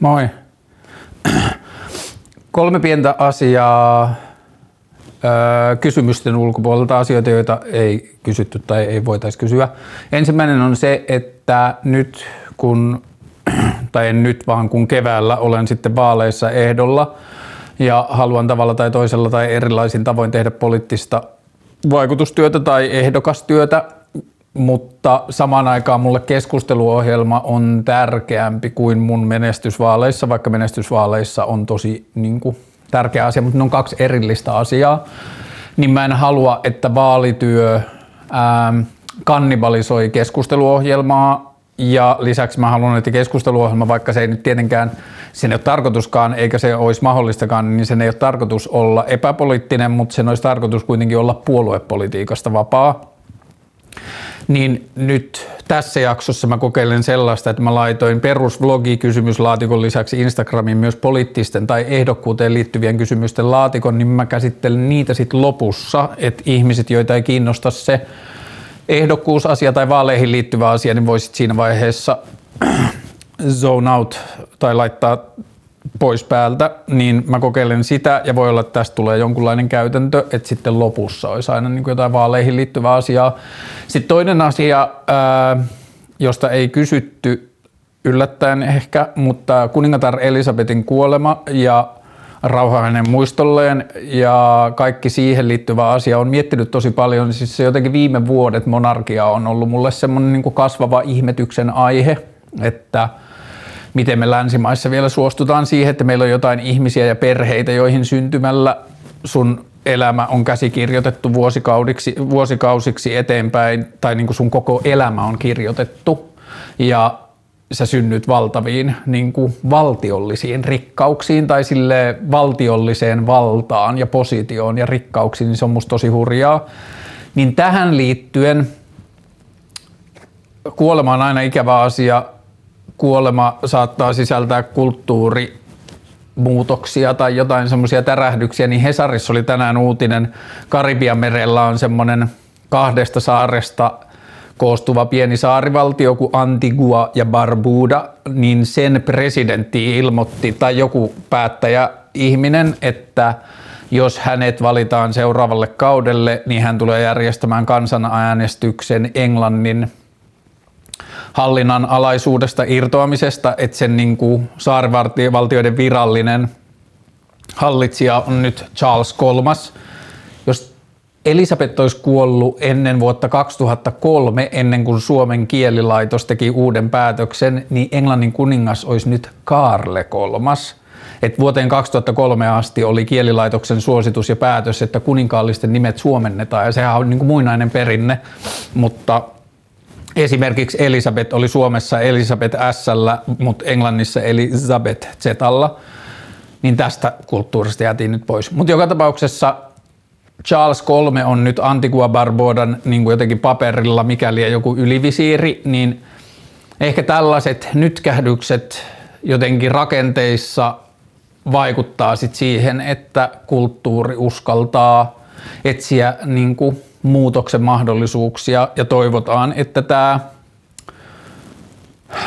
Moi. Kolme pientä asiaa kysymysten ulkopuolelta, asioita, joita ei kysytty tai ei voitaisi kysyä. Ensimmäinen on se, että nyt kun, tai en nyt vaan kun keväällä olen sitten vaaleissa ehdolla ja haluan tavalla tai toisella tai erilaisin tavoin tehdä poliittista vaikutustyötä tai ehdokastyötä, mutta samaan aikaan mulle keskusteluohjelma on tärkeämpi kuin mun menestysvaaleissa, vaikka menestysvaaleissa on tosi niin kuin, tärkeä asia, mutta ne on kaksi erillistä asiaa. Niin mä en halua, että vaalityö ää, kannibalisoi keskusteluohjelmaa ja lisäksi mä haluan, että keskusteluohjelma, vaikka se ei nyt tietenkään, sen ei ole tarkoituskaan, eikä se olisi mahdollistakaan, niin sen ei ole tarkoitus olla epäpoliittinen, mutta sen olisi tarkoitus kuitenkin olla puoluepolitiikasta vapaa niin nyt tässä jaksossa mä kokeilen sellaista, että mä laitoin perusvlogi-kysymyslaatikon lisäksi Instagramiin myös poliittisten tai ehdokkuuteen liittyvien kysymysten laatikon, niin mä käsittelen niitä sitten lopussa, että ihmiset, joita ei kiinnosta se ehdokkuusasia tai vaaleihin liittyvä asia, niin voisit siinä vaiheessa zone out tai laittaa pois päältä, niin mä kokeilen sitä ja voi olla, että tästä tulee jonkunlainen käytäntö, että sitten lopussa olisi aina niin kuin jotain vaaleihin liittyvää asiaa. Sitten toinen asia, josta ei kysytty yllättäen ehkä, mutta kuningatar Elisabetin kuolema ja rauha hänen muistolleen ja kaikki siihen liittyvä asia on miettinyt tosi paljon. Siis se jotenkin viime vuodet monarkia on ollut mulle semmoinen niin kasvava ihmetyksen aihe, että – miten me länsimaissa vielä suostutaan siihen, että meillä on jotain ihmisiä ja perheitä, joihin syntymällä sun elämä on käsikirjoitettu vuosikaudiksi, vuosikausiksi eteenpäin, tai niin kuin sun koko elämä on kirjoitettu, ja sä synnyt valtaviin niin kuin valtiollisiin rikkauksiin tai sille valtiolliseen valtaan ja positioon ja rikkauksiin, niin se on musta tosi hurjaa. Niin tähän liittyen kuolema on aina ikävä asia, kuolema saattaa sisältää kulttuuri muutoksia tai jotain semmoisia tärähdyksiä, niin Hesarissa oli tänään uutinen, Karibian merellä on semmoinen kahdesta saaresta koostuva pieni saarivaltio kuin Antigua ja Barbuda, niin sen presidentti ilmoitti tai joku päättäjä ihminen, että jos hänet valitaan seuraavalle kaudelle, niin hän tulee järjestämään kansanäänestyksen Englannin hallinnan alaisuudesta irtoamisesta, että sen niin kuin saarivaltioiden virallinen hallitsija on nyt Charles kolmas. Jos Elisabeth olisi kuollut ennen vuotta 2003, ennen kuin Suomen kielilaitos teki uuden päätöksen, niin Englannin kuningas olisi nyt Karle kolmas. Et vuoteen 2003 asti oli kielilaitoksen suositus ja päätös, että kuninkaallisten nimet suomennetaan ja sehän on niin kuin muinainen perinne, mutta Esimerkiksi Elisabeth oli Suomessa Elisabeth S, mutta Englannissa Elisabeth Z. Niin tästä kulttuurista jäätiin nyt pois. Mutta joka tapauksessa Charles 3 on nyt Antigua Barbudan niin kuin jotenkin paperilla, mikäli joku ylivisiiri, niin ehkä tällaiset nytkähdykset jotenkin rakenteissa vaikuttaa sit siihen, että kulttuuri uskaltaa etsiä niin kuin muutoksen mahdollisuuksia ja toivotaan, että tämä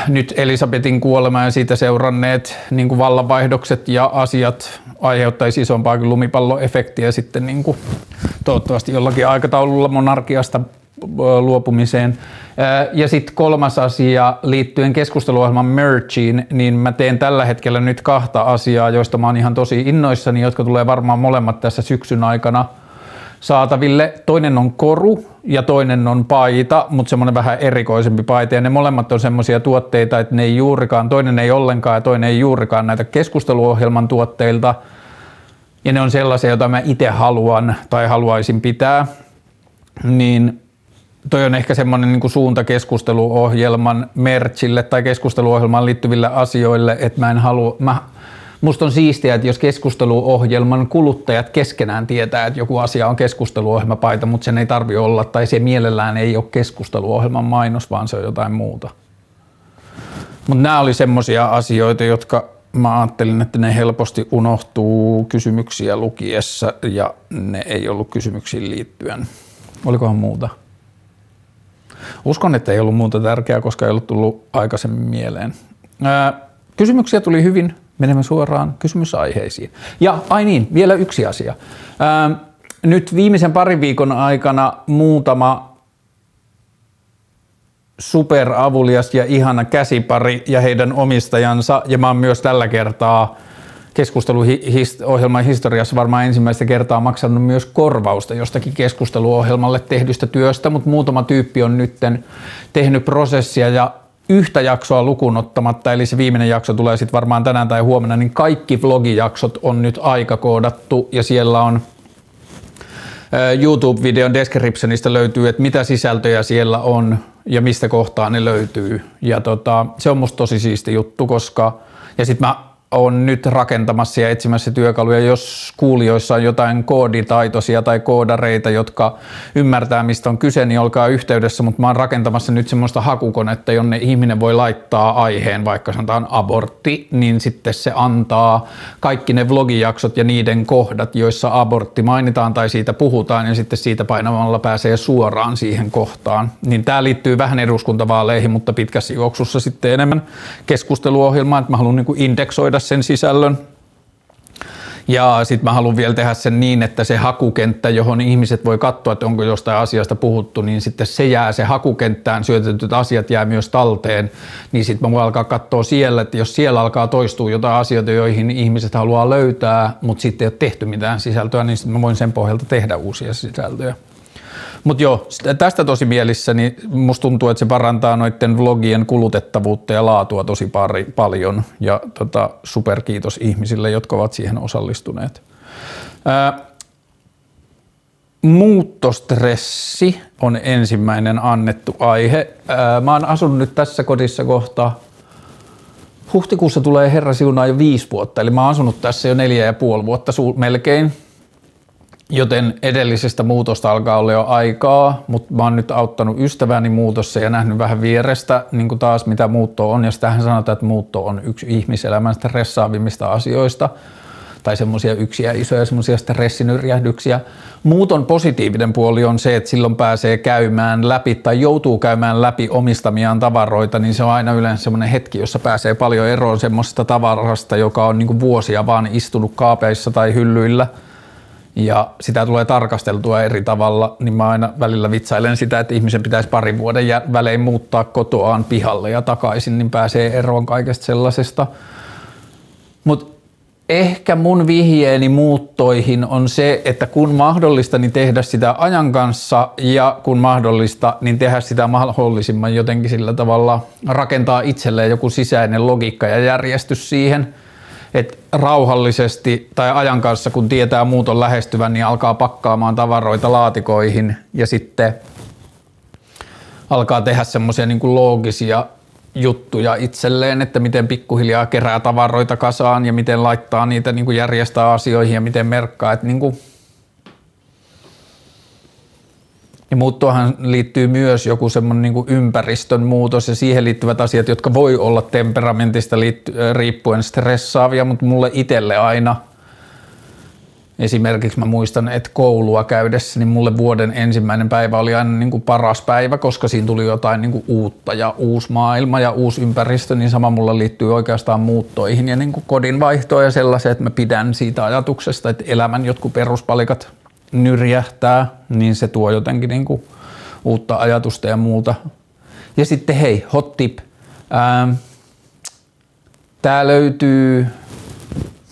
nyt Elisabetin kuolema ja siitä seuranneet niin kuin vallanvaihdokset ja asiat aiheuttaisi isompaa kuin lumipalloefektiä sitten niin kuin, toivottavasti jollakin aikataululla monarkiasta luopumiseen. Ja sitten kolmas asia liittyen keskusteluohjelman Merchiin, niin mä teen tällä hetkellä nyt kahta asiaa, joista mä oon ihan tosi innoissani, jotka tulee varmaan molemmat tässä syksyn aikana – saataville. Toinen on koru ja toinen on paita, mutta semmoinen vähän erikoisempi paita. Ja ne molemmat on semmoisia tuotteita, että ne ei juurikaan, toinen ei ollenkaan ja toinen ei juurikaan näitä keskusteluohjelman tuotteilta. Ja ne on sellaisia, joita mä itse haluan tai haluaisin pitää. Niin toi on ehkä semmoinen niin suunta keskusteluohjelman merchille tai keskusteluohjelmaan liittyville asioille, että mä en halua, mä Musta on siistiä, että jos keskusteluohjelman kuluttajat keskenään tietää, että joku asia on keskusteluohjelmapaita, mutta sen ei tarvi olla, tai se mielellään ei ole keskusteluohjelman mainos, vaan se on jotain muuta. Mutta nämä oli semmoisia asioita, jotka mä ajattelin, että ne helposti unohtuu kysymyksiä lukiessa ja ne ei ollut kysymyksiin liittyen. Olikohan muuta? Uskon, että ei ollut muuta tärkeää, koska ei ollut tullut aikaisemmin mieleen. Ää, kysymyksiä tuli hyvin, menemme suoraan kysymysaiheisiin. Ja ai niin, vielä yksi asia. Ää, nyt viimeisen parin viikon aikana muutama superavulias ja ihana käsipari ja heidän omistajansa, ja mä oon myös tällä kertaa keskusteluohjelman historiassa varmaan ensimmäistä kertaa maksanut myös korvausta jostakin keskusteluohjelmalle tehdystä työstä, mutta muutama tyyppi on nyt tehnyt prosessia ja yhtä jaksoa lukuun ottamatta, eli se viimeinen jakso tulee sitten varmaan tänään tai huomenna, niin kaikki vlogijaksot on nyt aikakoodattu ja siellä on YouTube-videon descriptionista löytyy, että mitä sisältöjä siellä on ja mistä kohtaa ne löytyy. Ja tota, se on musta tosi siisti juttu, koska ja sitten mä on nyt rakentamassa ja etsimässä työkaluja, jos kuulijoissa on jotain kooditaitoisia tai koodareita, jotka ymmärtää, mistä on kyse, niin olkaa yhteydessä, mutta mä oon rakentamassa nyt semmoista hakukonetta, jonne ihminen voi laittaa aiheen, vaikka sanotaan abortti, niin sitten se antaa kaikki ne vlogijaksot ja niiden kohdat, joissa abortti mainitaan tai siitä puhutaan, ja sitten siitä painamalla pääsee suoraan siihen kohtaan. Niin tämä liittyy vähän eduskuntavaaleihin, mutta pitkässä juoksussa sitten enemmän keskusteluohjelmaan, että mä haluan niin indeksoida tuoda sen sisällön. Ja sitten mä haluan vielä tehdä sen niin, että se hakukenttä, johon ihmiset voi katsoa, että onko jostain asiasta puhuttu, niin sitten se jää se hakukenttään, syötetyt asiat jää myös talteen, niin sitten mä voin alkaa katsoa siellä, että jos siellä alkaa toistua jotain asioita, joihin ihmiset haluaa löytää, mutta sitten ei ole tehty mitään sisältöä, niin sitten mä voin sen pohjalta tehdä uusia sisältöjä. Mutta joo, tästä tosi mielissä, niin musta tuntuu, että se parantaa noiden vlogien kulutettavuutta ja laatua tosi pari, paljon. Ja tota, superkiitos ihmisille, jotka ovat siihen osallistuneet. Ää, muuttostressi on ensimmäinen annettu aihe. Ää, mä oon asunut nyt tässä kodissa kohta Huhtikuussa tulee Herra siunaa jo viisi vuotta, eli mä oon asunut tässä jo neljä ja puoli vuotta melkein joten edellisestä muutosta alkaa olla jo aikaa, mutta mä oon nyt auttanut ystäväni muutossa ja nähnyt vähän vierestä niin kuin taas mitä muutto on, ja sitähän sanotaan, että muutto on yksi ihmiselämän stressaavimmista asioista, tai semmoisia yksiä isoja semmoisia stressinyrjähdyksiä. Muuton positiivinen puoli on se, että silloin pääsee käymään läpi tai joutuu käymään läpi omistamiaan tavaroita, niin se on aina yleensä semmoinen hetki, jossa pääsee paljon eroon semmoisesta tavarasta, joka on niin vuosia vaan istunut kaapeissa tai hyllyillä – ja sitä tulee tarkasteltua eri tavalla, niin mä aina välillä vitsailen sitä, että ihmisen pitäisi parin vuoden välein muuttaa kotoaan pihalle ja takaisin, niin pääsee eroon kaikesta sellaisesta. Mutta ehkä mun vihjeeni muuttoihin on se, että kun mahdollista, niin tehdä sitä ajan kanssa ja kun mahdollista, niin tehdä sitä mahdollisimman jotenkin sillä tavalla rakentaa itselleen joku sisäinen logiikka ja järjestys siihen – että rauhallisesti tai ajan kanssa, kun tietää muuton lähestyvän, niin alkaa pakkaamaan tavaroita laatikoihin ja sitten alkaa tehdä semmoisia niin loogisia juttuja itselleen, että miten pikkuhiljaa kerää tavaroita kasaan ja miten laittaa niitä, niin kuin järjestää asioihin ja miten merkkaa. Että niin kuin Ja muuttohan liittyy myös joku semmoinen niin ympäristön muutos ja siihen liittyvät asiat, jotka voi olla temperamentista liitty- riippuen stressaavia, mutta mulle itselle aina. Esimerkiksi mä muistan, että koulua käydessä, niin mulle vuoden ensimmäinen päivä oli aina niin kuin paras päivä, koska siinä tuli jotain niin kuin uutta ja uusi maailma ja uusi ympäristö, niin sama mulla liittyy oikeastaan muuttoihin ja niin kuin kodin vaihtoon ja sellaiseen, että mä pidän siitä ajatuksesta, että elämän jotkut peruspalikat nyrjähtää, niin se tuo jotenkin niin kuin uutta ajatusta ja muuta. Ja sitten hei, hot tip. Ähm, tää löytyy,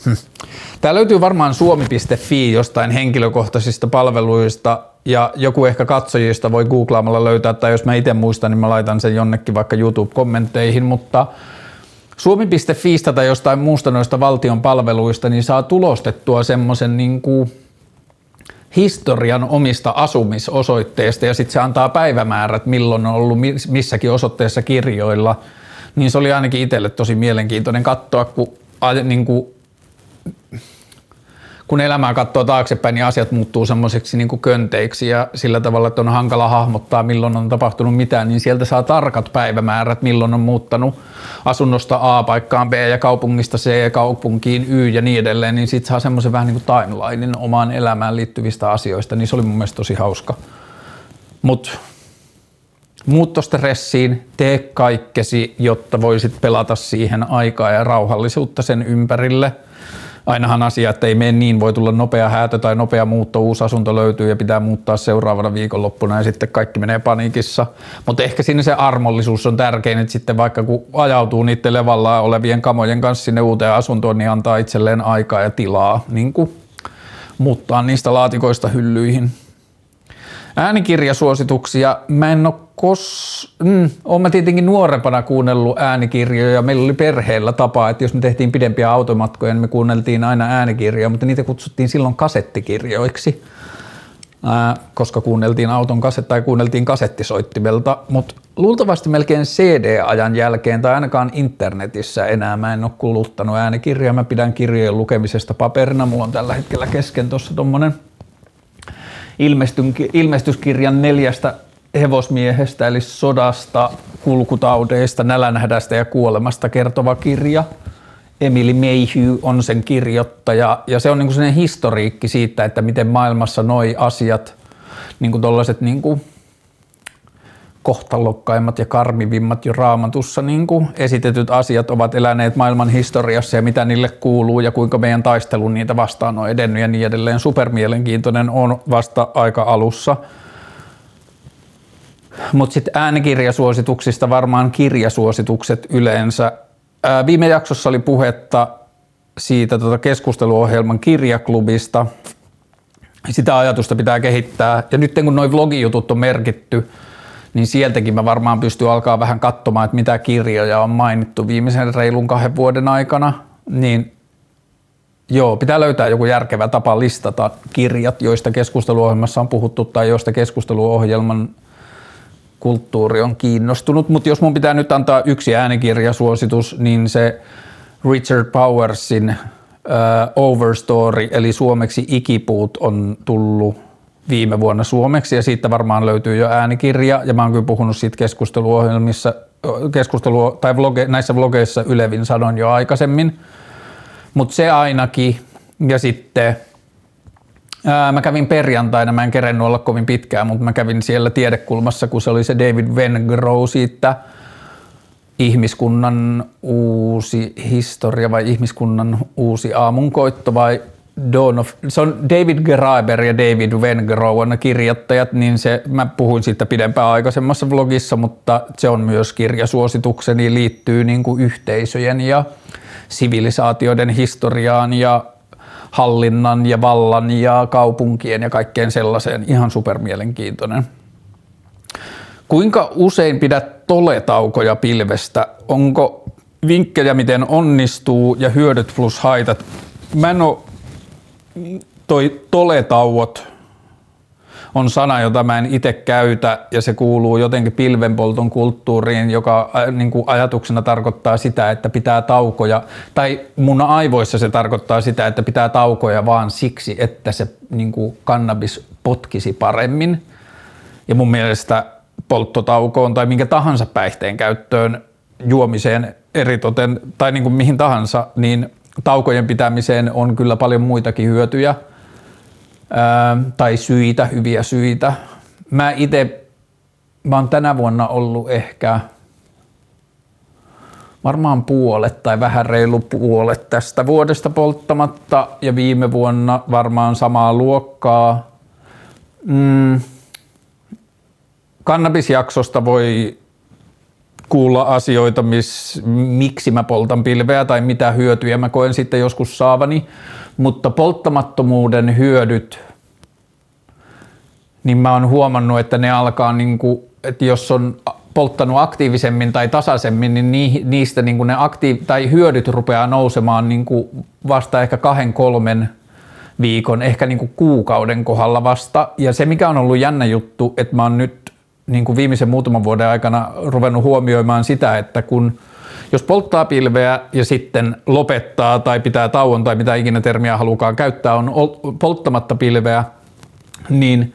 hm. Tää löytyy varmaan suomi.fi jostain henkilökohtaisista palveluista ja joku ehkä katsojista voi googlaamalla löytää, tai jos mä itse muistan, niin mä laitan sen jonnekin vaikka YouTube-kommentteihin, mutta suomi.fiistä tai jostain muusta noista valtion palveluista, niin saa tulostettua semmoisen niin kuin historian omista asumisosoitteista ja sitten se antaa päivämäärät, milloin on ollut missäkin osoitteessa kirjoilla, niin se oli ainakin itselle tosi mielenkiintoinen katsoa, kun, niin kuin kun elämää katsoo taaksepäin, niin asiat muuttuu semmoiseksi niin könteiksi ja sillä tavalla, että on hankala hahmottaa, milloin on tapahtunut mitään, niin sieltä saa tarkat päivämäärät, milloin on muuttanut asunnosta A paikkaan B ja kaupungista C kaupunkiin Y ja niin edelleen, niin sitten saa semmoisen vähän niin kuin timelinein omaan elämään liittyvistä asioista, niin se oli mun mielestä tosi hauska. Mutta muuttostressiin, tee kaikkesi, jotta voisit pelata siihen aikaa ja rauhallisuutta sen ympärille. Ainahan asia, että ei mene niin, voi tulla nopea häätö tai nopea muutto, uusi asunto löytyy ja pitää muuttaa seuraavana viikonloppuna ja sitten kaikki menee paniikissa. Mutta ehkä siinä se armollisuus on tärkein, että sitten vaikka kun ajautuu niiden levalla olevien kamojen kanssa sinne uuteen asuntoon, niin antaa itselleen aikaa ja tilaa niin kuin muuttaa niistä laatikoista hyllyihin. Äänikirjasuosituksia. Mä en ole kos... Mm, oon mä tietenkin nuorempana kuunnellut äänikirjoja. Meillä oli perheellä tapa, että jos me tehtiin pidempiä automatkoja, niin me kuunneltiin aina äänikirjoja, mutta niitä kutsuttiin silloin kasettikirjoiksi, ää, koska kuunneltiin auton kaset tai kuunneltiin kasettisoittimelta. Mutta luultavasti melkein CD-ajan jälkeen tai ainakaan internetissä enää mä en ole kuluttanut äänikirjaa. Mä pidän kirjojen lukemisesta paperina. Mulla on tällä hetkellä kesken tuossa tommonen ilmestyskirjan neljästä hevosmiehestä, eli sodasta, kulkutaudeista, nälänhädästä ja kuolemasta kertova kirja. Emily Mayhew on sen kirjoittaja ja se on niin kuin historiikki siitä, että miten maailmassa noi asiat, niin kuin tollaiset niin kuin kohtalokkaimmat ja karmivimmat jo raamatussa niin kuin esitetyt asiat ovat eläneet maailman historiassa ja mitä niille kuuluu ja kuinka meidän taistelu niitä vastaan on edennyt ja niin edelleen. Supermielenkiintoinen on vasta aika alussa. Mutta sitten äänikirjasuosituksista varmaan kirjasuositukset yleensä. Ää, viime jaksossa oli puhetta siitä tota keskusteluohjelman kirjaklubista. Sitä ajatusta pitää kehittää. Ja nyt kun noin vlogijutut on merkitty, niin sieltäkin mä varmaan pystyn alkaa vähän katsomaan, että mitä kirjoja on mainittu viimeisen reilun kahden vuoden aikana, niin joo, pitää löytää joku järkevä tapa listata kirjat, joista keskusteluohjelmassa on puhuttu tai joista keskusteluohjelman kulttuuri on kiinnostunut, mutta jos mun pitää nyt antaa yksi äänikirjasuositus, niin se Richard Powersin uh, Overstory, eli suomeksi Ikipuut on tullut viime vuonna suomeksi ja siitä varmaan löytyy jo äänikirja ja mä oon kyllä puhunut siitä keskusteluohjelmissa, keskustelu, tai vloge, näissä vlogeissa Ylevin sanon jo aikaisemmin, mutta se ainakin ja sitten ää, mä kävin perjantaina, mä en kerennyt olla kovin pitkään, mutta mä kävin siellä tiedekulmassa, kun se oli se David Vengrow siitä. Ihmiskunnan uusi historia vai ihmiskunnan uusi aamunkoitto vai Dawn of, se on David Graeber ja David Wengrow on kirjoittajat, niin se, mä puhuin siitä pidempään aikaisemmassa vlogissa, mutta se on myös kirjasuositukseni, liittyy niin kuin yhteisöjen ja sivilisaatioiden historiaan ja hallinnan ja vallan ja kaupunkien ja kaikkeen sellaiseen. Ihan supermielenkiintoinen. Kuinka usein pidät toletaukoja pilvestä? Onko vinkkejä, miten onnistuu ja hyödyt plus haitat? Mä en ole toi toletauot on sana, jota mä en itse käytä ja se kuuluu jotenkin pilvenpolton kulttuuriin, joka niin kuin ajatuksena tarkoittaa sitä, että pitää taukoja, tai mun aivoissa se tarkoittaa sitä, että pitää taukoja vaan siksi, että se niin kuin kannabis potkisi paremmin. Ja mun mielestä polttotaukoon tai minkä tahansa päihteen käyttöön, juomiseen eritoten tai niin kuin mihin tahansa, niin taukojen pitämiseen on kyllä paljon muitakin hyötyjä ää, tai syitä, hyviä syitä. Mä itse, mä oon tänä vuonna ollut ehkä varmaan puolet tai vähän reilu puolet tästä vuodesta polttamatta ja viime vuonna varmaan samaa luokkaa. Mm, kannabisjaksosta voi kuulla asioita, miss, miksi mä poltan pilveä tai mitä hyötyjä mä koen sitten joskus saavani, mutta polttamattomuuden hyödyt, niin mä oon huomannut, että ne alkaa, niin kuin, että jos on polttanut aktiivisemmin tai tasaisemmin, niin niistä niin kuin ne aktiiv- tai hyödyt rupeaa nousemaan niin kuin vasta ehkä kahden, kolmen viikon, ehkä niin kuin kuukauden kohdalla vasta. Ja se, mikä on ollut jännä juttu, että mä oon nyt niin kuin viimeisen muutaman vuoden aikana ruvennut huomioimaan sitä, että kun jos polttaa pilveä ja sitten lopettaa tai pitää tauon tai mitä ikinä termiä halukaan käyttää, on polttamatta pilveä, niin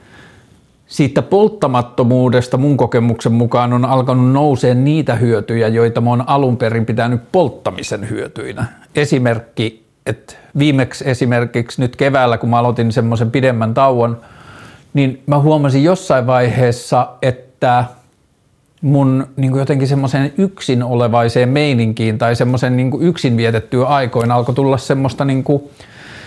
siitä polttamattomuudesta mun kokemuksen mukaan on alkanut nousee niitä hyötyjä, joita mä oon alun perin pitänyt polttamisen hyötyinä. Esimerkki, että viimeksi esimerkiksi nyt keväällä, kun mä aloitin semmoisen pidemmän tauon, niin mä huomasin jossain vaiheessa, että mun niin kuin jotenkin semmoiseen yksin olevaiseen meininkiin tai semmoisen niin yksin vietettyä aikoina alkoi tulla semmoista niin kuin,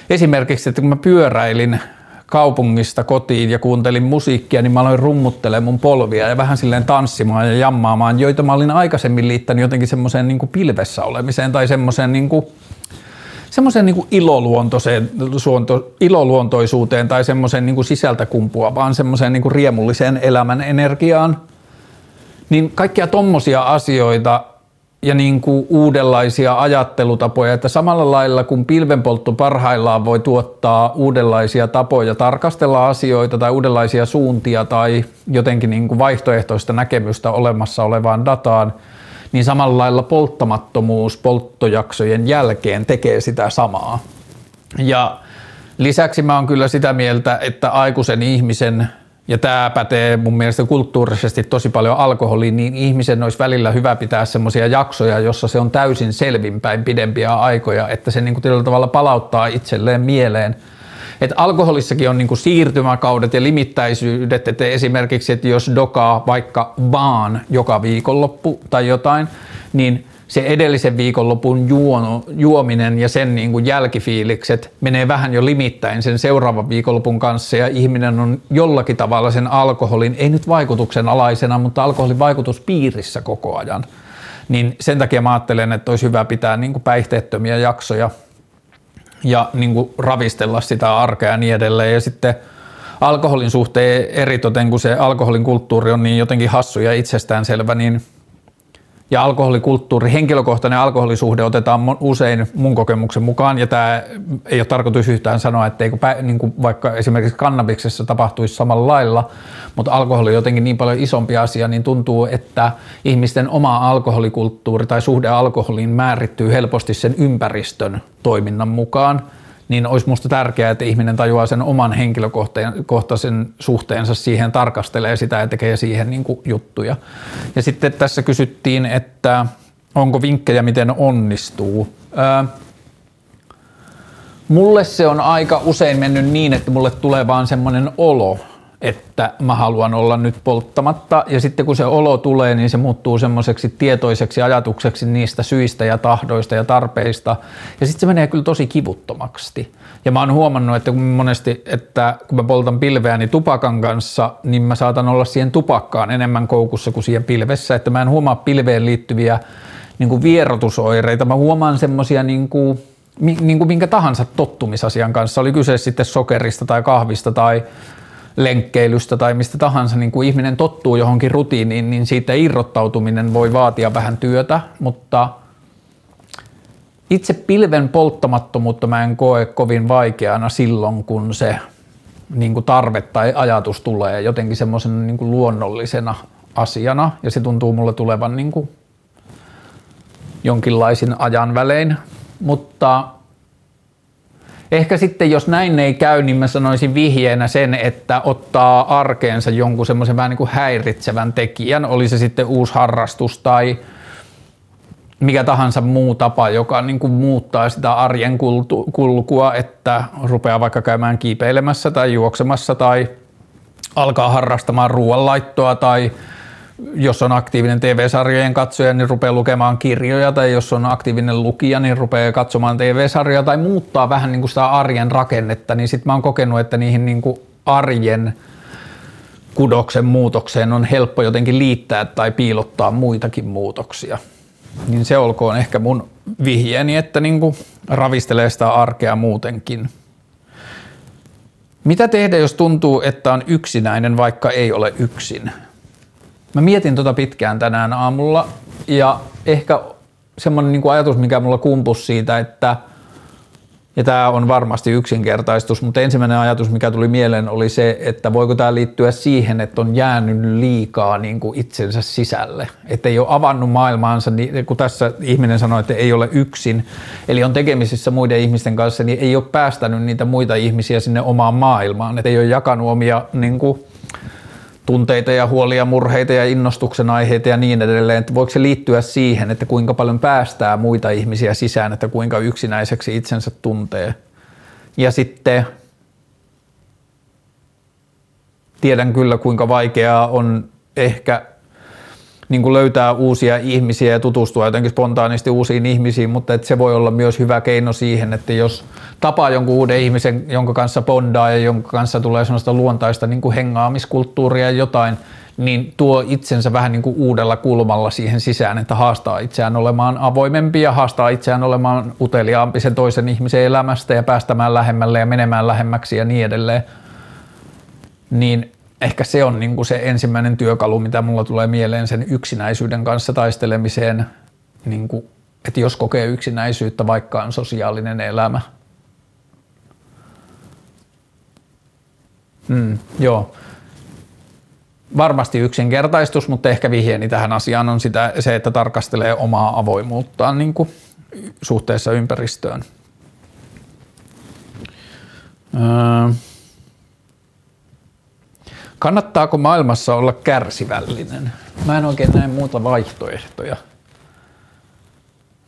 esimerkiksi, että kun mä pyöräilin kaupungista kotiin ja kuuntelin musiikkia, niin mä aloin rummuttelemaan mun polvia ja vähän silleen tanssimaan ja jammaamaan, joita mä olin aikaisemmin liittänyt jotenkin semmoiseen niin pilvessä olemiseen tai semmoiseen niin kuin, semmoiseen niin iloluontoiseen, suonto, iloluontoisuuteen tai semmoiseen niin sisältä kumpua, vaan semmoiseen niin riemulliseen elämän energiaan. Niin kaikkia tommosia asioita ja niin kuin uudenlaisia ajattelutapoja, että samalla lailla kun pilvenpoltto parhaillaan voi tuottaa uudenlaisia tapoja tarkastella asioita tai uudenlaisia suuntia tai jotenkin niin kuin vaihtoehtoista näkemystä olemassa olevaan dataan, niin samalla lailla polttamattomuus polttojaksojen jälkeen tekee sitä samaa. Ja lisäksi mä oon kyllä sitä mieltä, että aikuisen ihmisen ja tämä pätee mun mielestä kulttuurisesti tosi paljon alkoholiin, niin ihmisen olisi välillä hyvä pitää semmoisia jaksoja, jossa se on täysin selvinpäin pidempiä aikoja, että se niin kuin tavalla palauttaa itselleen mieleen. Että alkoholissakin on niin kuin siirtymäkaudet ja limittäisyydet, että esimerkiksi, että jos dokaa vaikka vaan joka viikonloppu tai jotain, niin – se edellisen viikonlopun juono, juominen ja sen niin kuin jälkifiilikset menee vähän jo limittäin sen seuraavan viikonlopun kanssa ja ihminen on jollakin tavalla sen alkoholin, ei nyt vaikutuksen alaisena, mutta alkoholin vaikutuspiirissä koko ajan. Niin sen takia mä ajattelen, että olisi hyvä pitää niin kuin päihteettömiä jaksoja ja niin kuin ravistella sitä arkea ja niin edelleen. Ja sitten alkoholin suhteen eritoten, kun se alkoholin kulttuuri on niin jotenkin hassu ja itsestäänselvä, niin – ja alkoholikulttuuri, henkilökohtainen alkoholisuhde otetaan usein mun kokemuksen mukaan, ja tämä ei ole tarkoitus yhtään sanoa, että niin kuin vaikka esimerkiksi kannabiksessa tapahtuisi samalla lailla, mutta alkoholi on jotenkin niin paljon isompi asia, niin tuntuu, että ihmisten oma alkoholikulttuuri tai suhde alkoholiin määrittyy helposti sen ympäristön toiminnan mukaan – niin olisi minusta tärkeää, että ihminen tajuaa sen oman henkilökohtaisen suhteensa siihen, tarkastelee sitä ja tekee siihen niin kuin juttuja. Ja sitten tässä kysyttiin, että onko vinkkejä, miten onnistuu. Ää, mulle se on aika usein mennyt niin, että mulle tulee vaan semmoinen olo, että mä haluan olla nyt polttamatta. Ja sitten kun se olo tulee, niin se muuttuu semmoiseksi tietoiseksi ajatukseksi niistä syistä ja tahdoista ja tarpeista. Ja sitten se menee kyllä tosi kivuttomaksi. Ja mä oon huomannut, että kun monesti, että kun mä poltan pilveäni tupakan kanssa, niin mä saatan olla siihen tupakkaan enemmän koukussa kuin siihen pilvessä, että mä en huomaa pilveen liittyviä niin kuin vierotusoireita, mä huomaan semmoisia niin kuin, niin kuin minkä tahansa tottumisasian kanssa, oli kyse sitten sokerista tai kahvista tai lenkkeilystä tai mistä tahansa, niin kun ihminen tottuu johonkin rutiiniin, niin siitä irrottautuminen voi vaatia vähän työtä, mutta itse pilven polttamattomuutta mä en koe kovin vaikeana silloin, kun se niin kuin tarve tai ajatus tulee jotenkin semmoisena niin luonnollisena asiana. Ja se tuntuu mulle tulevan niin kuin jonkinlaisin ajan välein, mutta Ehkä sitten, jos näin ei käy, niin mä sanoisin vihjeenä sen, että ottaa arkeensa jonkun semmoisen vähän niin kuin häiritsevän tekijän, oli se sitten uusi harrastus tai mikä tahansa muu tapa, joka niin kuin muuttaa sitä arjen kulkua, että rupeaa vaikka käymään kiipeilemässä tai juoksemassa tai alkaa harrastamaan ruoanlaittoa tai jos on aktiivinen TV-sarjojen katsoja, niin rupeaa lukemaan kirjoja, tai jos on aktiivinen lukija, niin rupeaa katsomaan TV-sarjoja, tai muuttaa vähän niin kuin sitä arjen rakennetta, niin sitten mä oon kokenut, että niihin niin kuin arjen kudoksen muutokseen on helppo jotenkin liittää tai piilottaa muitakin muutoksia. Niin se olkoon ehkä mun vihjeeni, että niin kuin ravistelee sitä arkea muutenkin. Mitä tehdä, jos tuntuu, että on yksinäinen, vaikka ei ole yksin? Mä mietin tota pitkään tänään aamulla ja ehkä semmoinen niin ajatus, mikä mulla kumpus siitä, että ja tämä on varmasti yksinkertaistus, mutta ensimmäinen ajatus, mikä tuli mieleen, oli se, että voiko tämä liittyä siihen, että on jäänyt liikaa niin kuin itsensä sisälle. Että ei ole avannut maailmaansa, niin kun tässä ihminen sanoi, että ei ole yksin, eli on tekemisissä muiden ihmisten kanssa, niin ei ole päästänyt niitä muita ihmisiä sinne omaan maailmaan. Että ei ole jakanut omia niin kuin, tunteita ja huolia, murheita ja innostuksen aiheita ja niin edelleen, että voiko se liittyä siihen, että kuinka paljon päästää muita ihmisiä sisään, että kuinka yksinäiseksi itsensä tuntee. Ja sitten tiedän kyllä kuinka vaikeaa on ehkä niin kuin löytää uusia ihmisiä ja tutustua jotenkin spontaanisti uusiin ihmisiin, mutta että se voi olla myös hyvä keino siihen, että jos tapaa jonkun uuden ihmisen, jonka kanssa bondaa ja jonka kanssa tulee sellaista luontaista niin kuin hengaamiskulttuuria ja jotain, niin tuo itsensä vähän niin kuin uudella kulmalla siihen sisään, että haastaa itseään olemaan avoimempi ja haastaa itseään olemaan uteliaampi sen toisen ihmisen elämästä ja päästämään lähemmälle ja menemään lähemmäksi ja niin edelleen. Niin ehkä se on niin kuin se ensimmäinen työkalu, mitä mulla tulee mieleen sen yksinäisyyden kanssa taistelemiseen, niin kuin, että jos kokee yksinäisyyttä, vaikka on sosiaalinen elämä. Mm, joo varmasti yksinkertaistus, mutta ehkä vihjeeni tähän asiaan on sitä, se, että tarkastelee omaa avoimuuttaan niin kuin suhteessa ympäristöön. Öö. Kannattaako maailmassa olla kärsivällinen? Mä en oikein näe muuta vaihtoehtoja.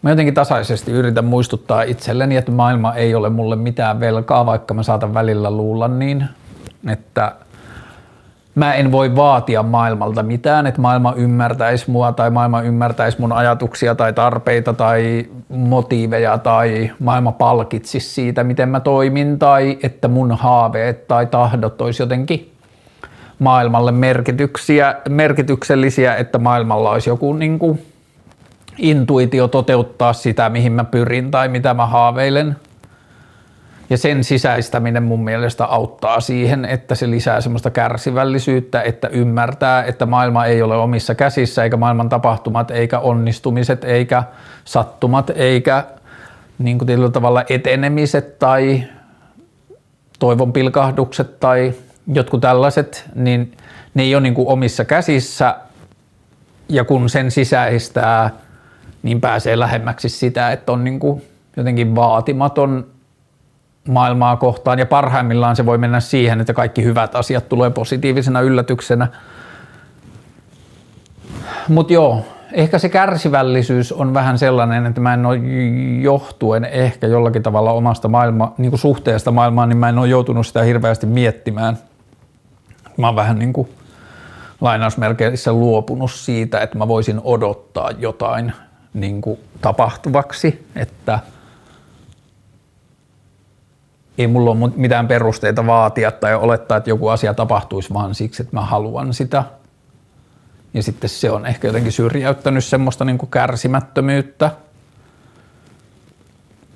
Mä jotenkin tasaisesti yritän muistuttaa itselleni, että maailma ei ole mulle mitään velkaa, vaikka mä saatan välillä luulla niin, että mä en voi vaatia maailmalta mitään, että maailma ymmärtäisi mua tai maailma ymmärtäisi mun ajatuksia tai tarpeita tai motiiveja tai maailma palkitsisi siitä, miten mä toimin tai että mun haaveet tai tahdot olisi jotenkin maailmalle merkityksiä, merkityksellisiä, että maailmalla olisi joku niin kuin intuitio toteuttaa sitä, mihin mä pyrin tai mitä mä haaveilen – ja sen sisäistäminen mun mielestä auttaa siihen, että se lisää semmoista kärsivällisyyttä, että ymmärtää, että maailma ei ole omissa käsissä, eikä maailman tapahtumat, eikä onnistumiset, eikä sattumat, eikä niin kuin tietyllä tavalla etenemiset tai toivon pilkahdukset tai jotkut tällaiset, niin ne ei ole niin kuin omissa käsissä ja kun sen sisäistää, niin pääsee lähemmäksi sitä, että on niin kuin jotenkin vaatimaton maailmaa kohtaan ja parhaimmillaan se voi mennä siihen, että kaikki hyvät asiat tulee positiivisena yllätyksenä. Mutta joo, ehkä se kärsivällisyys on vähän sellainen, että mä en ole johtuen ehkä jollakin tavalla omasta maailma, niin kuin suhteesta maailmaan, niin mä en ole joutunut sitä hirveästi miettimään. Mä oon vähän niin kuin lainausmerkeissä luopunut siitä, että mä voisin odottaa jotain niin kuin tapahtuvaksi, että – ei mulla ole mitään perusteita vaatia tai olettaa, että joku asia tapahtuisi vaan siksi, että mä haluan sitä. Ja sitten se on ehkä jotenkin syrjäyttänyt semmoista niin kuin kärsimättömyyttä.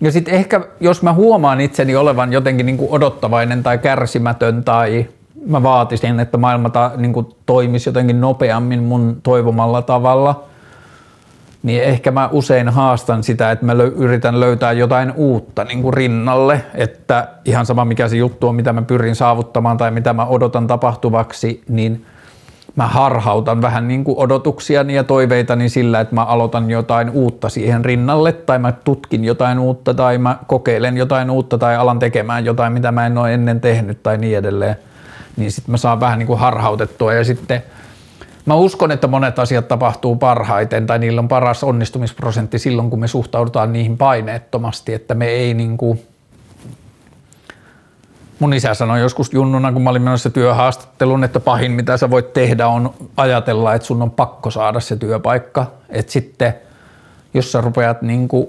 Ja sitten ehkä, jos mä huomaan itseni olevan jotenkin niin kuin odottavainen tai kärsimätön tai mä vaatisin, että maailma ta, niin kuin toimisi jotenkin nopeammin mun toivomalla tavalla – niin ehkä mä usein haastan sitä, että mä yritän löytää jotain uutta niin kuin rinnalle, että ihan sama mikä se juttu on, mitä mä pyrin saavuttamaan tai mitä mä odotan tapahtuvaksi, niin mä harhautan vähän niin kuin odotuksiani ja toiveitani sillä, että mä aloitan jotain uutta siihen rinnalle. Tai mä tutkin jotain uutta tai mä kokeilen jotain uutta tai alan tekemään jotain, mitä mä en ole ennen tehnyt tai niin edelleen. Niin sitten mä saan vähän niin kuin harhautettua ja sitten – Mä uskon, että monet asiat tapahtuu parhaiten tai niillä on paras onnistumisprosentti silloin, kun me suhtaudutaan niihin paineettomasti, että me ei niin kuin Mun isä sanoi joskus junnuna, kun mä olin menossa työhaastatteluun, että pahin mitä sä voit tehdä on ajatella, että sun on pakko saada se työpaikka. Että sitten jos sä rupeat niin kuin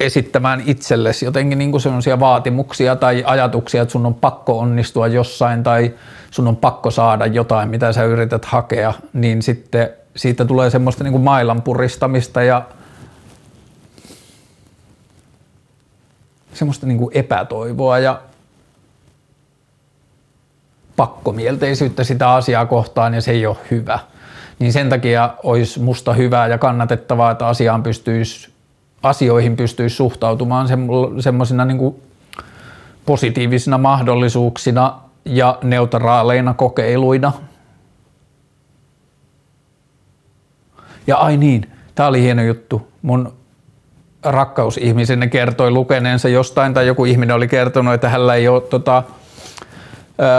esittämään itsellesi jotenkin niin sellaisia vaatimuksia tai ajatuksia, että sun on pakko onnistua jossain tai sun on pakko saada jotain, mitä sä yrität hakea, niin sitten siitä tulee semmoista niin mailan puristamista ja semmoista niin epätoivoa ja pakkomielteisyyttä sitä asiaa kohtaan ja se ei ole hyvä. Niin sen takia olisi musta hyvää ja kannatettavaa, että asiaan pystyisi asioihin pystyisi suhtautumaan semmoisina niin positiivisina mahdollisuuksina ja neutraaleina kokeiluina. Ja ai niin, tämä oli hieno juttu. Mun rakkausihmisenne kertoi lukeneensa jostain tai joku ihminen oli kertonut, että hänellä ei ole tota,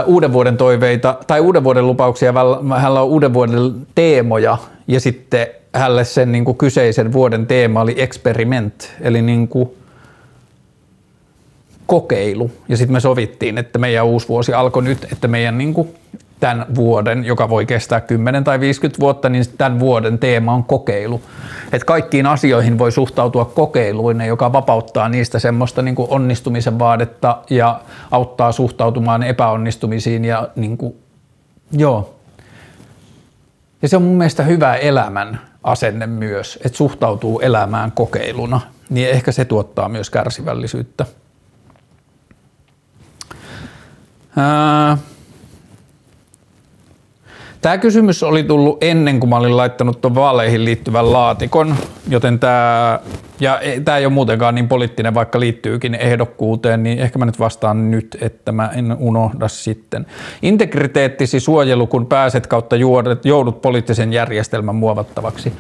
uuden vuoden toiveita tai uuden vuoden lupauksia, hänellä on uuden vuoden teemoja ja sitten hälle sen niin kuin kyseisen vuoden teema oli experiment, eli niin kuin kokeilu. Ja sitten me sovittiin, että meidän uusi vuosi alkoi nyt, että meidän niin kuin tämän vuoden, joka voi kestää 10 tai 50 vuotta, niin tämän vuoden teema on kokeilu. Että kaikkiin asioihin voi suhtautua kokeiluinen, joka vapauttaa niistä semmoista niin kuin onnistumisen vaadetta ja auttaa suhtautumaan epäonnistumisiin ja niin kuin, joo. Ja se on mun mielestä hyvä elämän asenne myös, että suhtautuu elämään kokeiluna, niin ehkä se tuottaa myös kärsivällisyyttä. Ää, Tämä kysymys oli tullut ennen kuin mä olin laittanut tuon vaaleihin liittyvän laatikon, joten tämä, ja e, tämä ei ole muutenkaan niin poliittinen, vaikka liittyykin ehdokkuuteen, niin ehkä mä nyt vastaan nyt, että mä en unohda sitten. Integriteettisi suojelu, kun pääset kautta joudut poliittisen järjestelmän muovattavaksi.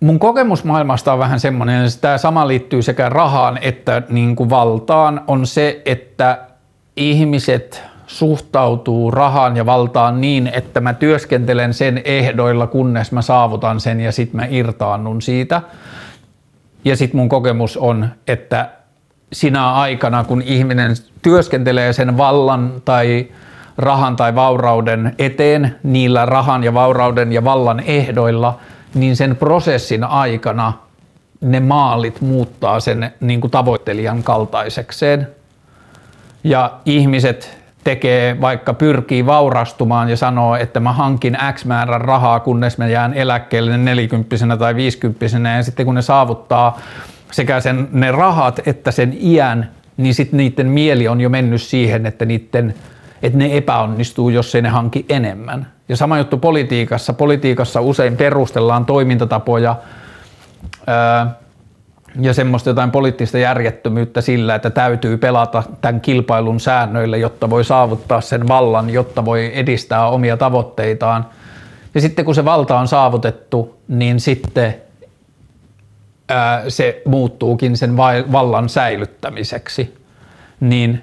Mun kokemus maailmasta on vähän semmoinen, että tämä sama liittyy sekä rahaan että niin kuin valtaan, on se, että ihmiset – suhtautuu rahaan ja valtaan niin, että mä työskentelen sen ehdoilla, kunnes mä saavutan sen ja sitten mä irtaannun siitä. Ja sitten mun kokemus on, että sinä aikana, kun ihminen työskentelee sen vallan tai rahan tai vaurauden eteen niillä rahan ja vaurauden ja vallan ehdoilla, niin sen prosessin aikana ne maalit muuttaa sen niin kuin tavoittelijan kaltaisekseen. Ja ihmiset tekee, vaikka pyrkii vaurastumaan ja sanoo, että mä hankin X määrän rahaa, kunnes mä jään eläkkeelle 40 tai 50 ja sitten kun ne saavuttaa sekä sen, ne rahat että sen iän, niin sitten niiden mieli on jo mennyt siihen, että, niiden, että ne epäonnistuu, jos ei ne hanki enemmän. Ja sama juttu politiikassa. Politiikassa usein perustellaan toimintatapoja, ää, ja semmoista jotain poliittista järjettömyyttä sillä, että täytyy pelata tämän kilpailun säännöille, jotta voi saavuttaa sen vallan, jotta voi edistää omia tavoitteitaan. Ja sitten kun se valta on saavutettu, niin sitten ää, se muuttuukin sen vallan säilyttämiseksi. Niin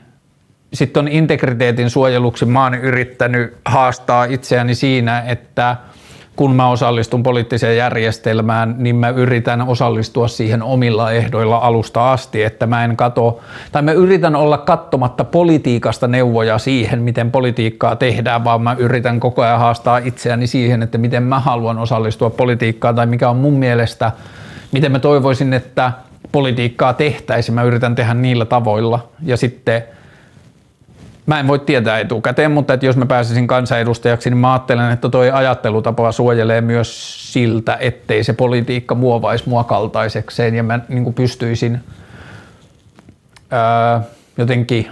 sitten on integriteetin suojeluksi mä oon yrittänyt haastaa itseäni siinä, että – kun mä osallistun poliittiseen järjestelmään, niin mä yritän osallistua siihen omilla ehdoilla alusta asti, että mä en kato, tai mä yritän olla kattomatta politiikasta neuvoja siihen, miten politiikkaa tehdään, vaan mä yritän koko ajan haastaa itseäni siihen, että miten mä haluan osallistua politiikkaan, tai mikä on mun mielestä, miten mä toivoisin, että politiikkaa tehtäisiin, mä yritän tehdä niillä tavoilla, ja sitten – Mä en voi tietää etukäteen, mutta että jos mä pääsisin kansanedustajaksi, niin mä ajattelen, että toi ajattelutapa suojelee myös siltä, ettei se politiikka muovaisi mua kaltaisekseen ja mä niin pystyisin ää, jotenkin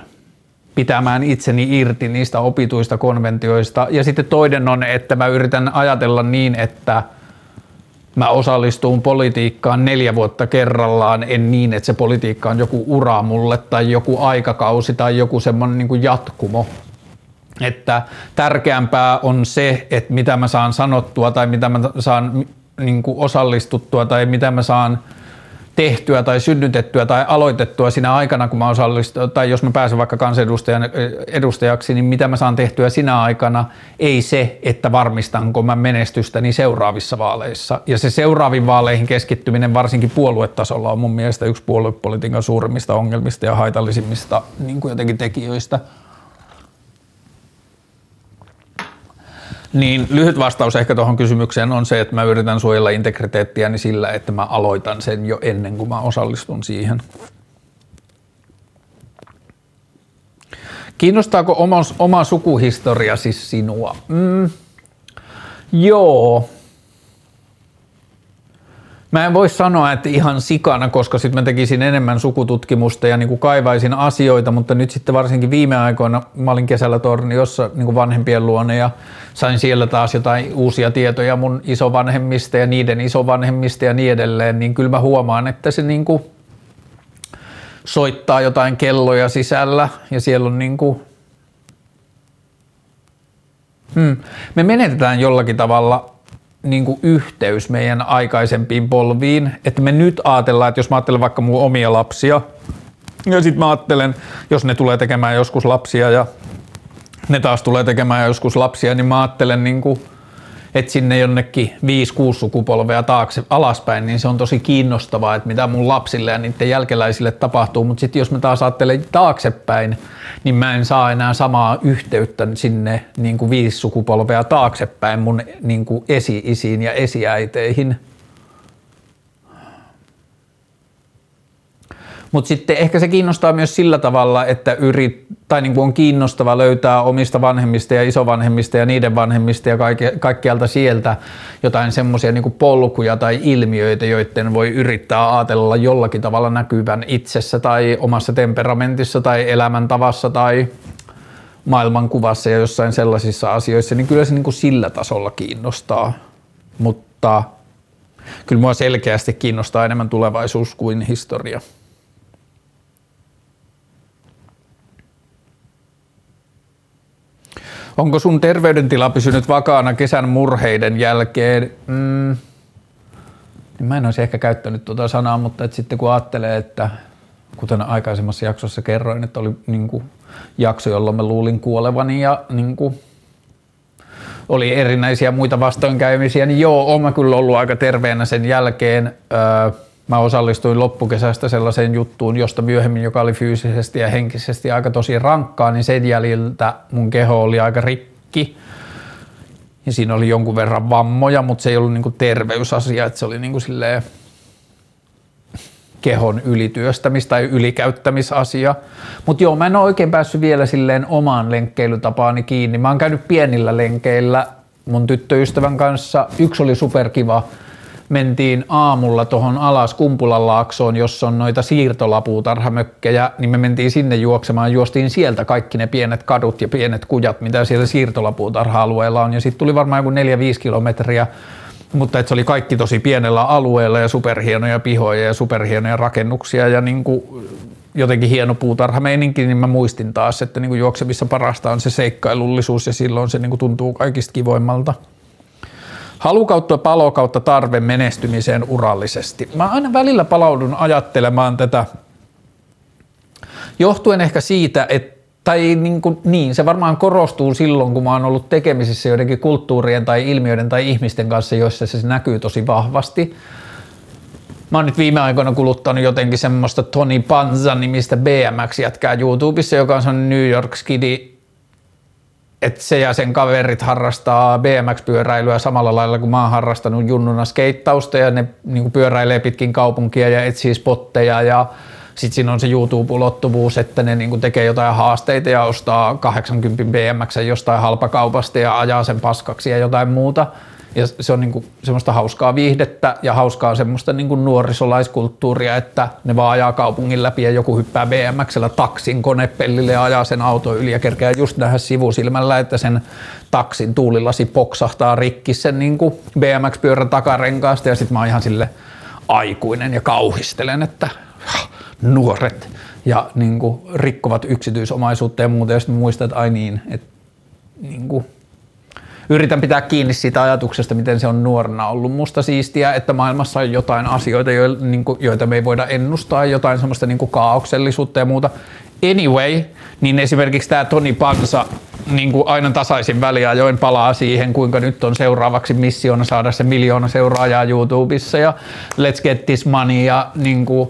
pitämään itseni irti niistä opituista konventioista. Ja sitten toinen on, että mä yritän ajatella niin, että – mä osallistun politiikkaan neljä vuotta kerrallaan, en niin, että se politiikka on joku ura mulle tai joku aikakausi tai joku semmoinen niin jatkumo. Että tärkeämpää on se, että mitä mä saan sanottua tai mitä mä saan niin osallistuttua tai mitä mä saan – tehtyä tai synnytettyä tai aloitettua siinä aikana, kun mä osallistun, tai jos mä pääsen vaikka kansanedustajan edustajaksi, niin mitä mä saan tehtyä sinä aikana, ei se, että varmistanko mä menestystäni seuraavissa vaaleissa. Ja se seuraaviin vaaleihin keskittyminen varsinkin puoluetasolla on mun mielestä yksi puoluepolitiikan suurimmista ongelmista ja haitallisimmista niin kuin jotenkin tekijöistä – Niin lyhyt vastaus ehkä tuohon kysymykseen on se, että mä yritän suojella integriteettiäni sillä, että mä aloitan sen jo ennen kuin mä osallistun siihen. Kiinnostaako oma, oma sukuhistoria siis sinua? Mm, joo, Mä en voi sanoa, että ihan sikana, koska sitten mä tekisin enemmän sukututkimusta ja niin kuin kaivaisin asioita, mutta nyt sitten varsinkin viime aikoina mä olin kesällä Torniossa niin kuin vanhempien luona ja sain siellä taas jotain uusia tietoja mun isovanhemmista ja niiden isovanhemmista ja niin edelleen, niin kyllä mä huomaan, että se niin kuin soittaa jotain kelloja sisällä ja siellä on niin kuin Hmm. Me menetetään jollakin tavalla niin kuin yhteys meidän aikaisempiin polviin, että me nyt ajatellaan, että jos mä ajattelen vaikka mun omia lapsia, ja sitten mä ajattelen, jos ne tulee tekemään joskus lapsia ja ne taas tulee tekemään joskus lapsia, niin mä ajattelen niin kuin, että sinne jonnekin 5-6 sukupolvea taakse alaspäin, niin se on tosi kiinnostavaa, että mitä mun lapsille ja niiden jälkeläisille tapahtuu, mutta sitten jos mä taas ajattelen taaksepäin, niin mä en saa enää samaa yhteyttä sinne niin kuin viisi sukupolvea taaksepäin mun niin kuin esi-isiin ja esiäiteihin – Mutta sitten ehkä se kiinnostaa myös sillä tavalla, että yrit, tai niin kuin on kiinnostava löytää omista vanhemmista ja isovanhemmista ja niiden vanhemmista ja kaikke, kaikkialta sieltä jotain semmoisia niin polkuja tai ilmiöitä, joiden voi yrittää ajatella jollakin tavalla näkyvän itsessä tai omassa temperamentissa tai elämäntavassa tai maailmankuvassa ja jossain sellaisissa asioissa, niin kyllä se niin kuin sillä tasolla kiinnostaa. Mutta kyllä mua selkeästi kiinnostaa enemmän tulevaisuus kuin historia. Onko sun terveydentila pysynyt vakaana kesän murheiden jälkeen? Mm, niin mä en olisi ehkä käyttänyt tuota sanaa, mutta et sitten kun ajattelee, että kuten aikaisemmassa jaksossa kerroin, että oli niin kuin jakso, jolloin mä luulin kuolevani ja niin kuin oli erinäisiä muita vastoinkäymisiä, niin joo, oon mä kyllä ollut aika terveenä sen jälkeen. Öö, mä osallistuin loppukesästä sellaiseen juttuun, josta myöhemmin, joka oli fyysisesti ja henkisesti aika tosi rankkaa, niin sen jäljiltä mun keho oli aika rikki. Ja siinä oli jonkun verran vammoja, mutta se ei ollut niinku terveysasia, että se oli niinku kehon ylityöstämis- tai ylikäyttämisasia. Mutta joo, mä en ole oikein päässyt vielä silleen omaan lenkkeilytapaani kiinni. Mä oon käynyt pienillä lenkeillä mun tyttöystävän kanssa. Yksi oli superkiva, mentiin aamulla tuohon alas Kumpulan laaksoon, jossa on noita siirtolapuutarhamökkejä, niin me mentiin sinne juoksemaan, juostiin sieltä kaikki ne pienet kadut ja pienet kujat, mitä siellä siirtolapuutarha-alueella on, ja sitten tuli varmaan joku 4-5 kilometriä, mutta että se oli kaikki tosi pienellä alueella ja superhienoja pihoja ja superhienoja rakennuksia ja niin kuin jotenkin hieno puutarhameininki, niin mä muistin taas, että niin kuin juoksemissa parasta on se seikkailullisuus ja silloin se niin kuin tuntuu kaikista kivoimmalta. Halu kautta palo kautta tarve menestymiseen urallisesti. Mä aina välillä palaudun ajattelemaan tätä johtuen ehkä siitä, että tai niin, kuin, niin, se varmaan korostuu silloin, kun mä oon ollut tekemisissä joidenkin kulttuurien tai ilmiöiden tai ihmisten kanssa, joissa se näkyy tosi vahvasti. Mä oon nyt viime aikoina kuluttanut jotenkin semmoista Tony Panza nimistä BMX-jätkää YouTubessa, joka on New York Skidi että se ja sen kaverit harrastaa BMX-pyöräilyä samalla lailla kuin mä oon harrastanut junnuna skeittausta ja ne niin pyöräilee pitkin kaupunkia ja etsii spotteja ja sitten siinä on se YouTube-ulottuvuus, että ne niin tekee jotain haasteita ja ostaa 80 BMX jostain halpakaupasta ja ajaa sen paskaksi ja jotain muuta – ja se on niinku semmoista hauskaa viihdettä ja hauskaa semmoista niinku nuorisolaiskulttuuria, että ne vaan ajaa kaupungin läpi ja joku hyppää BMXllä taksin konepellille ja ajaa sen auto yli ja kerkeää just nähdä sivusilmällä, että sen taksin tuulilasi poksahtaa rikki sen niinku BMX-pyörän takarenkaasta. Ja sitten mä oon ihan sille aikuinen ja kauhistelen, että nuoret ja niinku rikkovat yksityisomaisuutta ja muuta. Ja sitten muistan, että ai niin, että niinku, yritän pitää kiinni siitä ajatuksesta, miten se on nuorena ollut musta siistiä, että maailmassa on jotain asioita, niin joita me ei voida ennustaa, jotain semmoista niin kuin kaauksellisuutta ja muuta. Anyway, niin esimerkiksi tämä Toni Pansa niin kuin aina tasaisin väliajoin palaa siihen, kuinka nyt on seuraavaksi missiona saada se miljoona seuraajaa YouTubessa ja Let's Get This Money ja niin kuin,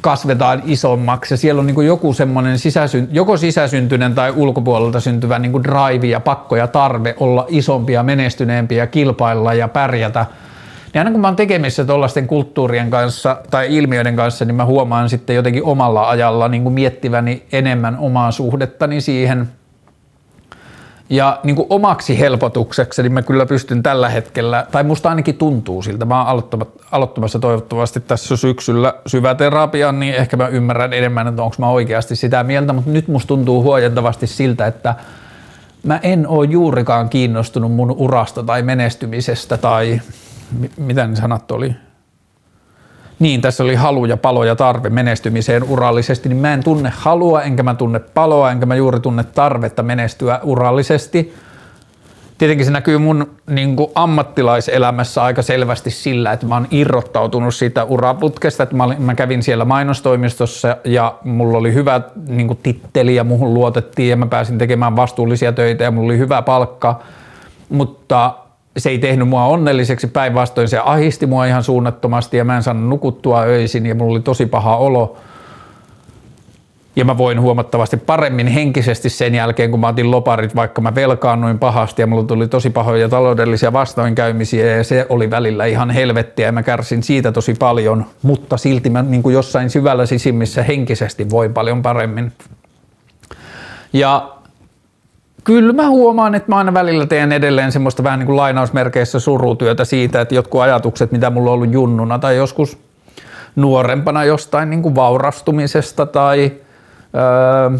kasvetaan isommaksi ja siellä on niin joku semmoinen sisäsyn, joko sisäsyntyinen tai ulkopuolelta syntyvä niin kuin drive ja pakko ja tarve olla isompia, menestyneempiä, kilpailla ja pärjätä. Niin aina kun mä oon tekemissä tuollaisten kulttuurien kanssa tai ilmiöiden kanssa, niin mä huomaan sitten jotenkin omalla ajalla niin kuin miettiväni enemmän omaa suhdettani siihen – ja niin kuin omaksi helpotukseksi niin mä kyllä pystyn tällä hetkellä, tai musta ainakin tuntuu siltä, mä oon aloittamassa toivottavasti tässä syksyllä syväterapian, niin ehkä mä ymmärrän enemmän, että onko mä oikeasti sitä mieltä, mutta nyt musta tuntuu huojentavasti siltä, että mä en ole juurikaan kiinnostunut mun urasta tai menestymisestä tai mitä ne sanat oli, niin tässä oli halu ja palo ja tarve menestymiseen urallisesti, niin mä en tunne halua, enkä mä tunne paloa, enkä mä juuri tunne tarvetta menestyä urallisesti. Tietenkin se näkyy mun niin kuin ammattilaiselämässä aika selvästi sillä, että mä oon irrottautunut siitä uraputkesta, että mä, olin, mä kävin siellä mainostoimistossa ja mulla oli hyvä niin kuin titteli ja muuhun luotettiin ja mä pääsin tekemään vastuullisia töitä ja mulla oli hyvä palkka, mutta se ei tehnyt mua onnelliseksi, päinvastoin se ahisti mua ihan suunnattomasti ja mä en saanut nukuttua öisin ja mulla oli tosi paha olo. Ja mä voin huomattavasti paremmin henkisesti sen jälkeen, kun mä otin loparit, vaikka mä velkaannuin pahasti ja mulla tuli tosi pahoja taloudellisia vastoinkäymisiä ja se oli välillä ihan helvettiä ja mä kärsin siitä tosi paljon, mutta silti mä niin kuin jossain syvällä sisimmissä henkisesti voin paljon paremmin. Ja kyllä mä huomaan, että mä aina välillä teen edelleen semmoista vähän niin kuin lainausmerkeissä surutyötä siitä, että jotkut ajatukset, mitä mulla on ollut junnuna tai joskus nuorempana jostain niin kuin vaurastumisesta tai öö,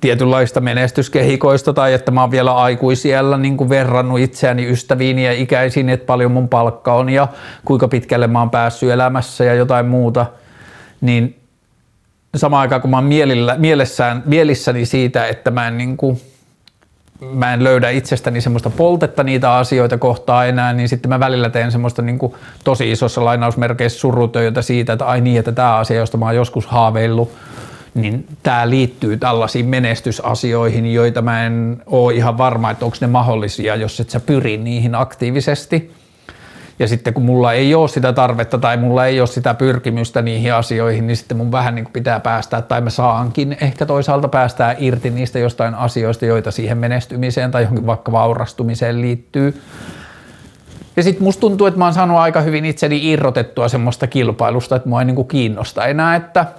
tietynlaista menestyskehikoista tai että mä oon vielä aikuisiellä niin kuin verrannut itseäni ystäviin ja ikäisiin, että paljon mun palkka on ja kuinka pitkälle mä oon päässyt elämässä ja jotain muuta, niin samaan aikaan kun mä oon mielillä, mielessään, mielissäni siitä, että mä en, niin kuin, mä en löydä itsestäni semmoista poltetta niitä asioita kohtaa enää, niin sitten mä välillä teen semmoista niin kuin tosi isossa lainausmerkeissä surutöitä siitä, että ai niin, että tämä asia, josta mä oon joskus haaveillut, niin tämä liittyy tällaisiin menestysasioihin, joita mä en ole ihan varma, että onko ne mahdollisia, jos et sä pyri niihin aktiivisesti. Ja sitten kun mulla ei ole sitä tarvetta tai mulla ei ole sitä pyrkimystä niihin asioihin, niin sitten mun vähän niin kuin pitää päästää, tai mä saankin ehkä toisaalta päästää irti niistä jostain asioista, joita siihen menestymiseen tai johonkin vaikka vaurastumiseen liittyy. Ja sitten musta tuntuu, että mä oon saanut aika hyvin itseni irrotettua semmoista kilpailusta, että mua ei niin kuin kiinnosta enää, että –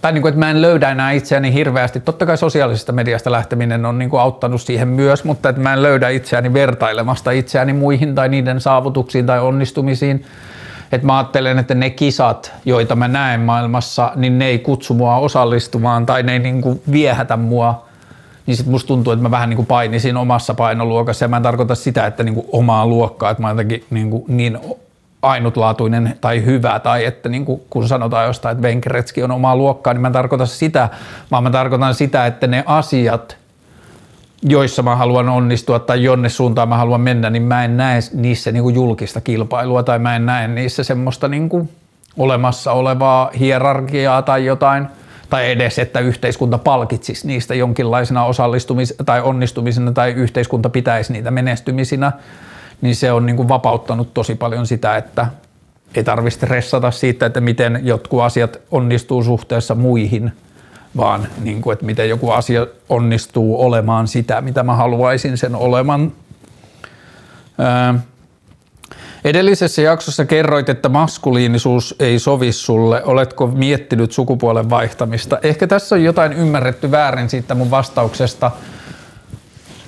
tai niin kuin, että mä en löydä enää itseäni hirveästi. Totta kai sosiaalisesta mediasta lähteminen on niin kuin auttanut siihen myös, mutta että mä en löydä itseäni vertailemasta itseäni muihin tai niiden saavutuksiin tai onnistumisiin. Että mä ajattelen, että ne kisat, joita mä näen maailmassa, niin ne ei kutsu mua osallistumaan tai ne ei niin kuin viehätä mua. Niin sit musta tuntuu, että mä vähän niin kuin painisin omassa painoluokassa ja mä en tarkoita sitä, että niin kuin omaa luokkaa, että mä jotenkin niin, kuin niin ainutlaatuinen tai hyvä, tai että niin kuin, kun sanotaan jostain, että Venkeretski on omaa luokkaa, niin mä tarkoitan sitä, vaan mä tarkoitan sitä, että ne asiat, joissa mä haluan onnistua tai jonne suuntaan mä haluan mennä, niin mä en näe niissä niin kuin julkista kilpailua tai mä en näe niissä semmoista niin kuin olemassa olevaa hierarkiaa tai jotain, tai edes, että yhteiskunta palkitsisi niistä jonkinlaisena osallistumis- tai onnistumisena tai yhteiskunta pitäisi niitä menestymisinä niin se on niin kuin vapauttanut tosi paljon sitä, että ei tarvitse stressata siitä, että miten jotkut asiat onnistuu suhteessa muihin, vaan niin kuin, että miten joku asia onnistuu olemaan sitä, mitä mä haluaisin sen oleman. Edellisessä jaksossa kerroit, että maskuliinisuus ei sovi sulle. Oletko miettinyt sukupuolen vaihtamista? Ehkä tässä on jotain ymmärretty väärin siitä mun vastauksesta –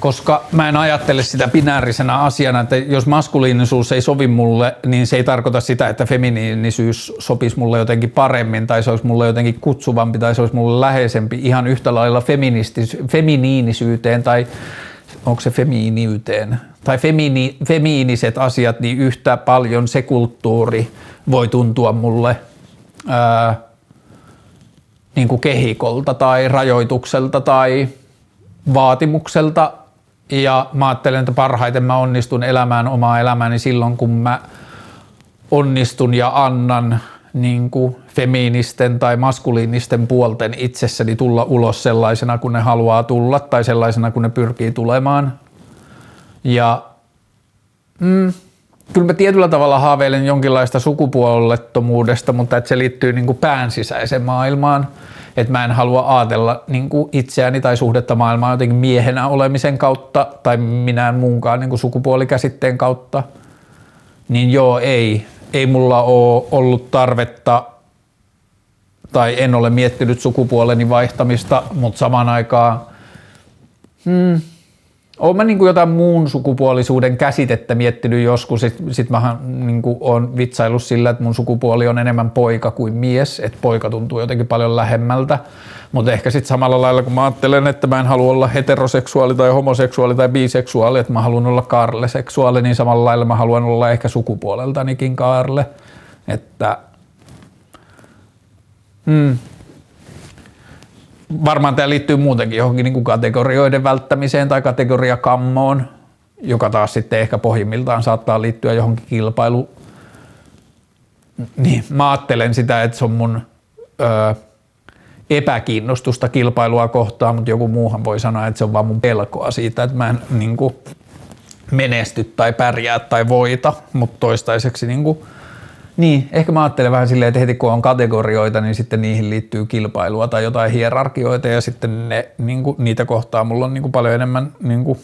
koska mä en ajattele sitä binäärisenä asiana, että jos maskuliinisuus ei sovi mulle, niin se ei tarkoita sitä, että feminiinisyys sopisi mulle jotenkin paremmin tai se olisi mulle jotenkin kutsuvampi tai se olisi mulle läheisempi ihan yhtä lailla feminiinisyyteen tai onko se feminiiniyteen tai femini, femiiniset asiat, niin yhtä paljon se kulttuuri voi tuntua mulle ää, niin kuin kehikolta tai rajoitukselta tai vaatimukselta ja mä ajattelen, että parhaiten mä onnistun elämään omaa elämääni silloin, kun mä onnistun ja annan niin kuin femiinisten tai maskuliinisten puolten itsessäni tulla ulos sellaisena, kun ne haluaa tulla tai sellaisena, kun ne pyrkii tulemaan. Ja mm, kyllä mä tietyllä tavalla haaveilen jonkinlaista sukupuolettomuudesta, mutta että se liittyy niin pään sisäiseen maailmaan – että mä en halua ajatella niin kuin itseäni tai suhdetta maailmaan jotenkin miehenä olemisen kautta tai minään muunkaan niin kuin sukupuolikäsitteen kautta, niin joo, ei. Ei mulla ole ollut tarvetta tai en ole miettinyt sukupuoleni vaihtamista, mutta samaan aikaan hmm, olen mä niin jotain muun sukupuolisuuden käsitettä miettinyt joskus, sitten sit mä niin oon vitsaillut sillä, että mun sukupuoli on enemmän poika kuin mies, että poika tuntuu jotenkin paljon lähemmältä, mutta ehkä sitten samalla lailla kun mä ajattelen, että mä en halua olla heteroseksuaali tai homoseksuaali tai biseksuaali, että mä haluan olla kaarleseksuaali, niin samalla lailla mä haluan olla ehkä sukupuoleltanikin kaarle, että hmm, varmaan tämä liittyy muutenkin johonkin niin kuin kategorioiden välttämiseen tai kategoriakammoon, joka taas sitten ehkä pohjimmiltaan saattaa liittyä johonkin kilpailu. Niin, mä ajattelen sitä, että se on mun ö, epäkiinnostusta kilpailua kohtaan, mutta joku muuhan voi sanoa, että se on vaan mun pelkoa siitä, että mä en niin kuin, menesty tai pärjää tai voita, mutta toistaiseksi niin kuin, niin, ehkä mä ajattelen vähän silleen, että heti kun on kategorioita, niin sitten niihin liittyy kilpailua tai jotain hierarkioita ja sitten ne, niin kuin, niitä kohtaa mulla on niin kuin paljon enemmän niin kuin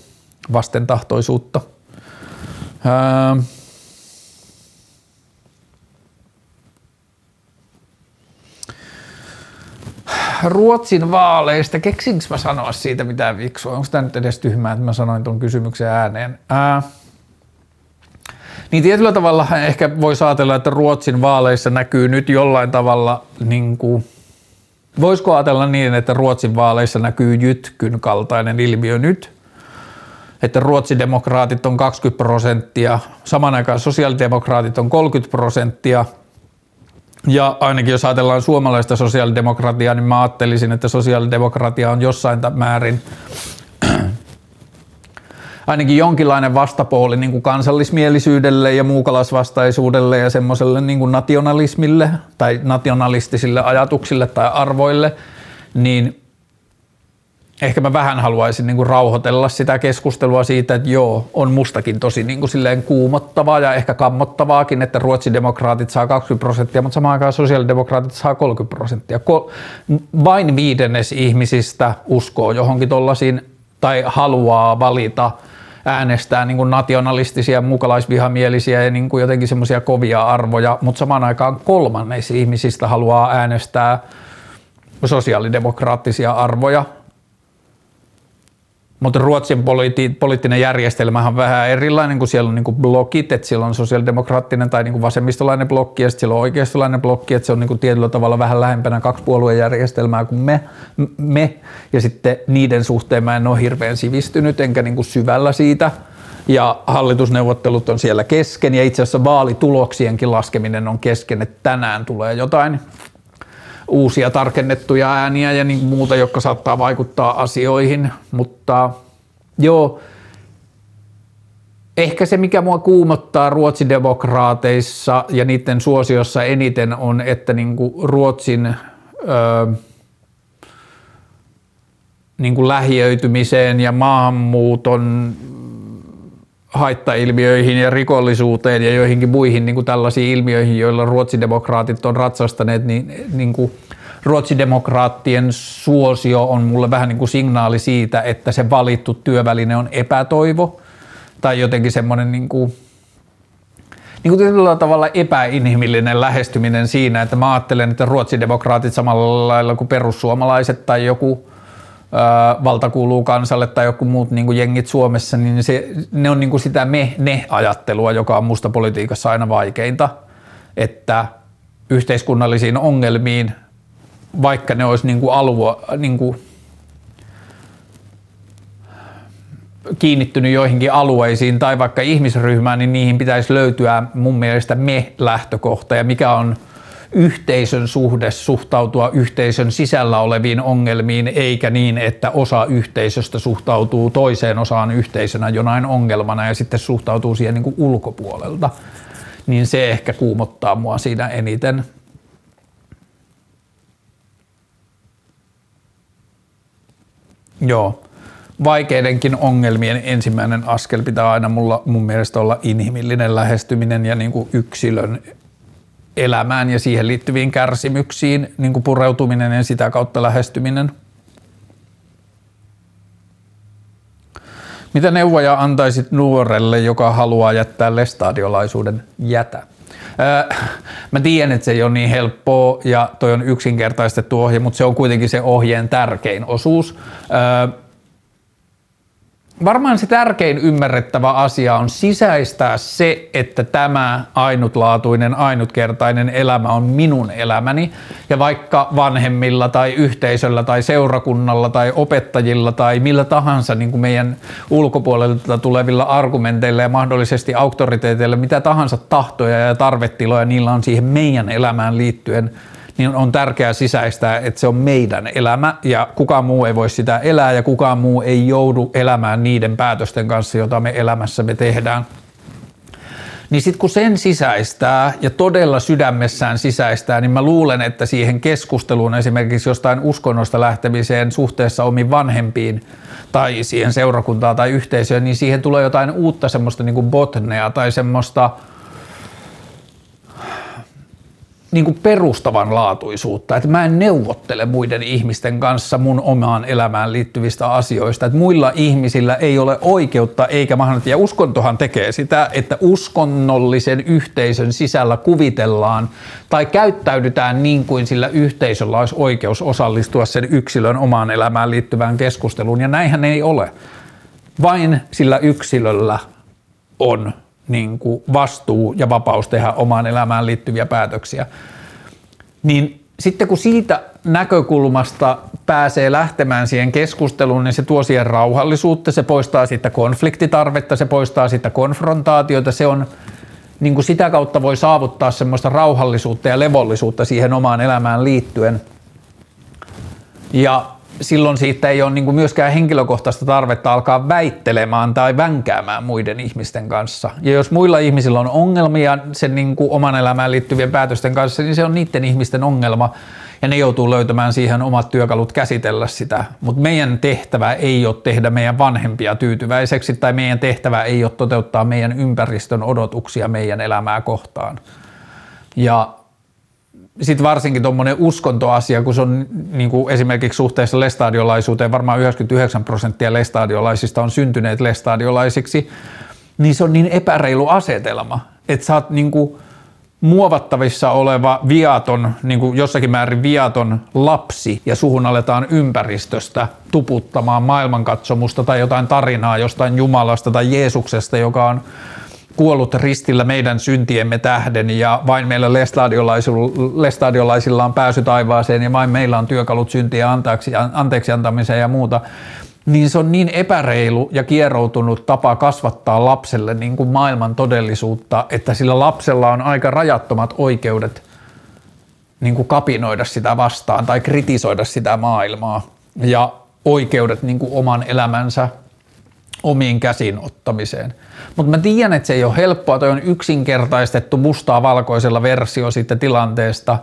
vastentahtoisuutta. Öö, Ruotsin vaaleista, keksinkö mä sanoa siitä mitään viksua? Onko tämä nyt edes tyhmää, että mä sanoin tuon kysymyksen ääneen? Ää, niin tietyllä tavalla ehkä voi ajatella, että Ruotsin vaaleissa näkyy nyt jollain tavalla, niin kuin, voisiko ajatella niin, että Ruotsin vaaleissa näkyy jytkyn kaltainen ilmiö nyt, että ruotsidemokraatit on 20 prosenttia, saman aikaan sosiaalidemokraatit on 30 prosenttia – ja ainakin jos ajatellaan suomalaista sosiaalidemokratiaa, niin mä ajattelisin, että sosiaalidemokratia on jossain määrin ainakin jonkinlainen vastapuoli niin kuin kansallismielisyydelle ja muukalaisvastaisuudelle ja semmoiselle niin kuin nationalismille tai nationalistisille ajatuksille tai arvoille, niin ehkä mä vähän haluaisin niin kuin rauhoitella sitä keskustelua siitä, että joo, on mustakin tosi niin kuin silleen kuumottavaa ja ehkä kammottavaakin, että ruotsidemokraatit saa 20 prosenttia, mutta samaan aikaan sosiaalidemokraatit saa 30 prosenttia. Vain viidennes ihmisistä uskoo johonkin tollaisiin tai haluaa valita äänestää niin kuin nationalistisia, mukalaisvihamielisiä ja niin kuin jotenkin semmoisia kovia arvoja, mutta samaan aikaan kolmannes ihmisistä haluaa äänestää sosiaalidemokraattisia arvoja, mutta Ruotsin politi- poliittinen järjestelmä on vähän erilainen, kun siellä on niin blokit, että siellä on sosiaalidemokraattinen tai niin vasemmistolainen blokki ja siellä on oikeistolainen blokki, että se on niin tietyllä tavalla vähän lähempänä kaksi järjestelmää kuin me, me. Ja sitten niiden suhteen mä en ole hirveän sivistynyt enkä niin syvällä siitä. Ja hallitusneuvottelut on siellä kesken ja itse asiassa vaalituloksienkin laskeminen on kesken, että tänään tulee jotain uusia tarkennettuja ääniä ja niin muuta, jotka saattaa vaikuttaa asioihin, mutta joo, ehkä se, mikä mua kuumottaa ruotsidemokraateissa ja niiden suosiossa eniten on, että niin kuin Ruotsin öö, niin kuin lähiöitymiseen ja maahanmuuton haittailmiöihin ja rikollisuuteen ja joihinkin muihin niin kuin tällaisiin ilmiöihin, joilla ruotsidemokraatit on ratsastaneet, niin, niin kuin ruotsidemokraattien suosio on mulle vähän niin kuin signaali siitä, että se valittu työväline on epätoivo tai jotenkin semmoinen niin kuin, niin kuin tietyllä tavalla epäinhimillinen lähestyminen siinä, että mä ajattelen, että ruotsidemokraatit samalla lailla kuin perussuomalaiset tai joku – valta kuuluu kansalle tai joku muut niin kuin jengit Suomessa, niin se, ne on niin kuin sitä me-ne-ajattelua, joka on musta politiikassa aina vaikeinta, että yhteiskunnallisiin ongelmiin, vaikka ne olisi niin kuin alue, niin kuin kiinnittynyt joihinkin alueisiin tai vaikka ihmisryhmään, niin niihin pitäisi löytyä mun mielestä me-lähtökohta ja mikä on – yhteisön suhde suhtautua yhteisön sisällä oleviin ongelmiin, eikä niin, että osa yhteisöstä suhtautuu toiseen osaan yhteisönä jonain ongelmana ja sitten suhtautuu siihen niin kuin ulkopuolelta. Niin se ehkä kuumottaa mua siinä eniten. Joo. Vaikeidenkin ongelmien ensimmäinen askel pitää aina mulla, mun mielestä olla inhimillinen lähestyminen ja niin kuin yksilön elämään ja siihen liittyviin kärsimyksiin niin kuin pureutuminen ja sitä kautta lähestyminen. Mitä neuvoja antaisit nuorelle, joka haluaa jättää lestadiolaisuuden jätä? Öö, mä tiedän, että se ei ole niin helppoa ja toi on yksinkertaistettu ohje, mutta se on kuitenkin se ohjeen tärkein osuus. Öö, varmaan se tärkein ymmärrettävä asia on sisäistää se, että tämä ainutlaatuinen, ainutkertainen elämä on minun elämäni. Ja vaikka vanhemmilla tai yhteisöllä tai seurakunnalla tai opettajilla tai millä tahansa niin kuin meidän ulkopuolelta tulevilla argumenteilla ja mahdollisesti auktoriteeteilla, mitä tahansa tahtoja ja tarvetiloja niillä on siihen meidän elämään liittyen – niin on tärkeää sisäistää, että se on meidän elämä ja kukaan muu ei voi sitä elää ja kukaan muu ei joudu elämään niiden päätösten kanssa, joita me elämässämme tehdään. Niin sitten kun sen sisäistää ja todella sydämessään sisäistää, niin mä luulen, että siihen keskusteluun esimerkiksi jostain uskonnosta lähtemiseen suhteessa omiin vanhempiin tai siihen seurakuntaan tai yhteisöön, niin siihen tulee jotain uutta semmoista niin kuin botnea tai semmoista – niin kuin perustavanlaatuisuutta, että mä en neuvottele muiden ihmisten kanssa mun omaan elämään liittyvistä asioista, että muilla ihmisillä ei ole oikeutta eikä mahdollista, ja uskontohan tekee sitä, että uskonnollisen yhteisön sisällä kuvitellaan tai käyttäydytään niin kuin sillä yhteisöllä olisi oikeus osallistua sen yksilön omaan elämään liittyvään keskusteluun, ja näinhän ei ole. Vain sillä yksilöllä on niin kuin vastuu ja vapaus tehdä omaan elämään liittyviä päätöksiä. Niin sitten kun siitä näkökulmasta pääsee lähtemään siihen keskusteluun, niin se tuo siihen rauhallisuutta, se poistaa sitä konfliktitarvetta, se poistaa sitä konfrontaatiota, se on niin kuin sitä kautta voi saavuttaa semmoista rauhallisuutta ja levollisuutta siihen omaan elämään liittyen. Ja silloin siitä ei ole niin kuin myöskään henkilökohtaista tarvetta alkaa väittelemään tai vänkäämään muiden ihmisten kanssa. Ja jos muilla ihmisillä on ongelmia sen niin kuin oman elämään liittyvien päätösten kanssa, niin se on niiden ihmisten ongelma ja ne joutuu löytämään siihen omat työkalut käsitellä sitä. Mutta meidän tehtävä ei ole tehdä meidän vanhempia tyytyväiseksi tai meidän tehtävä ei ole toteuttaa meidän ympäristön odotuksia meidän elämää kohtaan. Ja sitten varsinkin tuommoinen uskontoasia, kun se on niin kuin esimerkiksi suhteessa lestadiolaisuuteen, varmaan 99 prosenttia lestadiolaisista on syntyneet lestadiolaisiksi, niin se on niin epäreilu asetelma, että sä oot niin kuin muovattavissa oleva viaton, niin kuin jossakin määrin viaton lapsi ja suhun aletaan ympäristöstä tuputtamaan maailmankatsomusta tai jotain tarinaa jostain Jumalasta tai Jeesuksesta, joka on kuollut ristillä meidän syntiemme tähden ja vain meillä lestadiolaisilla on pääsy taivaaseen ja vain meillä on työkalut syntiä anteeksi, anteeksi antamiseen ja muuta, niin se on niin epäreilu ja kieroutunut tapa kasvattaa lapselle niin kuin maailman todellisuutta, että sillä lapsella on aika rajattomat oikeudet niin kuin kapinoida sitä vastaan tai kritisoida sitä maailmaa ja oikeudet niin kuin oman elämänsä omiin käsiin ottamiseen. Mutta mä tiedän, että se ei ole helppoa, toi on yksinkertaistettu mustaa valkoisella versio siitä tilanteesta,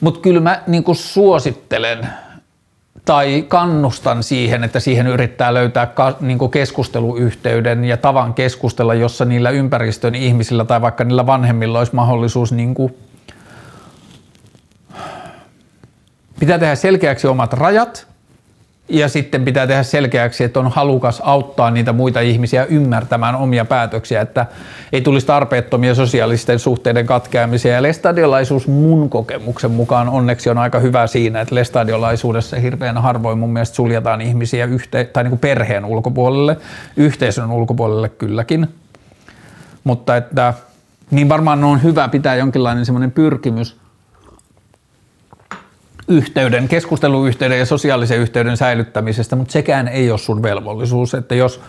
mutta kyllä mä niinku suosittelen tai kannustan siihen, että siihen yrittää löytää ka, niin keskusteluyhteyden ja tavan keskustella, jossa niillä ympäristön ihmisillä tai vaikka niillä vanhemmilla olisi mahdollisuus niin kuin pitää tehdä selkeäksi omat rajat ja sitten pitää tehdä selkeäksi, että on halukas auttaa niitä muita ihmisiä ymmärtämään omia päätöksiä, että ei tulisi tarpeettomia sosiaalisten suhteiden katkeamisia. Ja lestadiolaisuus mun kokemuksen mukaan onneksi on aika hyvä siinä, että lestadiolaisuudessa hirveän harvoin mun mielestä suljetaan ihmisiä yhte- tai niin kuin perheen ulkopuolelle, yhteisön ulkopuolelle kylläkin. Mutta että niin varmaan on hyvä pitää jonkinlainen semmoinen pyrkimys – yhteyden, keskusteluyhteyden ja sosiaalisen yhteyden säilyttämisestä, mutta sekään ei ole sun velvollisuus, että jos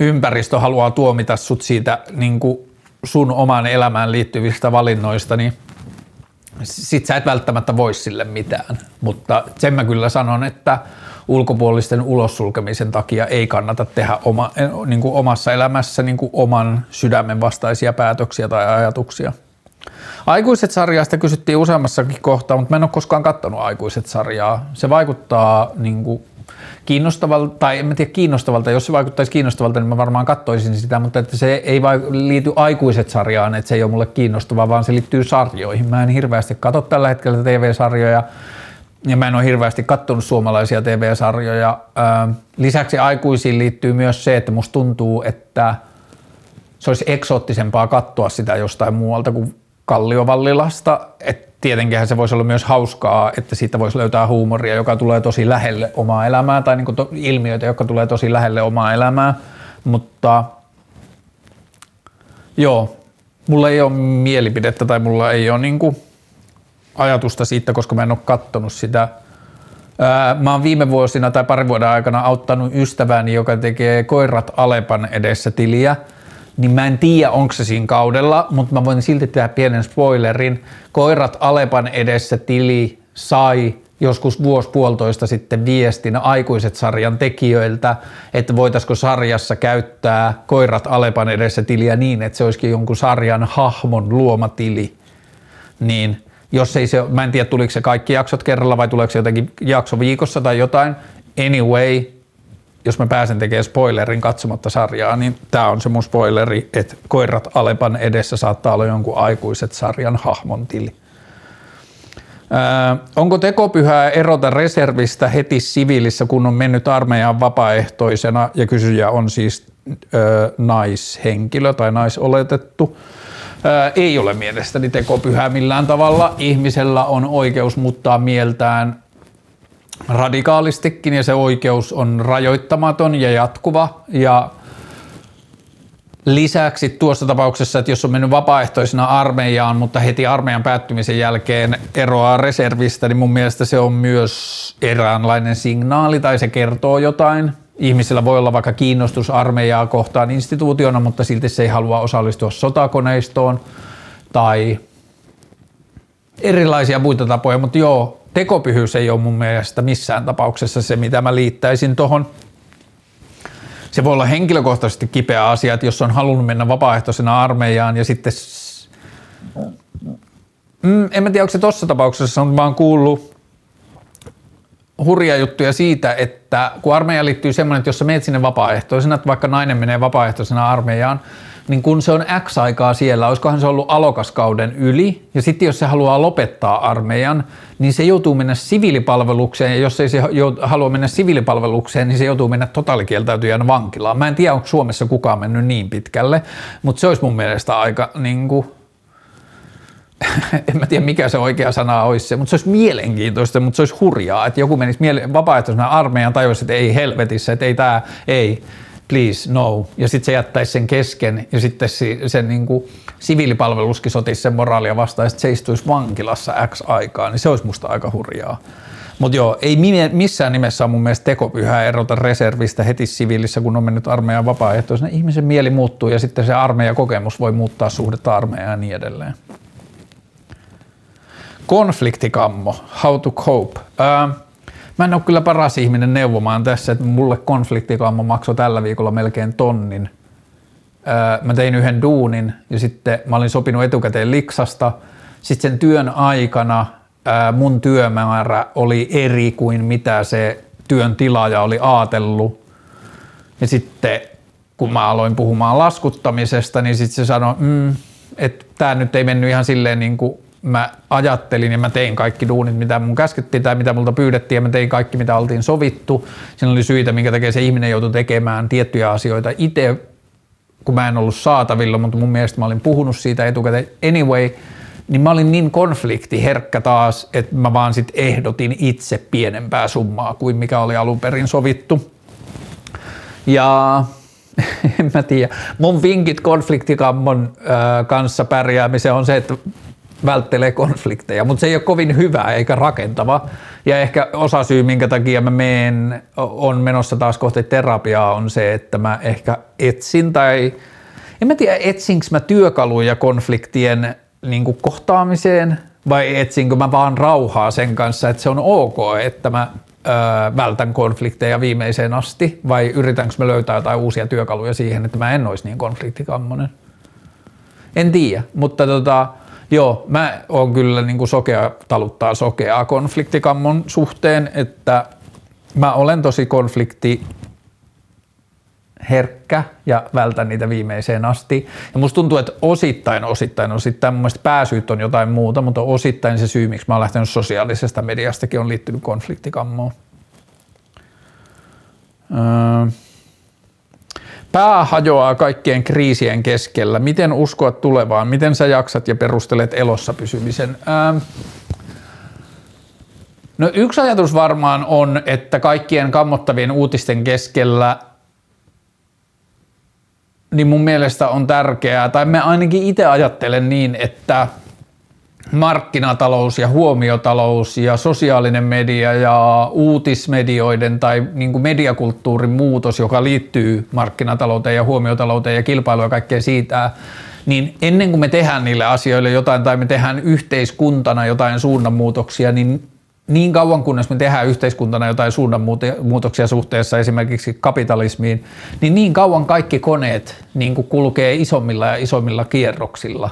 ympäristö haluaa tuomita sut siitä niin kuin sun omaan elämään liittyvistä valinnoista, niin sit sä et välttämättä voi sille mitään. Mutta sen mä kyllä sanon, että ulkopuolisten ulossulkemisen takia ei kannata tehdä oma, niin kuin omassa elämässä niin kuin oman sydämen vastaisia päätöksiä tai ajatuksia. Aikuiset sarjasta kysyttiin useammassakin kohtaa, mutta mä en ole koskaan katsonut aikuiset sarjaa. Se vaikuttaa niin kuin kiinnostavalta, tai en mä tiedä kiinnostavalta, jos se vaikuttaisi kiinnostavalta, niin mä varmaan katsoisin sitä, mutta että se ei liity aikuiset sarjaan, että se ei ole mulle kiinnostavaa, vaan se liittyy sarjoihin. Mä en hirveästi katso tällä hetkellä TV-sarjoja, ja mä en ole hirveästi katsonut suomalaisia TV-sarjoja. Lisäksi aikuisiin liittyy myös se, että musta tuntuu, että se olisi eksoottisempaa katsoa sitä jostain muualta kuin Kalliovallilasta, että tietenkin se voisi olla myös hauskaa, että siitä voisi löytää huumoria, joka tulee tosi lähelle omaa elämää, tai niin to, ilmiöitä, jotka tulee tosi lähelle omaa elämää, mutta joo, mulla ei ole mielipidettä tai mulla ei ole niin kuin ajatusta siitä, koska mä en ole kattonut sitä. Mä oon viime vuosina tai parin vuoden aikana auttanut ystäväni, joka tekee koirat Alepan edessä tiliä – niin mä en tiedä, onko se siinä kaudella, mutta mä voin silti tehdä pienen spoilerin. Koirat Alepan edessä tili sai joskus vuosi puolitoista sitten viestin aikuiset sarjan tekijöiltä, että voitaisiko sarjassa käyttää koirat Alepan edessä tiliä niin, että se olisikin jonkun sarjan hahmon luoma tili. Niin jos ei se, mä en tiedä tuliko se kaikki jaksot kerralla vai tuleeko se jotenkin jakso viikossa tai jotain. Anyway, jos mä pääsen tekemään spoilerin katsomatta sarjaa, niin tämä on se mun spoileri, että koirat Alepan edessä saattaa olla jonkun aikuiset sarjan hahmon tili. Öö, onko tekopyhää erota reservistä heti siviilissä, kun on mennyt armeijaan vapaaehtoisena ja kysyjä on siis öö, naishenkilö tai naisoletettu? Öö, ei ole mielestäni tekopyhää millään tavalla. Ihmisellä on oikeus muuttaa mieltään radikaalistikin ja se oikeus on rajoittamaton ja jatkuva ja Lisäksi tuossa tapauksessa, että jos on mennyt vapaaehtoisena armeijaan, mutta heti armeijan päättymisen jälkeen eroaa reservistä, niin mun mielestä se on myös eräänlainen signaali tai se kertoo jotain. Ihmisillä voi olla vaikka kiinnostus armeijaa kohtaan instituutiona, mutta silti se ei halua osallistua sotakoneistoon tai erilaisia muita tapoja, mutta joo, tekopyhyys ei ole mun mielestä missään tapauksessa se, mitä mä liittäisin tuohon se voi olla henkilökohtaisesti kipeä asia, että jos on halunnut mennä vapaaehtoisena armeijaan ja sitten mm, en mä tiedä, onko se tuossa tapauksessa, on vaan kuullut hurja juttuja siitä, että kun armeija liittyy semmoinen, että jos sä menet sinne vapaaehtoisena, että vaikka nainen menee vapaaehtoisena armeijaan, niin kun se on X aikaa siellä, olisikohan se ollut alokaskauden yli, ja sitten jos se haluaa lopettaa armeijan, niin se joutuu mennä siviilipalvelukseen, ja jos ei se halua mennä siviilipalvelukseen, niin se joutuu mennä totaalikieltäytyjän vankilaan. Mä en tiedä, onko Suomessa kukaan mennyt niin pitkälle, mutta se olisi mun mielestä aika niin kuin, en mä tiedä mikä se oikea sana olisi se, mutta se olisi mielenkiintoista, mutta se olisi hurjaa, että joku menisi vapaaehtoisena armeijan tajuisi, että ei helvetissä, että ei tämä, ei, please, no. Ja sitten se jättäisi sen kesken ja sitten se, se niin kuin, siviilipalveluskin sotisi sen moraalia vastaan ja sitten se istuisi vankilassa X aikaa, niin se olisi musta aika hurjaa. Mutta joo, ei missään nimessä on mun mielestä tekopyhää erota reservistä heti siviilissä, kun on mennyt armeijan vapaaehtoisena. Ihmisen mieli muuttuu ja sitten se armeijakokemus voi muuttaa suhdetta armeijaan ja niin edelleen. Konfliktikammo, how to cope. Ää, mä en ole kyllä paras ihminen neuvomaan tässä, että mulle konfliktikammo maksoi tällä viikolla melkein tonnin. Ää, mä tein yhden duunin ja sitten mä olin sopinut etukäteen liksasta. Sitten sen työn aikana ää, mun työmäärä oli eri kuin mitä se työn tilaaja oli aatellut. Ja sitten kun mä aloin puhumaan laskuttamisesta, niin sitten se sanoi, mm, että tämä nyt ei mennyt ihan silleen niin kuin mä ajattelin ja mä tein kaikki duunit, mitä mun käskettiin tai mitä multa pyydettiin ja mä tein kaikki, mitä oltiin sovittu. Siinä oli syitä, minkä takia se ihminen joutui tekemään tiettyjä asioita itse, kun mä en ollut saatavilla, mutta mun mielestä mä olin puhunut siitä etukäteen. Anyway, niin mä olin niin konfliktiherkkä taas, että mä vaan sit ehdotin itse pienempää summaa kuin mikä oli alun perin sovittu. Ja en mä tiedä. Mun vinkit konfliktikammon äh, kanssa pärjäämiseen on se, että välttelee konflikteja, mutta se ei ole kovin hyvä eikä rakentava. Ja ehkä osa syy, minkä takia mä meen, on menossa taas kohti terapiaa, on se, että mä ehkä etsin tai en mä tiedä, etsinkö mä työkaluja konfliktien niin kuin kohtaamiseen vai etsinkö mä vaan rauhaa sen kanssa, että se on ok, että mä öö, vältän konflikteja viimeiseen asti vai yritänkö mä löytää jotain uusia työkaluja siihen, että mä en olisi niin konfliktikammonen. En tiedä, mutta tota, Joo, mä oon kyllä niin kuin sokea, taluttaa sokeaa konfliktikammon suhteen, että mä olen tosi konflikti herkkä ja vältän niitä viimeiseen asti. Ja musta tuntuu, että osittain, osittain, osittain mun mielestä pääsyyt on jotain muuta, mutta osittain se syy, miksi mä oon lähtenyt sosiaalisesta mediastakin on liittynyt konfliktikammoon. Öö. Pää hajoaa kaikkien kriisien keskellä. Miten uskoa tulevaan? Miten sä jaksat ja perustelet elossa pysymisen? Ähm. No yksi ajatus varmaan on, että kaikkien kammottavien uutisten keskellä niin mun mielestä on tärkeää, tai me ainakin itse ajattelen niin, että – markkinatalous ja huomiotalous ja sosiaalinen media ja uutismedioiden tai niin kuin mediakulttuurin muutos, joka liittyy markkinatalouteen ja huomiotalouteen ja kilpailuun ja kaikkea siitä, niin ennen kuin me tehdään niille asioille jotain tai me tehdään yhteiskuntana jotain suunnanmuutoksia, niin niin kauan kunnes me tehdään yhteiskuntana jotain suunnanmuutoksia suhteessa esimerkiksi kapitalismiin, niin niin kauan kaikki koneet niin kuin kulkee isommilla ja isommilla kierroksilla.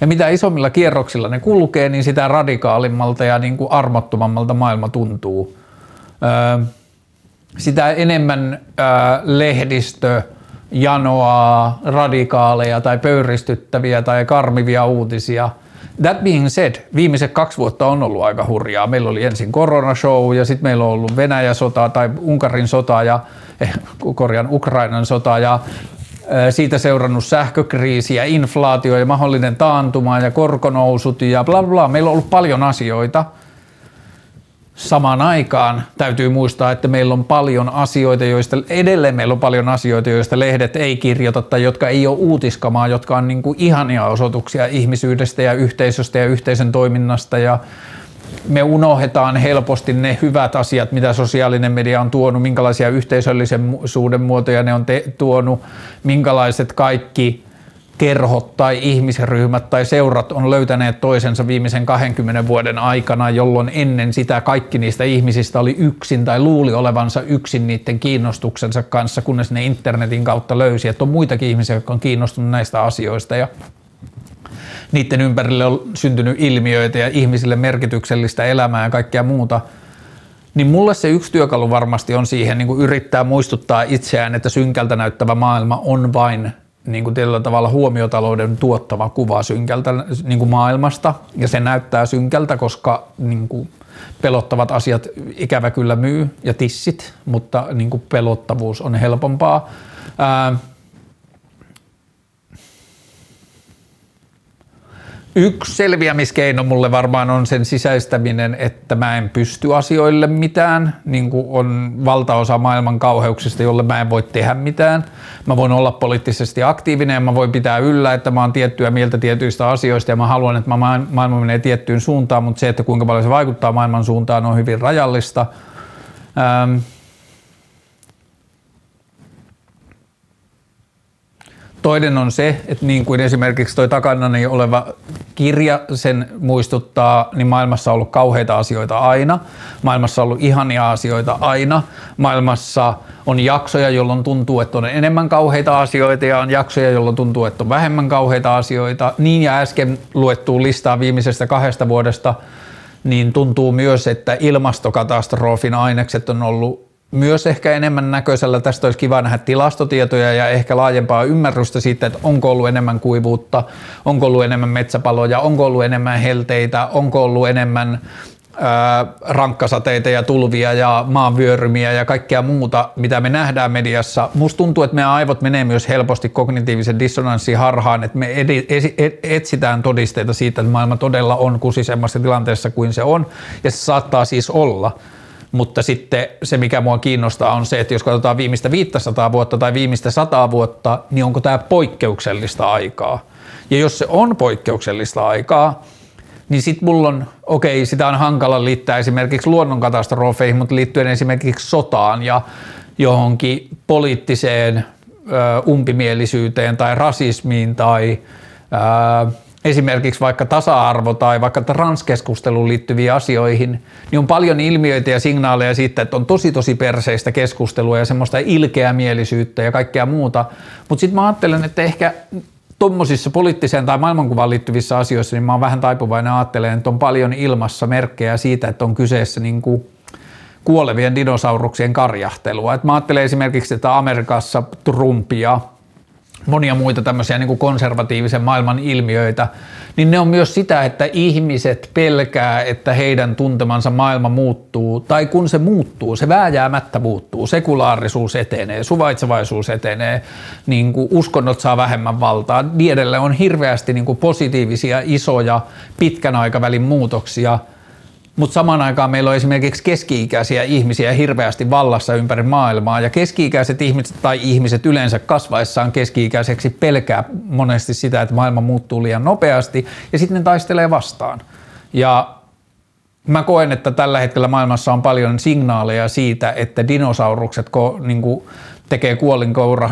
Ja mitä isommilla kierroksilla ne kulkee, niin sitä radikaalimmalta ja niin kuin armottomammalta maailma tuntuu. Öö, sitä enemmän öö, lehdistö janoaa radikaaleja tai pöyristyttäviä tai karmivia uutisia – That being said, viimeiset kaksi vuotta on ollut aika hurjaa. Meillä oli ensin koronashow ja sitten meillä on ollut Venäjä-sota tai Unkarin sota ja eh, korjan Ukrainan sota ja siitä seurannut sähkökriisi ja inflaatio ja mahdollinen taantuma ja korkonousut ja bla bla. Meillä on ollut paljon asioita – samaan aikaan täytyy muistaa, että meillä on paljon asioita, joista edelleen meillä on paljon asioita, joista lehdet ei kirjoita tai jotka ei ole uutiskamaa, jotka on niin kuin ihania osoituksia ihmisyydestä ja yhteisöstä ja yhteisön toiminnasta ja me unohdetaan helposti ne hyvät asiat, mitä sosiaalinen media on tuonut, minkälaisia yhteisöllisyyden muotoja ne on te- tuonut, minkälaiset kaikki kerhot tai ihmisryhmät tai seurat on löytäneet toisensa viimeisen 20 vuoden aikana, jolloin ennen sitä kaikki niistä ihmisistä oli yksin tai luuli olevansa yksin niiden kiinnostuksensa kanssa, kunnes ne internetin kautta löysi, että on muitakin ihmisiä, jotka on kiinnostunut näistä asioista. Ja niiden ympärille on syntynyt ilmiöitä ja ihmisille merkityksellistä elämää ja kaikkea muuta – niin mulle se yksi työkalu varmasti on siihen niin kuin yrittää muistuttaa itseään, että synkältä näyttävä maailma on vain niin kuin tietyllä tavalla huomiotalouden tuottava kuva synkältä niin kuin maailmasta, ja se näyttää synkältä, koska niin kuin pelottavat asiat ikävä kyllä myy ja tissit, mutta niin kuin pelottavuus on helpompaa. Ää, Yksi selviämiskeino mulle varmaan on sen sisäistäminen, että mä en pysty asioille mitään, niin kuin on valtaosa maailman kauheuksista, jolle mä en voi tehdä mitään. Mä voin olla poliittisesti aktiivinen ja mä voin pitää yllä, että mä oon tiettyä mieltä tietyistä asioista ja mä haluan, että maailma menee tiettyyn suuntaan, mutta se, että kuinka paljon se vaikuttaa maailman suuntaan on hyvin rajallista. Ähm, Toinen on se, että niin kuin esimerkiksi toi takanani oleva kirja sen muistuttaa, niin maailmassa on ollut kauheita asioita aina. Maailmassa on ollut ihania asioita aina. Maailmassa on jaksoja, jolloin tuntuu, että on enemmän kauheita asioita ja on jaksoja, jolloin tuntuu, että on vähemmän kauheita asioita. Niin ja äsken luettuun listaa viimeisestä kahdesta vuodesta, niin tuntuu myös, että ilmastokatastrofin ainekset on ollut myös ehkä enemmän näköisellä. Tästä olisi kiva nähdä tilastotietoja ja ehkä laajempaa ymmärrystä siitä, että onko ollut enemmän kuivuutta, onko ollut enemmän metsäpaloja, onko ollut enemmän helteitä, onko ollut enemmän rankkasateita ja tulvia ja maanvyörymiä ja kaikkea muuta, mitä me nähdään mediassa. Musta tuntuu, että meidän aivot menee myös helposti kognitiivisen dissonanssin harhaan, että me etsitään todisteita siitä, että maailma todella on kusisemmassa tilanteessa kuin se on, ja se saattaa siis olla – mutta sitten se, mikä mua kiinnostaa, on se, että jos katsotaan viimeistä 500 vuotta tai viimeistä 100 vuotta, niin onko tämä poikkeuksellista aikaa? Ja jos se on poikkeuksellista aikaa, niin sitten mulla on, okei, sitä on hankala liittää esimerkiksi luonnonkatastrofeihin, mutta liittyen esimerkiksi sotaan ja johonkin poliittiseen ö, umpimielisyyteen tai rasismiin tai ö, esimerkiksi vaikka tasa-arvo tai vaikka transkeskusteluun liittyviin asioihin, niin on paljon ilmiöitä ja signaaleja siitä, että on tosi tosi perseistä keskustelua ja semmoista ilkeämielisyyttä ja kaikkea muuta. Mutta sitten mä ajattelen, että ehkä tuommoisissa poliittiseen tai maailmankuvaan liittyvissä asioissa, niin mä oon vähän taipuvainen ajattelemaan, että on paljon ilmassa merkkejä siitä, että on kyseessä niin kuin kuolevien dinosauruksien karjahtelua. Et mä ajattelen esimerkiksi, että Amerikassa Trumpia monia muita tämmöisiä niin kuin konservatiivisen maailman ilmiöitä, niin ne on myös sitä, että ihmiset pelkää, että heidän tuntemansa maailma muuttuu, tai kun se muuttuu, se vääjäämättä muuttuu, sekulaarisuus etenee, suvaitsevaisuus etenee, niin kuin uskonnot saa vähemmän valtaa, niin on hirveästi niin kuin positiivisia, isoja, pitkän aikavälin muutoksia – mutta samaan aikaan meillä on esimerkiksi keski-ikäisiä ihmisiä hirveästi vallassa ympäri maailmaa, ja keski-ikäiset ihmiset tai ihmiset yleensä kasvaessaan keski-ikäiseksi pelkää monesti sitä, että maailma muuttuu liian nopeasti, ja sitten ne taistelee vastaan. Ja mä koen, että tällä hetkellä maailmassa on paljon signaaleja siitä, että dinosaurukset ko, niin tekee kuolinkoura,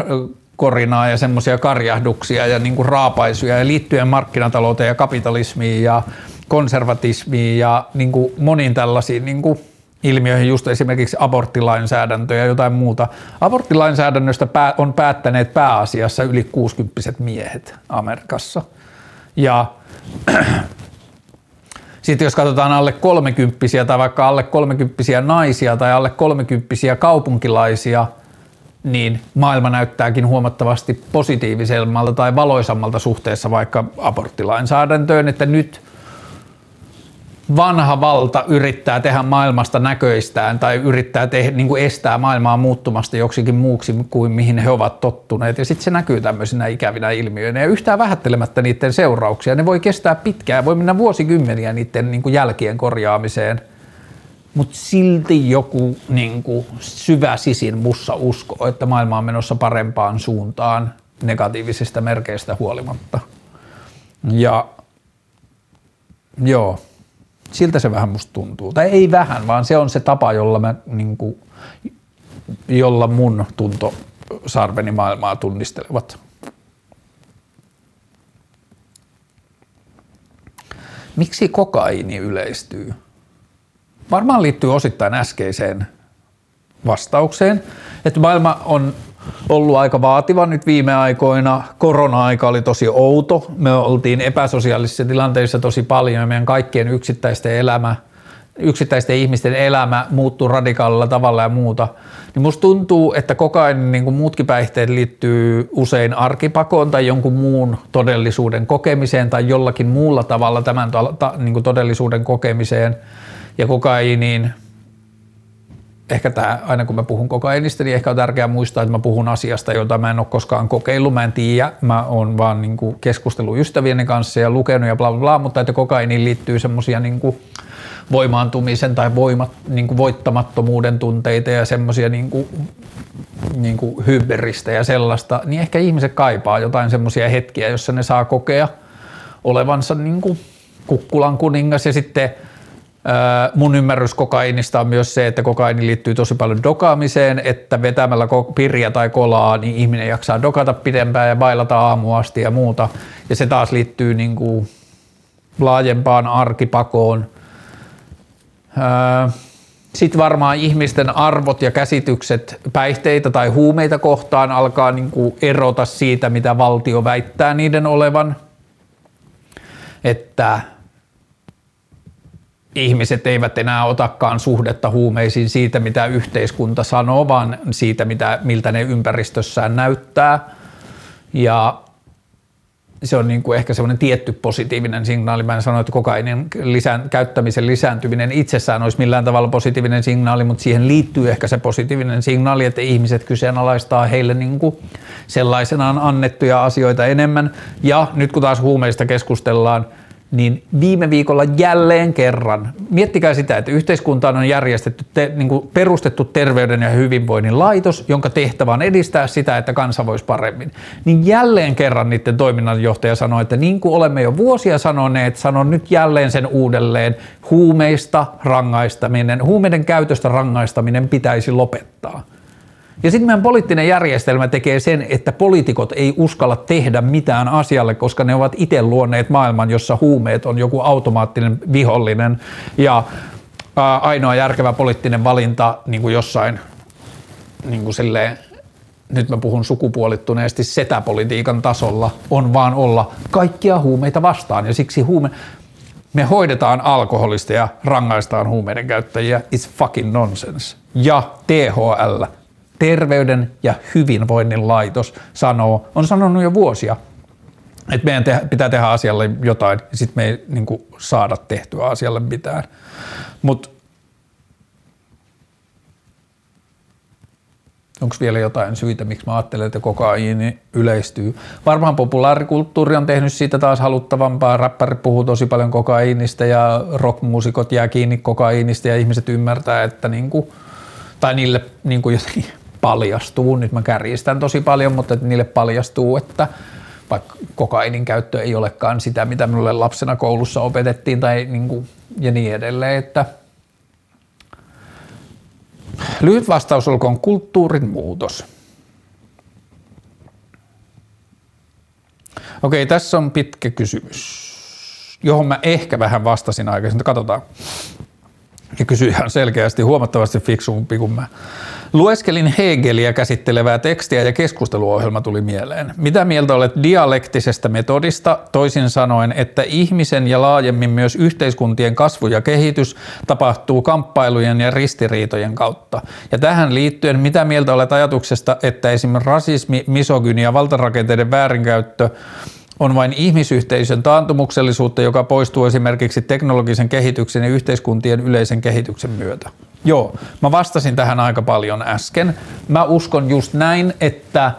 korinaa ja semmoisia karjahduksia ja niin kuin raapaisuja ja liittyen markkinatalouteen ja kapitalismiin ja konservatismiin ja niin kuin moniin tällaisiin niin kuin ilmiöihin, just esimerkiksi aborttilainsäädäntö ja jotain muuta. Aborttilainsäädännöstä on päättäneet pääasiassa yli 60 miehet Amerikassa. Ja sitten jos katsotaan alle 30 tai vaikka alle 30 naisia tai alle 30 kaupunkilaisia, niin maailma näyttääkin huomattavasti positiivisemmalta tai valoisammalta suhteessa vaikka aborttilainsäädäntöön, että nyt vanha valta yrittää tehdä maailmasta näköistään tai yrittää tehdä, niin kuin estää maailmaa muuttumasta joksikin muuksi kuin mihin he ovat tottuneet. Ja sitten se näkyy tämmöisinä ikävinä ilmiöinä ja yhtään vähättelemättä niiden seurauksia. Ne voi kestää pitkään, voi mennä vuosikymmeniä niiden niin kuin jälkien korjaamiseen. Mutta silti joku niin kuin syvä sisin mussa uskoo, että maailma on menossa parempaan suuntaan negatiivisista merkeistä huolimatta. Ja joo, siltä se vähän musta tuntuu. Tai ei vähän, vaan se on se tapa, jolla, mä, niin kuin, jolla mun tunto sarveni maailmaa tunnistelevat. Miksi kokaini yleistyy? Varmaan liittyy osittain äskeiseen vastaukseen, että maailma on ollut aika vaativa nyt viime aikoina. Korona-aika oli tosi outo. Me oltiin epäsosiaalisissa tilanteissa tosi paljon ja meidän kaikkien yksittäisten elämä, yksittäisten ihmisten elämä muuttui radikaalilla tavalla ja muuta. Niin musta tuntuu, että kokain niin kuin muutkin päihteet liittyy usein arkipakoon tai jonkun muun todellisuuden kokemiseen tai jollakin muulla tavalla tämän niin kuin todellisuuden kokemiseen. Ja kokainiin ehkä tämä, aina kun mä puhun kokainista, niin ehkä on tärkeää muistaa, että mä puhun asiasta, jota mä en ole koskaan kokeillut, mä en tiedä, mä oon vaan niin kuin keskustellut ystävieni kanssa ja lukenut ja bla bla bla, mutta että kokainiin liittyy semmoisia niin voimaantumisen tai voimat, niin kuin voittamattomuuden tunteita ja semmoisia niin niin hyberistä ja sellaista, niin ehkä ihmiset kaipaa jotain semmoisia hetkiä, jossa ne saa kokea olevansa niin kuin kukkulan kuningas ja sitten – Mun ymmärrys kokainista on myös se, että kokaini liittyy tosi paljon dokaamiseen, että vetämällä pirja tai kolaa, niin ihminen jaksaa dokata pidempään ja bailata aamuasti ja muuta. Ja se taas liittyy niin kuin laajempaan arkipakoon. Sitten varmaan ihmisten arvot ja käsitykset päihteitä tai huumeita kohtaan alkaa niin kuin erota siitä, mitä valtio väittää niiden olevan. Että ihmiset eivät enää otakaan suhdetta huumeisiin siitä, mitä yhteiskunta sanoo, vaan siitä, mitä, miltä ne ympäristössään näyttää. Ja se on niin kuin ehkä semmoinen tietty positiivinen signaali. Mä en sano, että kokainin lisään, käyttämisen lisääntyminen itsessään olisi millään tavalla positiivinen signaali, mutta siihen liittyy ehkä se positiivinen signaali, että ihmiset kyseenalaistaa heille niin kuin sellaisenaan annettuja asioita enemmän. Ja nyt kun taas huumeista keskustellaan, niin viime viikolla jälleen kerran, miettikää sitä, että yhteiskuntaan on järjestetty, te, niin kuin perustettu terveyden ja hyvinvoinnin laitos, jonka tehtävä on edistää sitä, että kansa voisi paremmin. Niin jälleen kerran niiden toiminnanjohtaja sanoi, että niin kuin olemme jo vuosia sanoneet, sanon nyt jälleen sen uudelleen, huumeista rangaistaminen, huumeiden käytöstä rangaistaminen pitäisi lopettaa. Ja sitten meidän poliittinen järjestelmä tekee sen, että poliitikot ei uskalla tehdä mitään asialle, koska ne ovat itse luoneet maailman, jossa huumeet on joku automaattinen vihollinen. Ja ää, ainoa järkevä poliittinen valinta niin kuin jossain niin kuin silleen, nyt mä puhun sukupuolittuneesti setäpolitiikan tasolla, on vaan olla kaikkia huumeita vastaan. Ja siksi huume, me hoidetaan alkoholista ja rangaistaan huumeiden käyttäjiä. It's fucking nonsense. Ja THL terveyden ja hyvinvoinnin laitos sanoo, on sanonut jo vuosia, että meidän te- pitää tehdä asialle jotain ja sitten me ei niin kuin, saada tehtyä asialle mitään. Mutta onko vielä jotain syitä, miksi mä ajattelen, että kokaiini yleistyy. Varmaan populaarikulttuuri on tehnyt siitä taas haluttavampaa. Räppäri puhuu tosi paljon kokaiinista ja rockmuusikot jää kiinni kokaiinista ja ihmiset ymmärtää, että niinku, tai niille niinku jotenkin paljastuu, nyt mä kärjistän tosi paljon, mutta että niille paljastuu, että vaikka kokainin käyttö ei olekaan sitä, mitä minulle lapsena koulussa opetettiin tai niin kuin, ja niin edelleen, että lyhyt vastaus olkoon kulttuurin muutos. Okei, tässä on pitkä kysymys, johon mä ehkä vähän vastasin aikaisemmin. Katsotaan. Ja kysyi ihan selkeästi huomattavasti fiksumpi kuin mä. Lueskelin Hegeliä käsittelevää tekstiä ja keskusteluohjelma tuli mieleen. Mitä mieltä olet dialektisesta metodista, toisin sanoen, että ihmisen ja laajemmin myös yhteiskuntien kasvu ja kehitys tapahtuu kamppailujen ja ristiriitojen kautta? Ja tähän liittyen, mitä mieltä olet ajatuksesta, että esimerkiksi rasismi, misogyni ja valtarakenteiden väärinkäyttö on vain ihmisyhteisön taantumuksellisuutta, joka poistuu esimerkiksi teknologisen kehityksen ja yhteiskuntien yleisen kehityksen myötä. Joo, mä vastasin tähän aika paljon äsken. Mä uskon just näin, että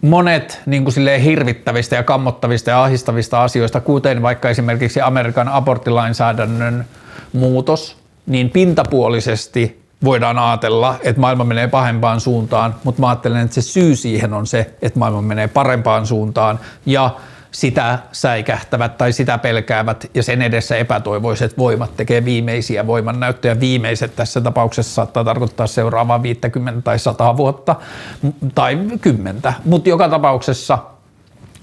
monet niin kuin silleen hirvittävistä ja kammottavista ja ahistavista asioista, kuten vaikka esimerkiksi Amerikan aborttilainsäädännön muutos, niin pintapuolisesti voidaan ajatella, että maailma menee pahempaan suuntaan, mutta mä ajattelen, että se syy siihen on se, että maailma menee parempaan suuntaan ja sitä säikähtävät tai sitä pelkäävät ja sen edessä epätoivoiset voimat tekee viimeisiä voimannäyttöjä. Viimeiset tässä tapauksessa saattaa tarkoittaa seuraavaa 50 tai 100 vuotta tai 10, mutta joka tapauksessa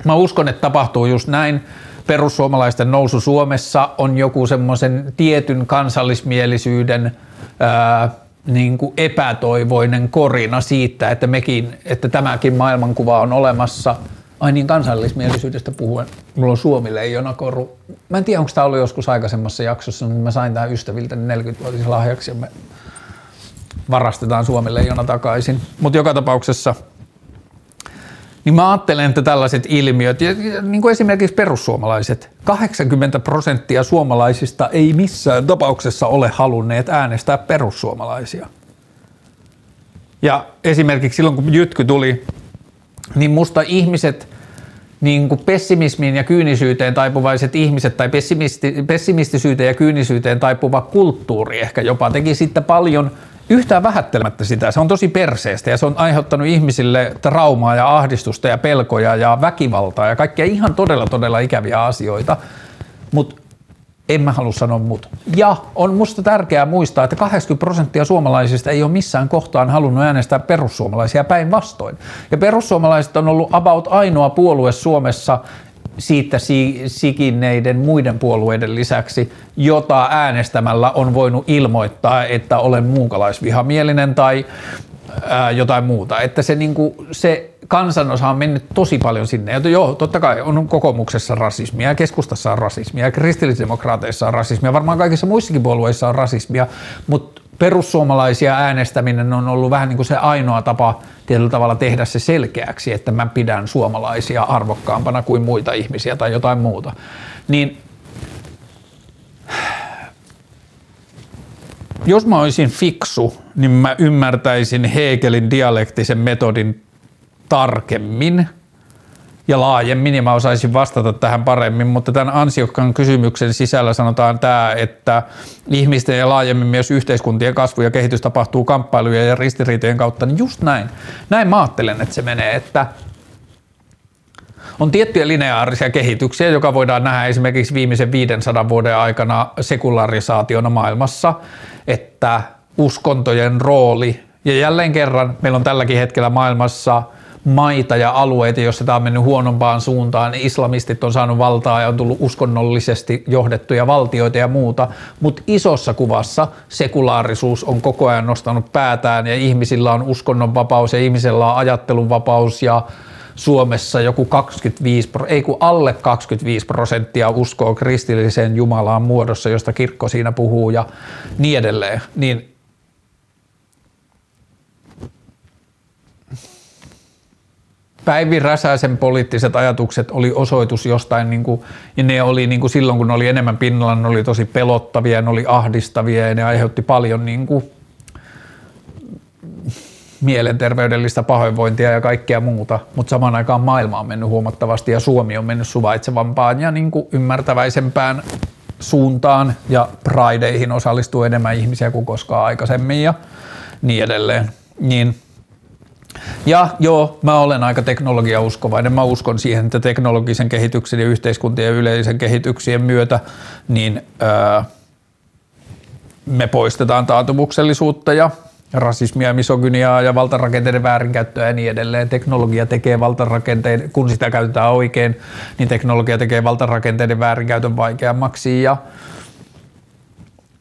mä uskon, että tapahtuu just näin. Perussuomalaisten nousu Suomessa on joku semmoisen tietyn kansallismielisyyden ää, niin kuin epätoivoinen korina siitä, että, mekin, että tämäkin maailmankuva on olemassa – Ai niin, kansallismielisyydestä puhuen. Mulla on Suomi-leijona koru. Mä en tiedä, onko tämä ollut joskus aikaisemmassa jaksossa, mutta mä sain tämän ystäviltä 40-vuotislahjaksi ja me varastetaan Suomi-leijona takaisin. Mutta joka tapauksessa niin mä ajattelen, että tällaiset ilmiöt, ja, niin kuin esimerkiksi perussuomalaiset, 80 prosenttia suomalaisista ei missään tapauksessa ole halunneet äänestää perussuomalaisia. Ja esimerkiksi silloin, kun Jytky tuli niin musta ihmiset, niin kuin pessimismiin ja kyynisyyteen taipuvaiset ihmiset tai pessimisti, pessimistisyyteen ja kyynisyyteen taipuva kulttuuri ehkä jopa teki sitten paljon yhtään vähättelemättä sitä. Se on tosi perseestä ja se on aiheuttanut ihmisille traumaa ja ahdistusta ja pelkoja ja väkivaltaa ja kaikkia ihan todella todella ikäviä asioita. Mutta en mä halua sanoa mut. Ja on musta tärkeää muistaa, että 80 prosenttia suomalaisista ei ole missään kohtaan halunnut äänestää perussuomalaisia päinvastoin. Ja perussuomalaiset on ollut about ainoa puolue Suomessa siitä sikineiden muiden puolueiden lisäksi, jota äänestämällä on voinut ilmoittaa, että olen muukalaisvihamielinen tai ää, jotain muuta. Että se, niinku, se kansanosa on mennyt tosi paljon sinne. Ja joo, totta kai on kokoomuksessa rasismia, keskustassa on rasismia, kristillisdemokraateissa on rasismia, varmaan kaikissa muissakin puolueissa on rasismia, mutta perussuomalaisia äänestäminen on ollut vähän niin kuin se ainoa tapa tietyllä tavalla tehdä se selkeäksi, että mä pidän suomalaisia arvokkaampana kuin muita ihmisiä tai jotain muuta. Niin jos mä olisin fiksu, niin mä ymmärtäisin Hegelin dialektisen metodin tarkemmin ja laajemmin, ja mä osaisin vastata tähän paremmin, mutta tämän ansiokkaan kysymyksen sisällä sanotaan tämä, että ihmisten ja laajemmin myös yhteiskuntien kasvu ja kehitys tapahtuu kamppailujen ja ristiriitojen kautta, niin just näin. Näin mä ajattelen, että se menee, että on tiettyjä lineaarisia kehityksiä, joka voidaan nähdä esimerkiksi viimeisen 500 vuoden aikana sekularisaationa maailmassa, että uskontojen rooli, ja jälleen kerran meillä on tälläkin hetkellä maailmassa maita ja alueita, joissa tämä on mennyt huonompaan suuntaan. Islamistit on saanut valtaa ja on tullut uskonnollisesti johdettuja valtioita ja muuta, mutta isossa kuvassa sekulaarisuus on koko ajan nostanut päätään ja ihmisillä on uskonnonvapaus ja ihmisillä on ajattelunvapaus ja Suomessa joku 25, ei kun alle 25 prosenttia uskoo kristilliseen Jumalaan muodossa, josta kirkko siinä puhuu ja niin edelleen, niin Päivi Räsäsen poliittiset ajatukset oli osoitus jostain, niin kuin, ja ne oli niin kuin silloin, kun ne oli enemmän pinnalla, ne oli tosi pelottavia, ne oli ahdistavia ja ne aiheutti paljon niin kuin, mielenterveydellistä pahoinvointia ja kaikkea muuta, mutta samaan aikaan maailma on mennyt huomattavasti ja Suomi on mennyt suvaitsevampaan ja niin kuin ymmärtäväisempään suuntaan ja prideihin osallistuu enemmän ihmisiä kuin koskaan aikaisemmin ja niin edelleen. Niin ja joo, mä olen aika teknologiauskovainen. Mä uskon siihen, että teknologisen kehityksen ja yhteiskuntien yleisen kehityksien myötä niin öö, me poistetaan taantumuksellisuutta ja rasismia misogyniaa ja valtarakenteiden väärinkäyttöä ja niin edelleen. Teknologia tekee valtarakenteiden, kun sitä käytetään oikein, niin teknologia tekee valtarakenteiden väärinkäytön vaikeammaksi ja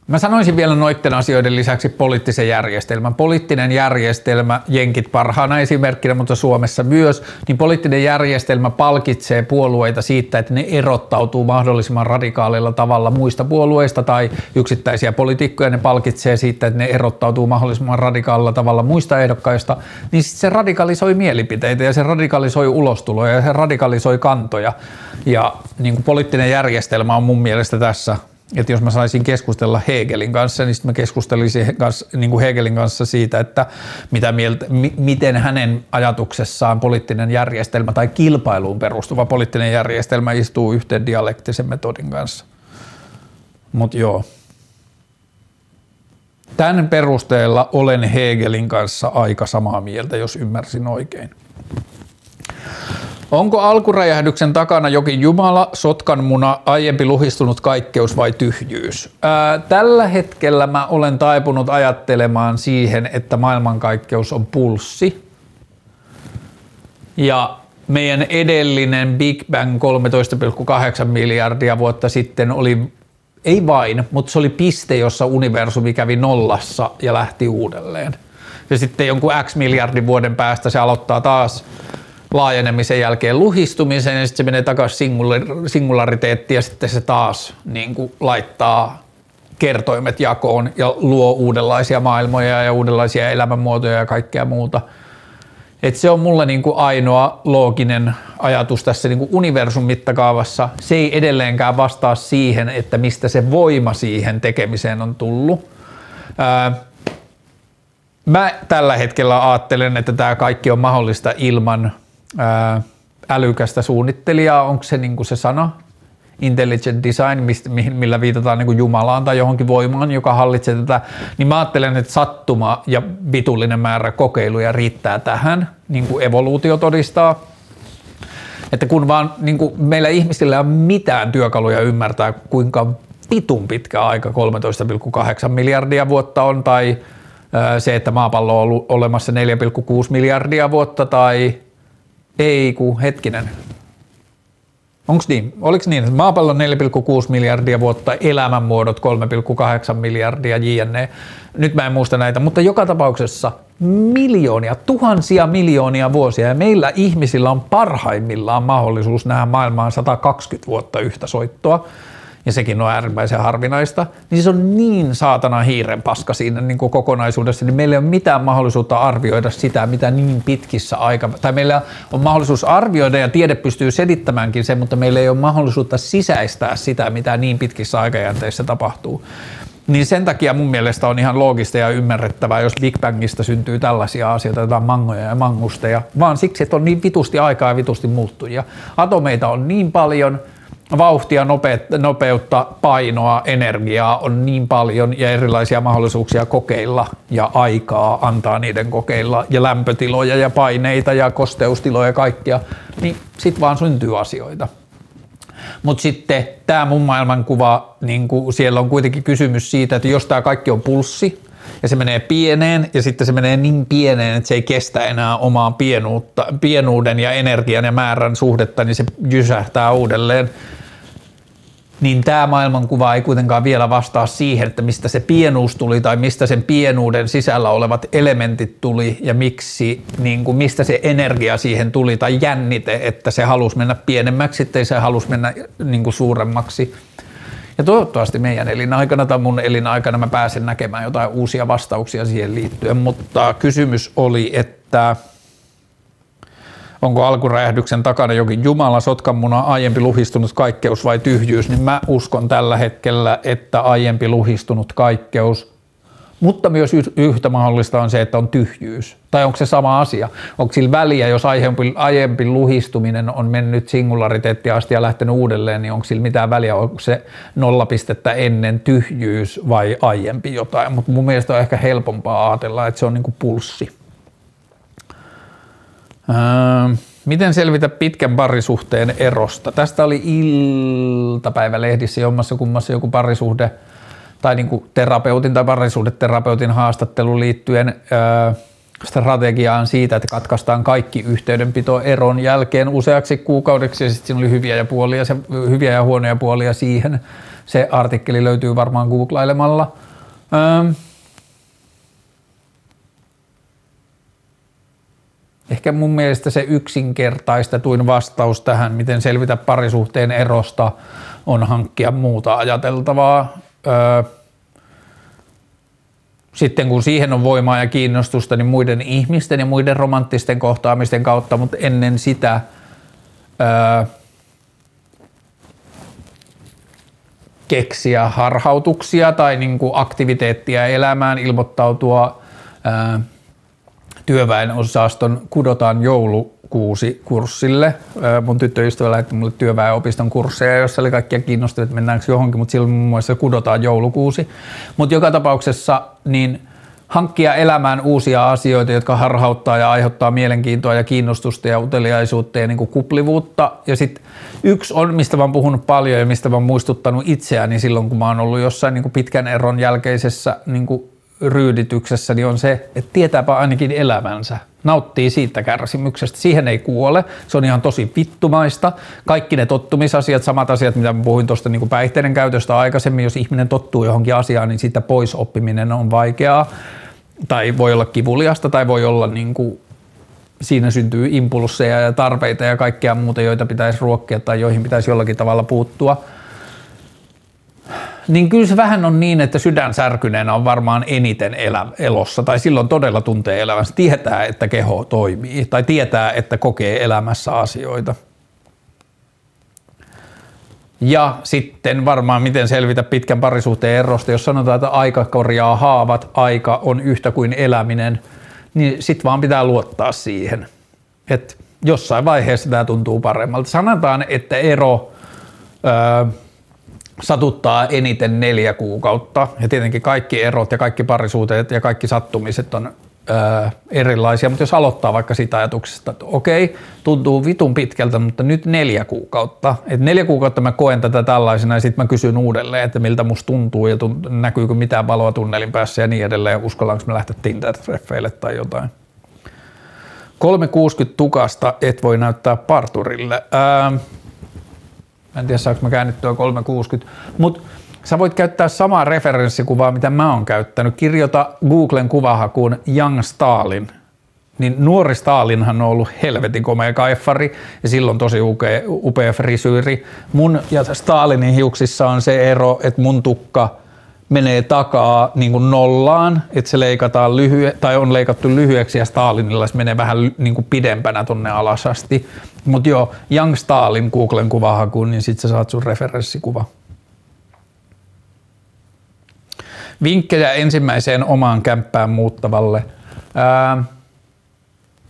Mä sanoisin vielä noiden asioiden lisäksi poliittisen järjestelmän. Poliittinen järjestelmä, jenkit parhaana esimerkkinä, mutta Suomessa myös, niin poliittinen järjestelmä palkitsee puolueita siitä, että ne erottautuu mahdollisimman radikaalilla tavalla muista puolueista tai yksittäisiä poliitikkoja, ne palkitsee siitä, että ne erottautuu mahdollisimman radikaalilla tavalla muista ehdokkaista, niin sitten se radikalisoi mielipiteitä ja se radikalisoi ulostuloja ja se radikalisoi kantoja. Ja niin kuin poliittinen järjestelmä on mun mielestä tässä että jos mä saisin keskustella Hegelin kanssa, niin sitten mä keskustelisin kanssa, niin kuin Hegelin kanssa siitä, että mitä mieltä, mi, miten hänen ajatuksessaan poliittinen järjestelmä tai kilpailuun perustuva poliittinen järjestelmä istuu yhteen dialektisen metodin kanssa. Mutta joo. Tämän perusteella olen Hegelin kanssa aika samaa mieltä, jos ymmärsin oikein. Onko alkuräjähdyksen takana jokin jumala, sotkanmuna, aiempi luhistunut kaikkeus vai tyhjyys? Ää, tällä hetkellä mä olen taipunut ajattelemaan siihen, että maailmankaikkeus on pulssi. Ja meidän edellinen Big Bang 13,8 miljardia vuotta sitten oli, ei vain, mutta se oli piste, jossa universumi kävi nollassa ja lähti uudelleen. Ja sitten jonkun X miljardin vuoden päästä se aloittaa taas laajenemisen jälkeen luhistumisen ja sitten se menee takaisin singulariteettiin ja sitten se taas niin kuin laittaa kertoimet jakoon ja luo uudenlaisia maailmoja ja uudenlaisia elämänmuotoja ja kaikkea muuta. Et se on mulle niin kuin ainoa looginen ajatus tässä niin kuin universum mittakaavassa. Se ei edelleenkään vastaa siihen, että mistä se voima siihen tekemiseen on tullut. Ää, mä tällä hetkellä ajattelen, että tämä kaikki on mahdollista ilman ää, älykästä suunnittelijaa, onko se niin kuin se sana, intelligent design, mistä, millä viitataan niin Jumalaan tai johonkin voimaan, joka hallitsee tätä, niin mä ajattelen, että sattuma ja vitullinen määrä kokeiluja riittää tähän, niin kuin evoluutio todistaa. Että kun vaan niin kuin meillä ihmisillä ei ole mitään työkaluja ymmärtää, kuinka vitun pitkä aika 13,8 miljardia vuotta on, tai se, että maapallo on ollut olemassa 4,6 miljardia vuotta, tai ei ku, hetkinen. Onko niin? Oliko niin, että maapallo on 4,6 miljardia vuotta, elämänmuodot 3,8 miljardia jne. Nyt mä en muista näitä, mutta joka tapauksessa miljoonia, tuhansia miljoonia vuosia ja meillä ihmisillä on parhaimmillaan mahdollisuus nähdä maailmaan 120 vuotta yhtä soittoa ja sekin on äärimmäisen harvinaista, niin se on niin saatana hiiren paska siinä niin kuin kokonaisuudessa, niin meillä ei ole mitään mahdollisuutta arvioida sitä, mitä niin pitkissä aika, tai meillä on mahdollisuus arvioida ja tiede pystyy selittämäänkin sen, mutta meillä ei ole mahdollisuutta sisäistää sitä, mitä niin pitkissä aikajänteissä tapahtuu. Niin sen takia mun mielestä on ihan loogista ja ymmärrettävää, jos Big Bangista syntyy tällaisia asioita, jotain mangoja ja mangusteja, vaan siksi, että on niin vitusti aikaa ja vitusti muuttujia. Atomeita on niin paljon – vauhtia, nopeutta, painoa, energiaa on niin paljon ja erilaisia mahdollisuuksia kokeilla ja aikaa antaa niiden kokeilla ja lämpötiloja ja paineita ja kosteustiloja ja kaikkia, niin sit vaan syntyy asioita. Mutta sitten tämä mun maailmankuva, niin siellä on kuitenkin kysymys siitä, että jos tämä kaikki on pulssi, ja se menee pieneen ja sitten se menee niin pieneen, että se ei kestä enää omaa pienuutta, pienuuden ja energian ja määrän suhdetta, niin se jysähtää uudelleen niin tämä maailmankuva ei kuitenkaan vielä vastaa siihen, että mistä se pienuus tuli tai mistä sen pienuuden sisällä olevat elementit tuli ja miksi, niin kuin mistä se energia siihen tuli tai jännite, että se halusi mennä pienemmäksi, ettei se halusi mennä niin kuin suuremmaksi. Ja toivottavasti meidän elinaikana tai mun elinaikana mä pääsen näkemään jotain uusia vastauksia siihen liittyen, mutta kysymys oli, että onko alkuräjähdyksen takana jokin Jumala, sotkanmuna, aiempi luhistunut kaikkeus vai tyhjyys, niin mä uskon tällä hetkellä, että aiempi luhistunut kaikkeus, mutta myös yhtä mahdollista on se, että on tyhjyys. Tai onko se sama asia? Onko sillä väliä, jos aiempi, aiempi luhistuminen on mennyt singulariteettia asti ja lähtenyt uudelleen, niin onko sillä mitään väliä? Onko se nollapistettä ennen tyhjyys vai aiempi jotain? Mutta mun mielestä on ehkä helpompaa ajatella, että se on niin kuin pulssi. Öö, miten selvitä pitkän parisuhteen erosta? Tästä oli iltapäivälehdissä jommassa kummassa joku parisuhde tai niin kuin terapeutin tai parisuudeterapeutin haastattelun liittyen öö, strategiaan siitä, että katkaistaan kaikki yhteydenpito eron jälkeen useaksi kuukaudeksi ja sitten siinä oli hyviä ja, puolia, se, hyviä ja huonoja puolia siihen. Se artikkeli löytyy varmaan googlailemalla. Öö, Ehkä mun mielestä se yksinkertaistetuin vastaus tähän, miten selvitä parisuhteen erosta, on hankkia muuta ajateltavaa. Öö, sitten kun siihen on voimaa ja kiinnostusta, niin muiden ihmisten ja muiden romanttisten kohtaamisten kautta, mutta ennen sitä öö, keksiä harhautuksia tai niin kuin aktiviteettia elämään, ilmoittautua öö, työväenosaston kudotaan joulukuusi kurssille. Mun tyttöystävä lähetti mulle työväenopiston kursseja, jossa oli kaikkia kiinnostavia, että mennäänkö johonkin, mutta silloin muun muassa kudotaan joulukuusi. Mutta joka tapauksessa niin hankkia elämään uusia asioita, jotka harhauttaa ja aiheuttaa mielenkiintoa ja kiinnostusta ja uteliaisuutta ja niin kuin kuplivuutta. Ja sitten yksi on, mistä mä oon puhunut paljon ja mistä mä oon muistuttanut itseäni silloin, kun mä oon ollut jossain niin kuin pitkän eron jälkeisessä niin kuin ryydityksessä niin on se, että tietääpä ainakin elämänsä. Nauttii siitä kärsimyksestä. Siihen ei kuole. Se on ihan tosi vittumaista. Kaikki ne tottumisasiat, samat asiat, mitä puhuin tuosta niin päihteiden käytöstä aikaisemmin, jos ihminen tottuu johonkin asiaan, niin siitä pois oppiminen on vaikeaa. Tai voi olla kivuliasta tai voi olla niin kuin siinä syntyy impulsseja ja tarpeita ja kaikkea muuta, joita pitäisi ruokkia tai joihin pitäisi jollakin tavalla puuttua – niin kyllä se vähän on niin, että sydän särkyneenä on varmaan eniten elä, elossa, tai silloin todella tuntee elämässä, tietää, että keho toimii, tai tietää, että kokee elämässä asioita. Ja sitten varmaan miten selvitä pitkän parisuhteen erosta, jos sanotaan, että aika korjaa haavat, aika on yhtä kuin eläminen, niin sitten vaan pitää luottaa siihen, että jossain vaiheessa tämä tuntuu paremmalta. Sanotaan, että ero... Öö, satuttaa eniten neljä kuukautta. Ja tietenkin kaikki erot ja kaikki parisuuteet ja kaikki sattumiset on öö, erilaisia, mutta jos aloittaa vaikka sitä ajatuksesta, että okei, tuntuu vitun pitkältä, mutta nyt neljä kuukautta. Et neljä kuukautta mä koen tätä tällaisena ja sitten mä kysyn uudelleen, että miltä musta tuntuu ja tunt- näkyykö mitään valoa tunnelin päässä ja niin edelleen ja uskallanko mä lähteä Tinder-treffeille tai jotain. 360 tukasta et voi näyttää parturille. Öö, Mä en tiedä, saanko mä käännettyä 360. Mutta sä voit käyttää samaa referenssikuvaa, mitä mä oon käyttänyt. Kirjoita Googlen kuvahakuun Young Stalin. Niin nuori Stalinhan on ollut helvetin komea kaeffari ja silloin tosi upea, upea frisyyri. Mun ja Stalinin hiuksissa on se ero, että mun tukka – menee takaa niin kuin nollaan, että se leikataan lyhye, tai on leikattu lyhyeksi ja Stalinilla se menee vähän niin kuin pidempänä tonne alas asti. Mutta joo, Young Stalin Googlen kuvahakuun, niin sitten sä saat sun referenssikuva. Vinkkejä ensimmäiseen omaan kämppään muuttavalle. Ää,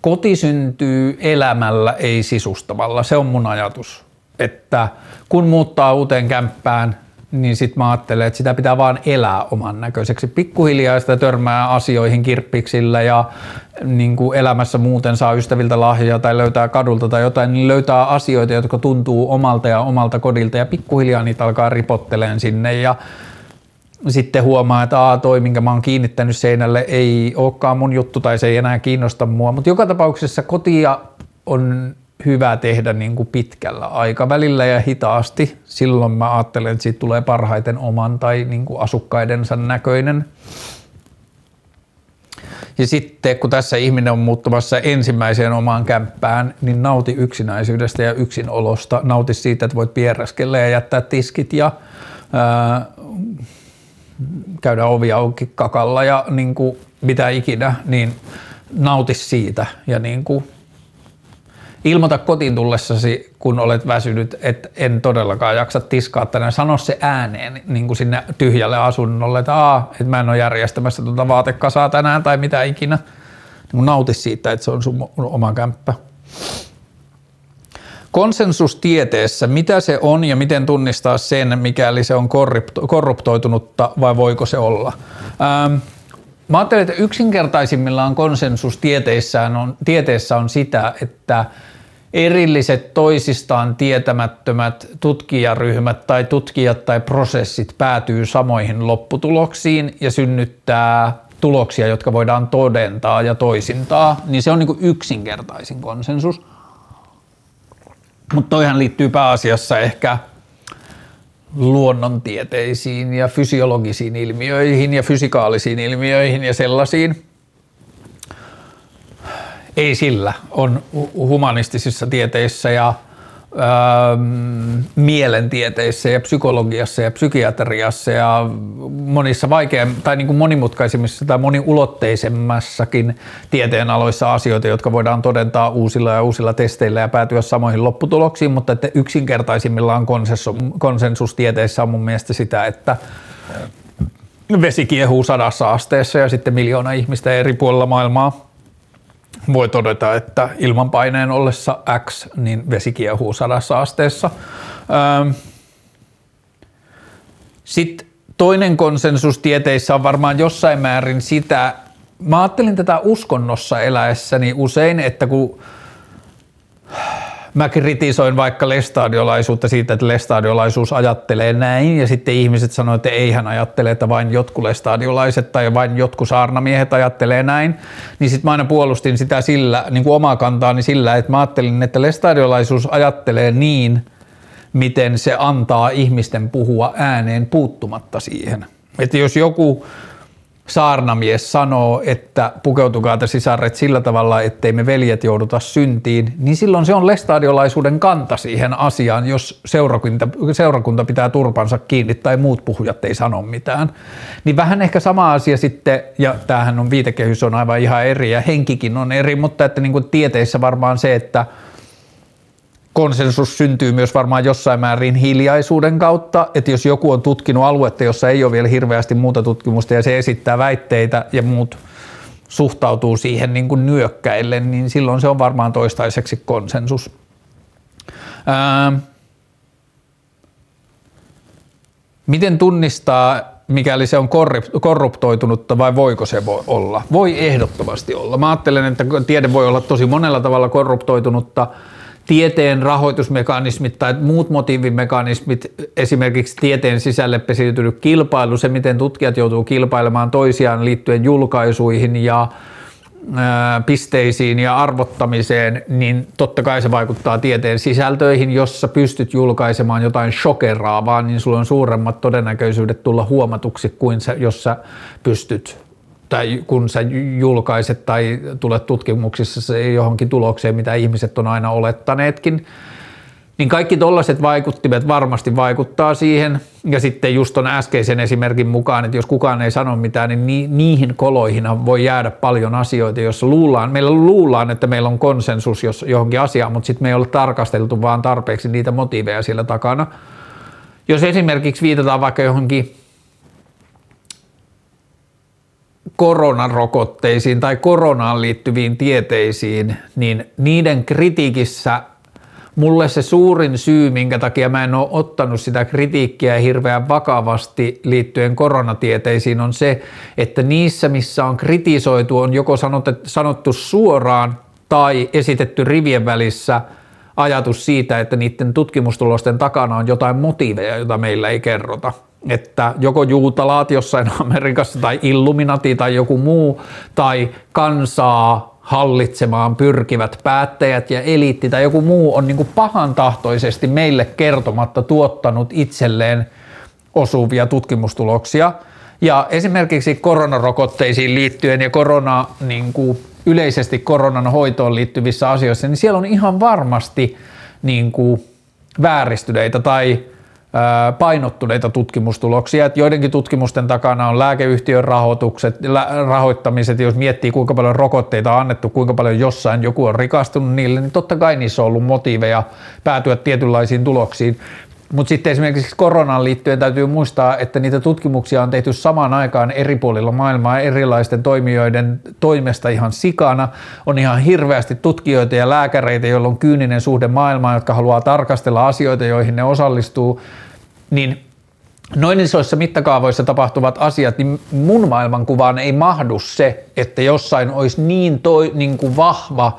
koti syntyy elämällä, ei sisustamalla. Se on mun ajatus. Että kun muuttaa uuteen kämppään, niin sitten mä ajattelen, että sitä pitää vaan elää oman näköiseksi. Pikkuhiljaa sitä törmää asioihin kirppiksillä ja niin kuin elämässä muuten saa ystäviltä lahjoja tai löytää kadulta tai jotain, niin löytää asioita, jotka tuntuu omalta ja omalta kodilta ja pikkuhiljaa niitä alkaa ripotteleen sinne ja sitten huomaa, että Aa, toi, minkä mä oon kiinnittänyt seinälle, ei olekaan mun juttu tai se ei enää kiinnosta mua. Mutta joka tapauksessa kotia on hyvä tehdä niin kuin pitkällä aikavälillä ja hitaasti. Silloin mä ajattelen, että siitä tulee parhaiten oman tai niin kuin asukkaidensa näköinen. Ja sitten kun tässä ihminen on muuttumassa ensimmäiseen omaan kämppään, niin nauti yksinäisyydestä ja yksinolosta. Nauti siitä, että voit pieräskellä ja jättää tiskit ja ää, käydä ovia auki kakalla ja niin kuin mitä ikinä, niin nauti siitä ja niin kuin ilmoita kotiin tullessasi, kun olet väsynyt, että en todellakaan jaksa tiskaa tänään. Sano se ääneen niin kuin sinne tyhjälle asunnolle, että, Aa, että mä en ole järjestämässä tuota vaatekasaa tänään tai mitä ikinä. Niin nauti siitä, että se on sun oma kämppä. Konsensus tieteessä, mitä se on ja miten tunnistaa sen, mikäli se on korruptoitunutta vai voiko se olla? Ähm, Mä ajattelen, että yksinkertaisimmillaan konsensus tieteessä on, tieteessä on sitä, että erilliset toisistaan tietämättömät tutkijaryhmät tai tutkijat tai prosessit päätyy samoihin lopputuloksiin ja synnyttää tuloksia, jotka voidaan todentaa ja toisintaa, niin se on niin yksinkertaisin konsensus. Mutta toihan liittyy pääasiassa ehkä luonnontieteisiin ja fysiologisiin ilmiöihin ja fysikaalisiin ilmiöihin ja sellaisiin. Ei sillä. On humanistisissa tieteissä ja mielentieteissä ja psykologiassa ja psykiatriassa ja monissa vaikea, tai niin kuin monimutkaisimmissa tai moniulotteisemmassakin tieteenaloissa asioita, jotka voidaan todentaa uusilla ja uusilla testeillä ja päätyä samoihin lopputuloksiin, mutta että yksinkertaisimmillaan konsensus, konsensustieteissä on mun mielestä sitä, että vesi kiehuu sadassa asteessa ja sitten miljoona ihmistä eri puolilla maailmaa voi todeta, että ilmanpaineen ollessa X, niin vesi kiehuu sadassa asteessa. Ähm. Sitten toinen konsensus tieteissä on varmaan jossain määrin sitä, mä ajattelin tätä uskonnossa eläessäni usein, että kun mä kritisoin vaikka lestadiolaisuutta siitä, että lestadiolaisuus ajattelee näin ja sitten ihmiset sanoivat, että ei hän ajattele, että vain jotkut lestadiolaiset tai vain jotkut saarnamiehet ajattelee näin, niin sitten mä aina puolustin sitä sillä, niin kuin omaa kantaani sillä, että mä ajattelin, että lestadiolaisuus ajattelee niin, miten se antaa ihmisten puhua ääneen puuttumatta siihen. Että jos joku saarnamies sanoo, että pukeutukaa te sisaret sillä tavalla, ettei me veljet jouduta syntiin, niin silloin se on lestadiolaisuuden kanta siihen asiaan, jos seurakunta, seurakunta pitää turpansa kiinni tai muut puhujat ei sano mitään. Niin vähän ehkä sama asia sitten, ja tämähän on viitekehys on aivan ihan eri ja henkikin on eri, mutta että niin kuin tieteissä varmaan se, että – konsensus syntyy myös varmaan jossain määrin hiljaisuuden kautta, että jos joku on tutkinut aluetta, jossa ei ole vielä hirveästi muuta tutkimusta ja se esittää väitteitä ja muut suhtautuu siihen niin kuin nyökkäille, niin silloin se on varmaan toistaiseksi konsensus. Ää, miten tunnistaa, mikäli se on korruptoitunutta vai voiko se voi olla? Voi ehdottomasti olla. Mä ajattelen, että tiede voi olla tosi monella tavalla korruptoitunutta – tieteen rahoitusmekanismit tai muut motiivimekanismit, esimerkiksi tieteen sisälle pesiytynyt kilpailu, se miten tutkijat joutuu kilpailemaan toisiaan liittyen julkaisuihin ja pisteisiin ja arvottamiseen, niin totta kai se vaikuttaa tieteen sisältöihin. Jos sä pystyt julkaisemaan jotain shokeraavaa, niin sulla on suuremmat todennäköisyydet tulla huomatuksi kuin se, jos sä pystyt tai kun sä julkaiset tai tulet tutkimuksissa johonkin tulokseen, mitä ihmiset on aina olettaneetkin, niin kaikki tollaiset vaikuttimet varmasti vaikuttaa siihen. Ja sitten just on äskeisen esimerkin mukaan, että jos kukaan ei sano mitään, niin niihin koloihin voi jäädä paljon asioita, joissa luullaan, meillä luullaan, että meillä on konsensus jos, johonkin asiaan, mutta sitten me ei ole tarkasteltu vaan tarpeeksi niitä motiiveja siellä takana. Jos esimerkiksi viitataan vaikka johonkin koronarokotteisiin tai koronaan liittyviin tieteisiin, niin niiden kritiikissä mulle se suurin syy, minkä takia mä en ole ottanut sitä kritiikkiä hirveän vakavasti liittyen koronatieteisiin, on se, että niissä, missä on kritisoitu, on joko sanottu suoraan tai esitetty rivien välissä ajatus siitä, että niiden tutkimustulosten takana on jotain motiiveja, joita meillä ei kerrota että joko juutalaat jossain Amerikassa tai Illuminati tai joku muu tai kansaa hallitsemaan pyrkivät päättäjät ja eliitti tai joku muu on niin pahantahtoisesti meille kertomatta tuottanut itselleen osuvia tutkimustuloksia. Ja esimerkiksi koronarokotteisiin liittyen ja korona, niin kuin yleisesti koronan hoitoon liittyvissä asioissa, niin siellä on ihan varmasti niin kuin vääristyneitä tai painottuneita tutkimustuloksia, että joidenkin tutkimusten takana on lääkeyhtiön rahoitukset, rahoittamiset, jos miettii kuinka paljon rokotteita on annettu, kuinka paljon jossain joku on rikastunut niille, niin totta kai niissä on ollut motiiveja päätyä tietynlaisiin tuloksiin. Mutta sitten esimerkiksi koronaan liittyen täytyy muistaa, että niitä tutkimuksia on tehty samaan aikaan eri puolilla maailmaa erilaisten toimijoiden toimesta ihan sikana. On ihan hirveästi tutkijoita ja lääkäreitä, joilla on kyyninen suhde maailmaan, jotka haluaa tarkastella asioita, joihin ne osallistuu. Niin noin isoissa mittakaavoissa tapahtuvat asiat, niin mun maailmankuvaan ei mahdu se, että jossain olisi niin, toi, niin kuin vahva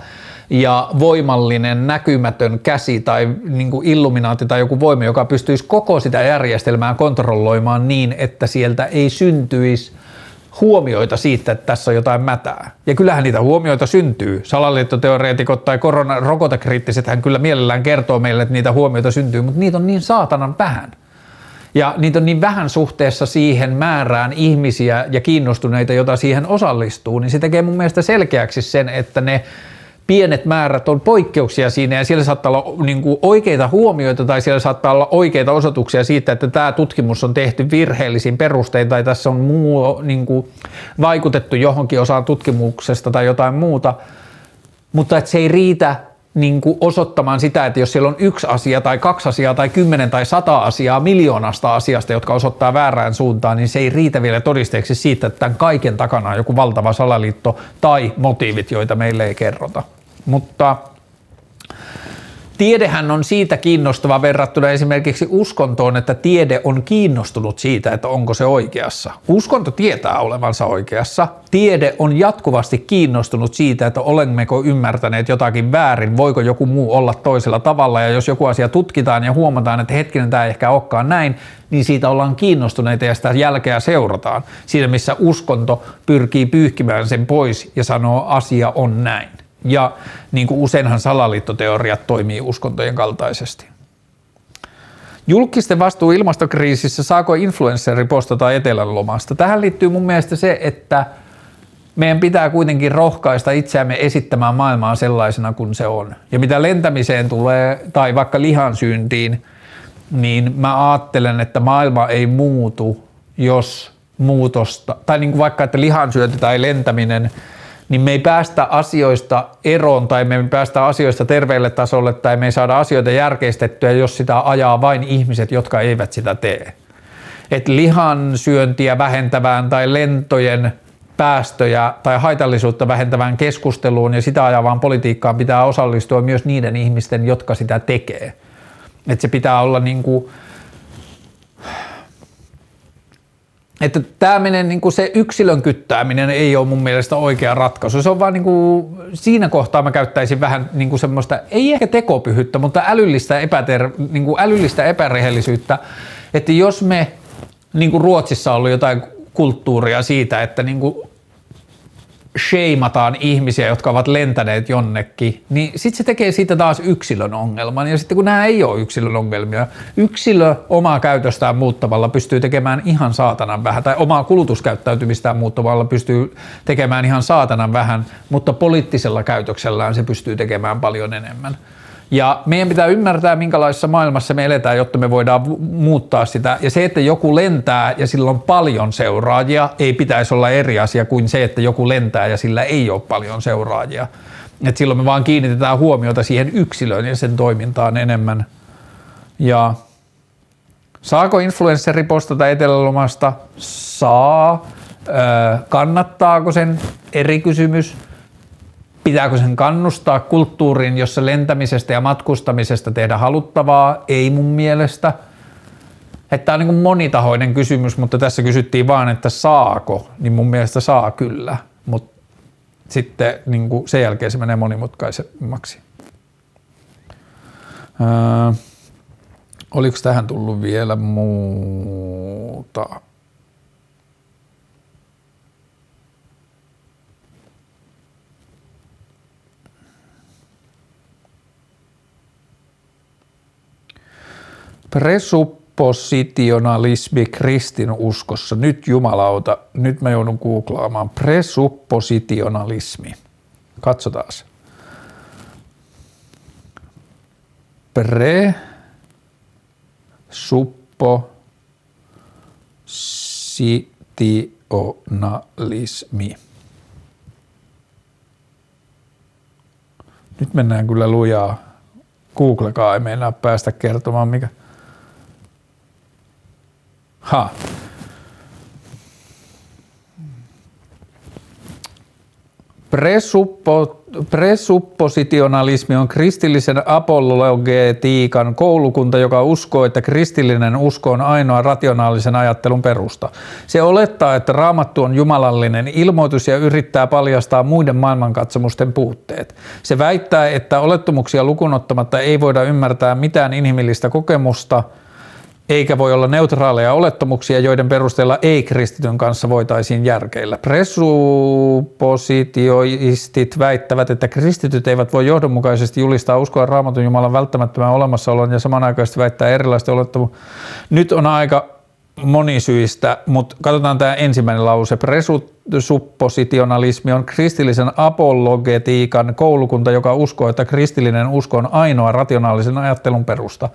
ja voimallinen näkymätön käsi tai niin kuin illuminaati tai joku voima, joka pystyisi koko sitä järjestelmää kontrolloimaan niin, että sieltä ei syntyisi huomioita siitä, että tässä on jotain mätää. Ja kyllähän niitä huomioita syntyy. Salaliittoteoreetikot tai koronarokotekriittiset hän kyllä mielellään kertoo meille, että niitä huomioita syntyy, mutta niitä on niin saatanan vähän. Ja niitä on niin vähän suhteessa siihen määrään ihmisiä ja kiinnostuneita, jota siihen osallistuu, niin se tekee mun mielestä selkeäksi sen, että ne pienet määrät on poikkeuksia siinä ja siellä saattaa olla niin kuin oikeita huomioita tai siellä saattaa olla oikeita osoituksia siitä, että tämä tutkimus on tehty virheellisin perustein tai tässä on muu niin kuin vaikutettu johonkin osaan tutkimuksesta tai jotain muuta, mutta että se ei riitä niin kuin osoittamaan sitä, että jos siellä on yksi asia tai kaksi asiaa tai kymmenen tai sata asiaa miljoonasta asiasta, jotka osoittaa väärään suuntaan, niin se ei riitä vielä todisteeksi siitä, että tämän kaiken takana on joku valtava salaliitto tai motiivit, joita meille ei kerrota. Mutta tiedehän on siitä kiinnostava verrattuna esimerkiksi uskontoon, että tiede on kiinnostunut siitä, että onko se oikeassa. Uskonto tietää olevansa oikeassa. Tiede on jatkuvasti kiinnostunut siitä, että olemmeko ymmärtäneet jotakin väärin, voiko joku muu olla toisella tavalla. Ja jos joku asia tutkitaan ja huomataan, että hetkinen tämä ei ehkä olekaan näin, niin siitä ollaan kiinnostuneita ja sitä jälkeä seurataan. Siinä missä uskonto pyrkii pyyhkimään sen pois ja sanoo asia on näin. Ja niin kuin useinhan salaliittoteoriat toimii uskontojen kaltaisesti. Julkisten vastuu ilmastokriisissä, saako influensseri postata etelän lomasta? Tähän liittyy mun mielestä se, että meidän pitää kuitenkin rohkaista itseämme esittämään maailmaa sellaisena kuin se on. Ja mitä lentämiseen tulee, tai vaikka lihansyyntiin, niin mä ajattelen, että maailma ei muutu, jos muutosta, tai niin kuin vaikka, että lihansyönti tai lentäminen – niin me ei päästä asioista eroon tai me ei päästä asioista terveelle tasolle tai me ei saada asioita järkeistettyä, jos sitä ajaa vain ihmiset, jotka eivät sitä tee. Et lihan syöntiä vähentävään tai lentojen päästöjä tai haitallisuutta vähentävään keskusteluun ja sitä ajavaan politiikkaan pitää osallistua myös niiden ihmisten, jotka sitä tekee. Et se pitää olla niin kuin että tämä menee niin se yksilön kyttääminen ei ole mun mielestä oikea ratkaisu. Se on vaan niin kuin, siinä kohtaa mä käyttäisin vähän niin kuin semmoista, ei ehkä tekopyhyttä, mutta älyllistä, epäter, niin kuin älyllistä epärehellisyyttä, että jos me, niin kuin Ruotsissa on ollut jotain kulttuuria siitä, että niin kuin sheimataan ihmisiä, jotka ovat lentäneet jonnekin, niin sitten se tekee siitä taas yksilön ongelman. Ja sitten kun nämä ei ole yksilön ongelmia, yksilö omaa käytöstään muuttamalla pystyy tekemään ihan saatanan vähän, tai omaa kulutuskäyttäytymistään muuttamalla pystyy tekemään ihan saatanan vähän, mutta poliittisella käytöksellään se pystyy tekemään paljon enemmän. Ja meidän pitää ymmärtää, minkälaisessa maailmassa me eletään, jotta me voidaan muuttaa sitä. Ja se, että joku lentää ja sillä on paljon seuraajia, ei pitäisi olla eri asia kuin se, että joku lentää ja sillä ei ole paljon seuraajia. Et silloin me vaan kiinnitetään huomiota siihen yksilöön ja sen toimintaan enemmän. Ja saako influensseri postata etelälomasta? Saa. Öö, kannattaako sen? Eri kysymys Pitääkö sen kannustaa kulttuuriin, jossa lentämisestä ja matkustamisesta tehdä haluttavaa? Ei mun mielestä. Tämä on niin monitahoinen kysymys, mutta tässä kysyttiin vaan, että saako, niin mun mielestä saa kyllä, mutta sitten niin kuin sen jälkeen se menee monimutkaisemmaksi. Öö, oliko tähän tullut vielä muuta? Presuppositionalismi kristinuskossa. Nyt jumalauta, nyt mä joudun googlaamaan. Presuppositionalismi. Katsotaan. Presuppositionalismi. Nyt mennään kyllä lujaa. Googlekaa ei meinaa päästä kertomaan mikä. Ha. Presuppo, presuppositionalismi on kristillisen apologetiikan koulukunta, joka uskoo, että kristillinen usko on ainoa rationaalisen ajattelun perusta. Se olettaa, että raamattu on jumalallinen ilmoitus ja yrittää paljastaa muiden maailmankatsomusten puutteet. Se väittää, että olettamuksia lukunottamatta ei voida ymmärtää mitään inhimillistä kokemusta – eikä voi olla neutraaleja olettamuksia, joiden perusteella ei-kristityn kanssa voitaisiin järkeillä. Presuppositioistit väittävät, että kristityt eivät voi johdonmukaisesti julistaa uskoa raamatun Jumalan välttämättömän olemassaolon ja samanaikaisesti väittää erilaista olettamuksia. Nyt on aika monisyistä, mutta katsotaan tämä ensimmäinen lause. Presuppositionalismi on kristillisen apologetiikan koulukunta, joka uskoo, että kristillinen usko on ainoa rationaalisen ajattelun perusta.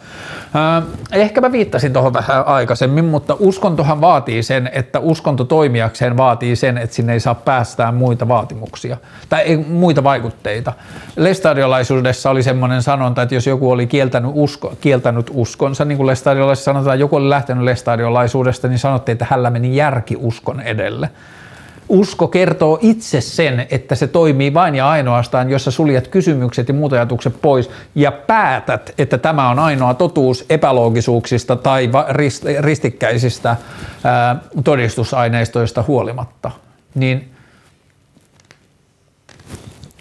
Ehkä mä viittasin tuohon vähän aikaisemmin, mutta uskontohan vaatii sen, että uskonto toimijakseen vaatii sen, että sinne ei saa päästää muita vaatimuksia tai ei, muita vaikutteita. Lestadiolaisuudessa oli semmoinen sanonta, että jos joku oli kieltänyt, usko, kieltänyt uskonsa, niin kuin lestadiolaisessa sanotaan, joku oli lähtenyt lestadiolaisuudesta, niin sanottiin, että hänellä meni järki uskon edelle. Usko kertoo itse sen, että se toimii vain ja ainoastaan, jos sä suljet kysymykset ja muut ajatukset pois ja päätät, että tämä on ainoa totuus epäloogisuuksista tai ristikkäisistä todistusaineistoista huolimatta. Niin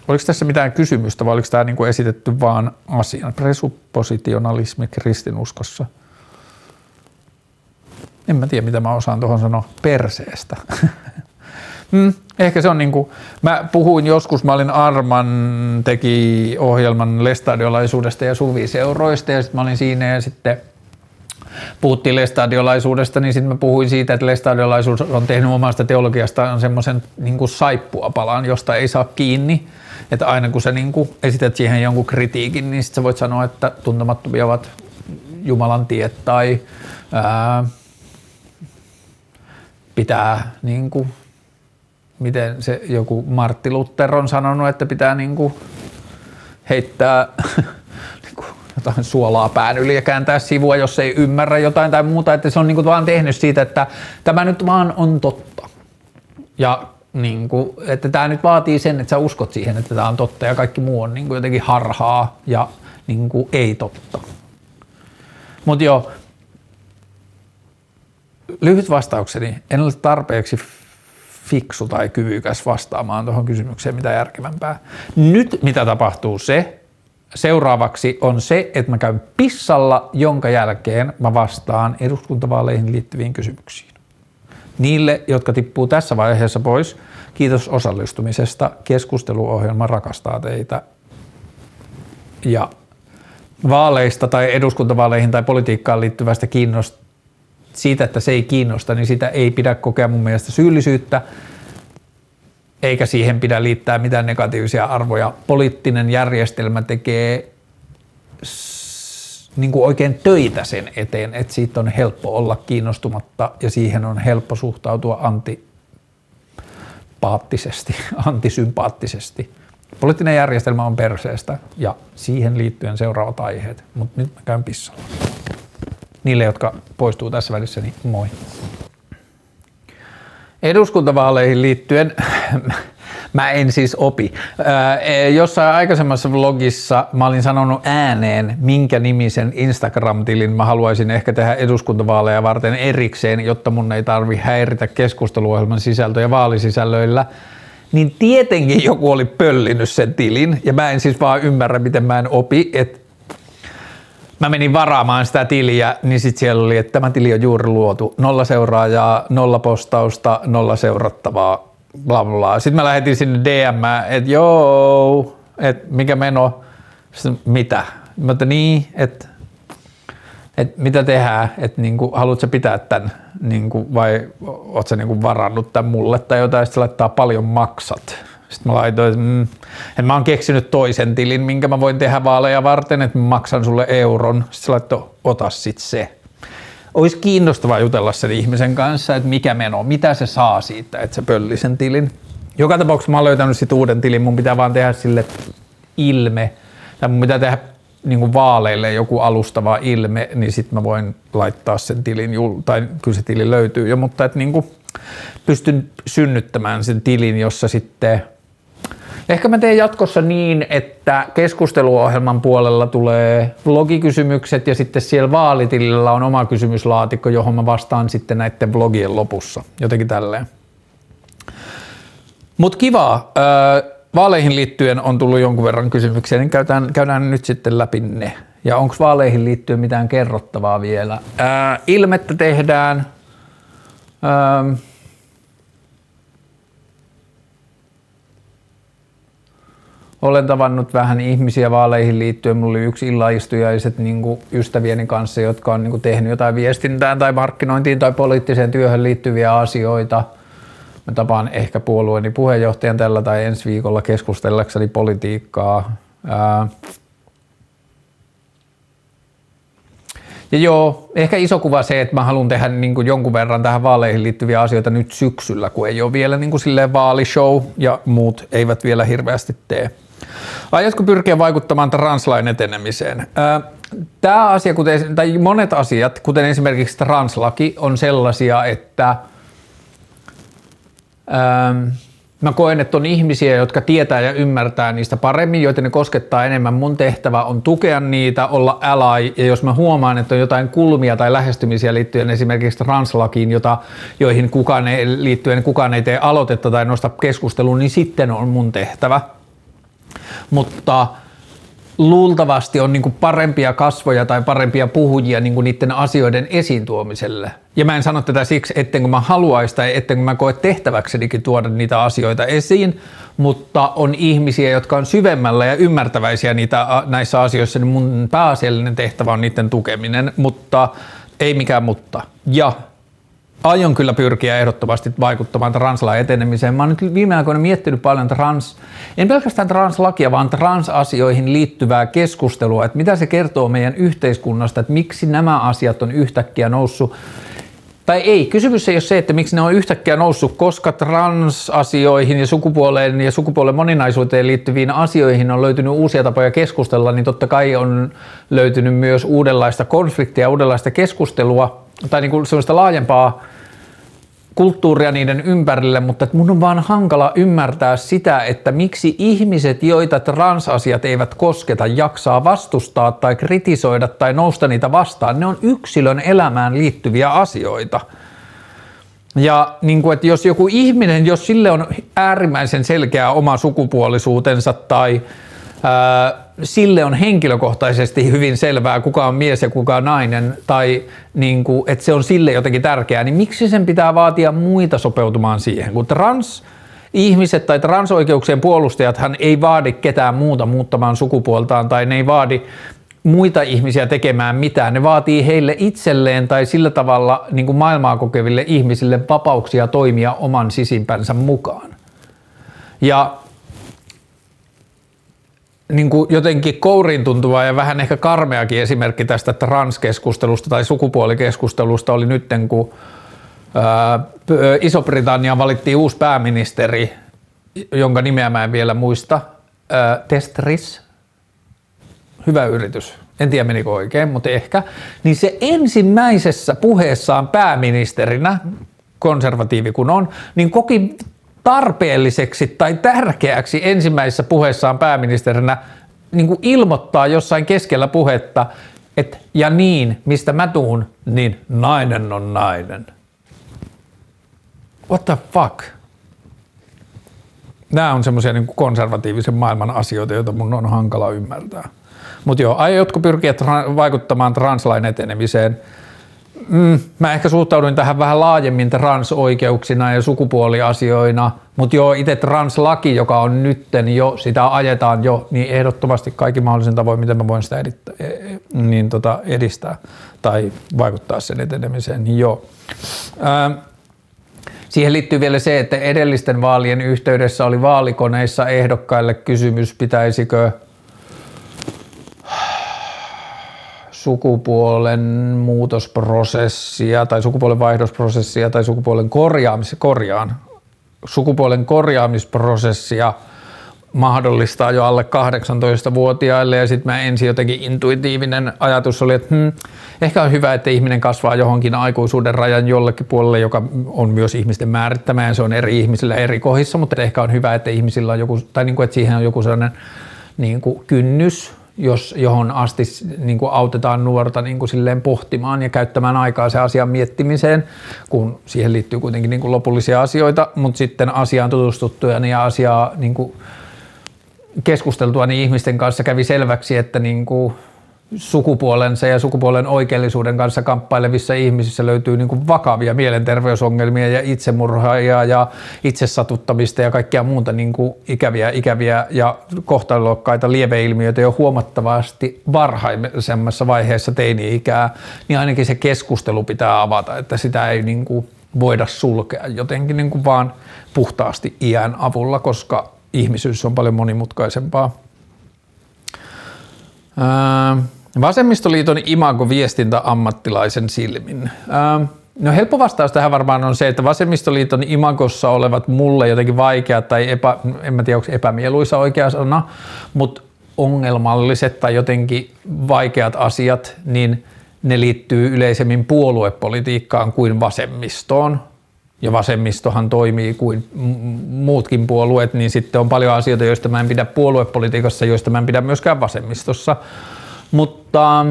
Oliko tässä mitään kysymystä vai oliko tämä niin kuin esitetty vaan asian? Presuppositionalismi kristinuskossa – en mä tiedä, mitä mä osaan tuohon sanoa perseestä. mm, ehkä se on niinku, mä puhuin joskus, mä olin Arman teki ohjelman lestadiolaisuudesta ja suviseuroista ja sitten mä olin siinä ja sitten puhuttiin lestadiolaisuudesta, niin sitten mä puhuin siitä, että lestadiolaisuus on tehnyt omasta teologiastaan semmoisen niin saippuapalan, josta ei saa kiinni. Että aina kun sä niin kuin esität siihen jonkun kritiikin, niin sitten sä voit sanoa, että tuntemattomia ovat Jumalan tiet tai ää, pitää niin kuin, miten se joku Martti Luther on sanonut, että pitää niin kuin heittää niin kuin jotain suolaa pään yli ja kääntää sivua, jos ei ymmärrä jotain tai muuta, että se on niin kuin vaan tehnyt siitä, että tämä nyt vaan on totta. Ja niin kuin, että tämä nyt vaatii sen, että sä uskot siihen, että tämä on totta ja kaikki muu on niin kuin jotenkin harhaa ja niin kuin ei totta. Mutta joo, lyhyt vastaukseni, en ole tarpeeksi fiksu tai kyvykäs vastaamaan tuohon kysymykseen mitä järkevämpää. Nyt mitä tapahtuu se, seuraavaksi on se, että mä käyn pissalla, jonka jälkeen mä vastaan eduskuntavaaleihin liittyviin kysymyksiin. Niille, jotka tippuu tässä vaiheessa pois, kiitos osallistumisesta. Keskusteluohjelma rakastaa teitä. Ja vaaleista tai eduskuntavaaleihin tai politiikkaan liittyvästä kiinnosta siitä, että se ei kiinnosta, niin sitä ei pidä kokea mun mielestä syyllisyyttä, eikä siihen pidä liittää mitään negatiivisia arvoja. Poliittinen järjestelmä tekee niin kuin oikein töitä sen eteen, että siitä on helppo olla kiinnostumatta ja siihen on helppo suhtautua antipaattisesti, antisympaattisesti. Poliittinen järjestelmä on perseestä ja siihen liittyen seuraavat aiheet, mutta nyt mä käyn pissalla niille, jotka poistuu tässä välissä, niin moi. Eduskuntavaaleihin liittyen mä en siis opi. Ää, jossain aikaisemmassa vlogissa mä olin sanonut ääneen, minkä nimisen Instagram-tilin mä haluaisin ehkä tehdä eduskuntavaaleja varten erikseen, jotta mun ei tarvi häiritä keskusteluohjelman sisältöjä vaalisisällöillä. Niin tietenkin joku oli pöllinyt sen tilin, ja mä en siis vaan ymmärrä, miten mä en opi, että mä menin varaamaan sitä tiliä, niin sitten siellä oli, että tämä tili on juuri luotu. Nolla seuraajaa, nolla postausta, nolla seurattavaa, bla bla. Sitten mä lähetin sinne DM, että joo, että mikä meno, sitten, mitä? Mä että niin, että et mitä tehdään, että niinku, haluatko pitää tämän niinku, vai ootko sä niinku varannut tämän mulle tai jotain, sitten laittaa paljon maksat. Sitten mä laitoin, että, mm, että mä oon keksinyt toisen tilin, minkä mä voin tehdä vaaleja varten, että mä maksan sulle euron. Sitten se laittoi, ota sit se. Olisi kiinnostavaa jutella sen ihmisen kanssa, että mikä meno, mitä se saa siitä, että se pölli sen tilin. Joka tapauksessa mä oon löytänyt sit uuden tilin, mun pitää vaan tehdä sille ilme, tai mun pitää tehdä niin kuin vaaleille joku alustava ilme, niin sitten mä voin laittaa sen tilin, tai kyllä se tili löytyy jo, mutta että niin kuin pystyn synnyttämään sen tilin, jossa sitten Ehkä mä teen jatkossa niin, että keskusteluohjelman puolella tulee vlogikysymykset ja sitten siellä vaalitilillä on oma kysymyslaatikko, johon mä vastaan sitten näiden vlogien lopussa. Jotenkin tälleen. Mutta kiva. Vaaleihin liittyen on tullut jonkun verran kysymyksiä, niin käydään, käydään nyt sitten läpi ne. Ja onko vaaleihin liittyen mitään kerrottavaa vielä? Ää, ilmettä tehdään. Ää, olen tavannut vähän ihmisiä vaaleihin liittyen. Mulla oli yksi illaistujaiset niin ystävieni kanssa, jotka on niin tehnyt jotain viestintään tai markkinointiin tai poliittiseen työhön liittyviä asioita. Mä tapaan ehkä puolueeni puheenjohtajan tällä tai ensi viikolla keskustellakseni politiikkaa. Ää, Ja joo, ehkä iso kuva se, että mä haluan tehdä niin kuin jonkun verran tähän vaaleihin liittyviä asioita nyt syksyllä, kun ei ole vielä niin kuin silleen vaalishow ja muut eivät vielä hirveästi tee. Aiotko pyrkiä vaikuttamaan translain etenemiseen? Tämä asia, kuten, tai monet asiat, kuten esimerkiksi translaki, on sellaisia, että mä koen, että on ihmisiä, jotka tietää ja ymmärtää niistä paremmin, joita ne koskettaa enemmän. Mun tehtävä on tukea niitä, olla ally, ja jos mä huomaan, että on jotain kulmia tai lähestymisiä liittyen esimerkiksi translakiin, jota, joihin kukaan ei, liittyen kukaan ei tee aloitetta tai nosta keskustelua, niin sitten on mun tehtävä – mutta luultavasti on niin parempia kasvoja tai parempia puhujia niin niiden asioiden esiin tuomiselle. Ja mä en sano tätä siksi, ettenkö mä haluaisi tai ettenkö mä koe tehtäväksenikin tuoda niitä asioita esiin, mutta on ihmisiä, jotka on syvemmällä ja ymmärtäväisiä niitä, näissä asioissa, niin mun pääasiallinen tehtävä on niiden tukeminen, mutta ei mikään mutta. Ja aion kyllä pyrkiä ehdottomasti vaikuttamaan translain etenemiseen. Mä oon nyt viime aikoina miettinyt paljon trans, en pelkästään translakia, vaan transasioihin liittyvää keskustelua, että mitä se kertoo meidän yhteiskunnasta, että miksi nämä asiat on yhtäkkiä noussut tai ei, kysymys ei ole se, että miksi ne on yhtäkkiä noussut, koska transasioihin ja sukupuoleen ja sukupuolen moninaisuuteen liittyviin asioihin on löytynyt uusia tapoja keskustella, niin totta kai on löytynyt myös uudenlaista konfliktia, uudenlaista keskustelua tai niin kuin sellaista laajempaa kulttuuria niiden ympärille, mutta mun on vaan hankala ymmärtää sitä, että miksi ihmiset, joita transasiat eivät kosketa, jaksaa vastustaa tai kritisoida tai nousta niitä vastaan. Ne on yksilön elämään liittyviä asioita. Ja niin kuin, että jos joku ihminen, jos sille on äärimmäisen selkeä oma sukupuolisuutensa tai sille on henkilökohtaisesti hyvin selvää, kuka on mies ja kuka on nainen, tai niin kuin, että se on sille jotenkin tärkeää, niin miksi sen pitää vaatia muita sopeutumaan siihen? Kun trans ihmiset tai transoikeuksien puolustajat hän ei vaadi ketään muuta muuttamaan sukupuoltaan, tai ne ei vaadi muita ihmisiä tekemään mitään. Ne vaatii heille itselleen tai sillä tavalla niin kuin maailmaa kokeville ihmisille vapauksia toimia oman sisimpänsä mukaan. Ja niin kuin jotenkin kouriin tuntuva ja vähän ehkä karmeakin esimerkki tästä transkeskustelusta tai sukupuolikeskustelusta oli nyt, kun Iso-Britanniaan valittiin uusi pääministeri, jonka nimeä mä en vielä muista, Testris, hyvä yritys, en tiedä menikö oikein, mutta ehkä, niin se ensimmäisessä puheessaan pääministerinä, konservatiivi kun on, niin koki tarpeelliseksi tai tärkeäksi ensimmäisessä puheessaan pääministerinä niin kuin ilmoittaa jossain keskellä puhetta, että ja niin, mistä mä tuun, niin nainen on nainen. What the fuck? Nämä on semmoisia niin konservatiivisen maailman asioita, joita mun on hankala ymmärtää. Mutta joo, aiotko pyrkiä tra- vaikuttamaan translain etenemiseen – mm, mä ehkä suhtaudun tähän vähän laajemmin transoikeuksina ja sukupuoliasioina, mutta joo, itse translaki, joka on nytten jo, sitä ajetaan jo, niin ehdottomasti kaikki mahdollisen tavoin, miten mä voin sitä edistää, e, e, niin tota, edistää tai vaikuttaa sen etenemiseen, niin joo. Ää, Siihen liittyy vielä se, että edellisten vaalien yhteydessä oli vaalikoneissa ehdokkaille kysymys, pitäisikö sukupuolen muutosprosessia tai sukupuolen vaihdosprosessia tai sukupuolen korjaamis, korjaan, sukupuolen korjaamisprosessia mahdollistaa jo alle 18-vuotiaille ja sitten mä ensin jotenkin intuitiivinen ajatus oli, että hmm, ehkä on hyvä, että ihminen kasvaa johonkin aikuisuuden rajan jollekin puolelle, joka on myös ihmisten määrittämä ja se on eri ihmisillä eri kohdissa, mutta ehkä on hyvä, että ihmisillä on joku, tai niin kuin, että siihen on joku sellainen niin kuin kynnys, jos, johon asti niin kuin autetaan nuorta niin kuin silleen pohtimaan ja käyttämään aikaa se asian miettimiseen, kun siihen liittyy kuitenkin niin kuin lopullisia asioita, mutta sitten asiaan tutustuttuja ja asiaa niin kuin keskusteltua niin ihmisten kanssa kävi selväksi, että niin kuin sukupuolensa ja sukupuolen oikeellisuuden kanssa kamppailevissa ihmisissä löytyy niin kuin vakavia mielenterveysongelmia ja itsemurhaa ja itsesatuttamista ja kaikkea muuta niin kuin ikäviä, ikäviä ja kohtalokkaita lieveilmiöitä jo huomattavasti varhaisemmassa vaiheessa teini-ikää, niin ainakin se keskustelu pitää avata, että sitä ei niin kuin voida sulkea jotenkin niin kuin vaan puhtaasti iän avulla, koska ihmisyys on paljon monimutkaisempaa. Vasemmistoliiton imago viestintä ammattilaisen silmin. No helppo vastaus tähän varmaan on se, että vasemmistoliiton imagossa olevat mulle jotenkin vaikeat tai epä, en mä tiedä onko epämieluisa oikea sana, mutta ongelmalliset tai jotenkin vaikeat asiat, niin ne liittyy yleisemmin puoluepolitiikkaan kuin vasemmistoon ja vasemmistohan toimii kuin muutkin puolueet, niin sitten on paljon asioita, joista mä en pidä puoluepolitiikassa, joista mä en pidä myöskään vasemmistossa. Mutta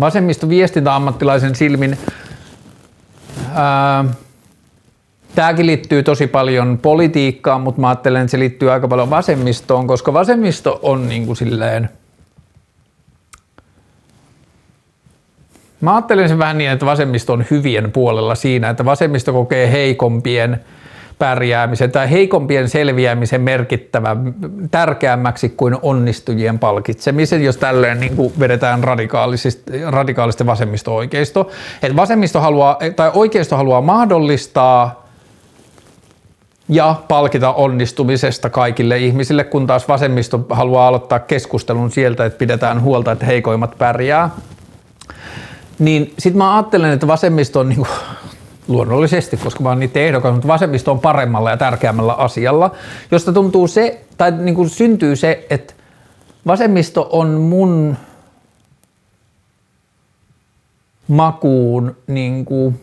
vasemmisto viestintäammattilaisen silmin ää, Tämäkin liittyy tosi paljon politiikkaan, mutta mä ajattelen, että se liittyy aika paljon vasemmistoon, koska vasemmisto on niin kuin silleen – Mä ajattelen sen vähän niin, että vasemmisto on hyvien puolella siinä, että vasemmisto kokee heikompien pärjäämisen tai heikompien selviämisen merkittävä tärkeämmäksi kuin onnistujien palkitsemisen, jos tälleen niin kuin vedetään radikaalisesti vasemmisto-oikeisto. Että vasemmisto haluaa, tai oikeisto haluaa mahdollistaa ja palkita onnistumisesta kaikille ihmisille, kun taas vasemmisto haluaa aloittaa keskustelun sieltä, että pidetään huolta, että heikoimmat pärjää. Niin sitten mä ajattelen, että vasemmisto on niin kuin, luonnollisesti, koska mä oon niitä ehdokas, mutta vasemmisto on paremmalla ja tärkeämmällä asialla, josta tuntuu se, tai niin kuin syntyy se, että vasemmisto on mun makuun niin kuin,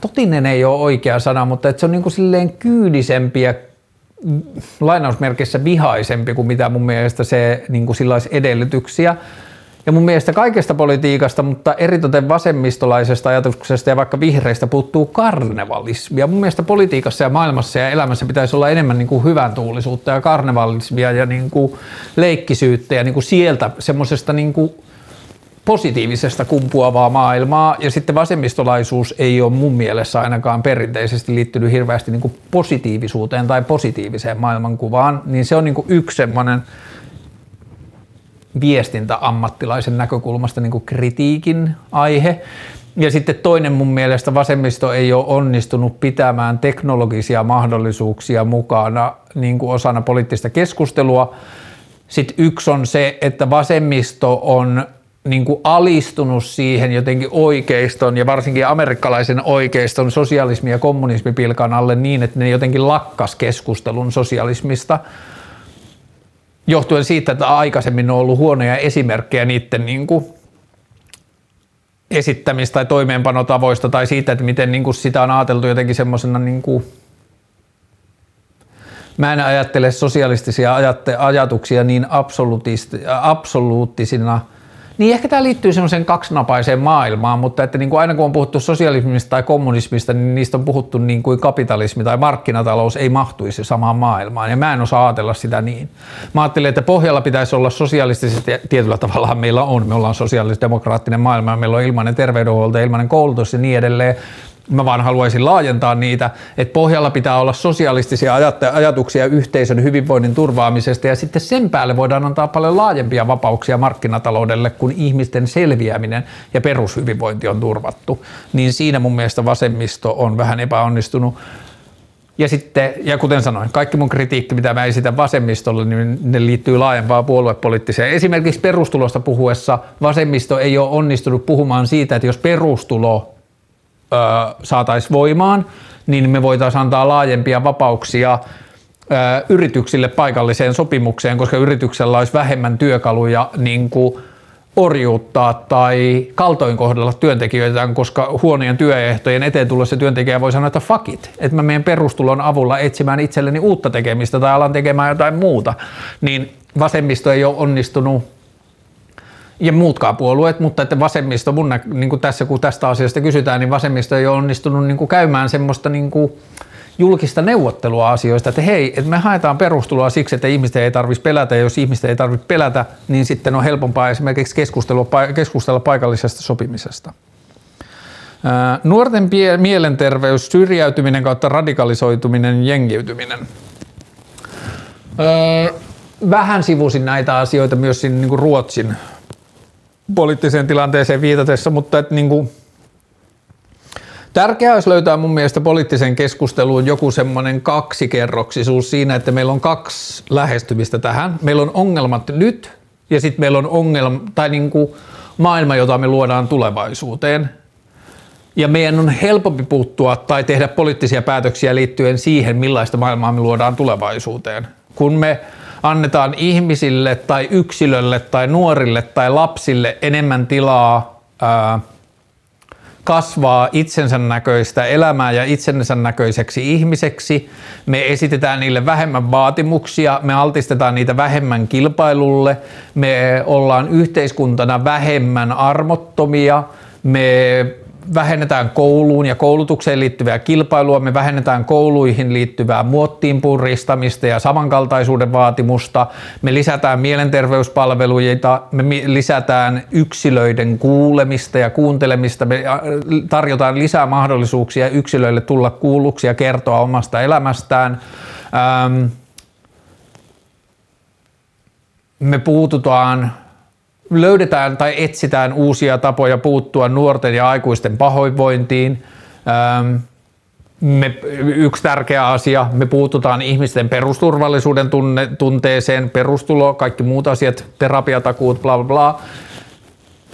totinen ei ole oikea sana, mutta että se on niin kuin silleen kyydisempi ja lainausmerkissä vihaisempi kuin mitä mun mielestä se niin kuin edellytyksiä. Ja mun mielestä kaikesta politiikasta, mutta eritoten vasemmistolaisesta ajatuksesta ja vaikka vihreistä puuttuu karnevalismia. Mun mielestä politiikassa ja maailmassa ja elämässä pitäisi olla enemmän niin kuin hyvän tuulisuutta ja karnevalismia ja niin kuin leikkisyyttä ja niin kuin sieltä semmoisesta niin positiivisesta kumpuavaa maailmaa, ja sitten vasemmistolaisuus ei ole mun mielestä ainakaan perinteisesti liittynyt hirveästi niin positiivisuuteen tai positiiviseen maailmankuvaan, niin se on niin yksi semmoinen viestintäammattilaisen näkökulmasta niin kuin kritiikin aihe. Ja sitten toinen mun mielestä vasemmisto ei ole onnistunut pitämään teknologisia mahdollisuuksia mukana niin kuin osana poliittista keskustelua. Sitten yksi on se, että vasemmisto on niin kuin alistunut siihen jotenkin oikeiston ja varsinkin amerikkalaisen oikeiston sosialismi- ja kommunismipilkan alle niin, että ne jotenkin lakkas keskustelun sosialismista – johtuen siitä, että aikaisemmin on ollut huonoja esimerkkejä niiden niin kuin esittämistä tai toimeenpanotavoista tai siitä, että miten niin kuin sitä on ajateltu jotenkin semmoisena niin kuin Mä en ajattele sosialistisia ajatuksia niin absoluuttisina – niin ehkä tämä liittyy semmoiseen kaksinapaiseen maailmaan, mutta että niin kuin aina kun on puhuttu sosialismista tai kommunismista, niin niistä on puhuttu niin kuin kapitalismi tai markkinatalous ei mahtuisi samaan maailmaan. Ja mä en osaa ajatella sitä niin. Mä ajattelen, että pohjalla pitäisi olla sosialistisesti, tietyllä tavalla meillä on, me ollaan sosiaalisesti-demokraattinen maailma, meillä on ilmainen terveydenhuolto, ilmainen koulutus ja niin edelleen, Mä vaan haluaisin laajentaa niitä, että pohjalla pitää olla sosialistisia ajatuksia yhteisön hyvinvoinnin turvaamisesta ja sitten sen päälle voidaan antaa paljon laajempia vapauksia markkinataloudelle, kun ihmisten selviäminen ja perushyvinvointi on turvattu. Niin siinä mun mielestä vasemmisto on vähän epäonnistunut. Ja sitten, ja kuten sanoin, kaikki mun kritiikki, mitä mä esitän vasemmistolle, niin ne liittyy laajempaan puoluepoliittiseen. Esimerkiksi perustulosta puhuessa vasemmisto ei ole onnistunut puhumaan siitä, että jos perustulo saataisiin voimaan, niin me voitaisiin antaa laajempia vapauksia yrityksille paikalliseen sopimukseen, koska yrityksellä olisi vähemmän työkaluja niin kuin orjuuttaa tai kaltoin kohdella työntekijöitä, koska huonojen työehtojen eteen tulossa työntekijä voi sanoa, että fuck it, että mä menen perustulon avulla etsimään itselleni uutta tekemistä tai alan tekemään jotain muuta, niin vasemmisto ei ole onnistunut ja muutkaan puolueet, mutta että vasemmisto, mun nä- niin kuin tässä kun tästä asiasta kysytään, niin vasemmisto ei ole onnistunut niin kuin käymään semmoista niin kuin julkista neuvottelua asioista, että hei, että me haetaan perustuloa siksi, että ihmisten ei tarvitsisi pelätä, ja jos ihmisten ei tarvitse pelätä, niin sitten on helpompaa esimerkiksi keskustella, keskustella paikallisesta sopimisesta. Nuorten mielenterveys, syrjäytyminen kautta radikalisoituminen, jengiytyminen. Vähän sivusin näitä asioita myös siinä niin kuin Ruotsin poliittiseen tilanteeseen viitatessa, mutta että niin kuin, Tärkeää olisi löytää mun mielestä poliittisen keskusteluun joku semmoinen kaksikerroksisuus siinä, että meillä on kaksi lähestymistä tähän. Meillä on ongelmat nyt ja sitten meillä on ongelma, tai niin kuin maailma, jota me luodaan tulevaisuuteen. Ja meidän on helpompi puuttua tai tehdä poliittisia päätöksiä liittyen siihen, millaista maailmaa me luodaan tulevaisuuteen. Kun me annetaan ihmisille tai yksilölle tai nuorille tai lapsille enemmän tilaa ää, kasvaa itsensä näköistä elämää ja itsensä näköiseksi ihmiseksi. Me esitetään niille vähemmän vaatimuksia, me altistetaan niitä vähemmän kilpailulle, me ollaan yhteiskuntana vähemmän armottomia, me vähennetään kouluun ja koulutukseen liittyvää kilpailua, me vähennetään kouluihin liittyvää muottiin puristamista ja samankaltaisuuden vaatimusta, me lisätään mielenterveyspalveluita, me lisätään yksilöiden kuulemista ja kuuntelemista, me tarjotaan lisää mahdollisuuksia yksilöille tulla kuulluksi ja kertoa omasta elämästään. me puututaan löydetään tai etsitään uusia tapoja puuttua nuorten ja aikuisten pahoinvointiin. Ähm, me, yksi tärkeä asia, me puututaan ihmisten perusturvallisuuden tunne, tunteeseen, perustulo, kaikki muut asiat, terapiatakuut, bla bla bla.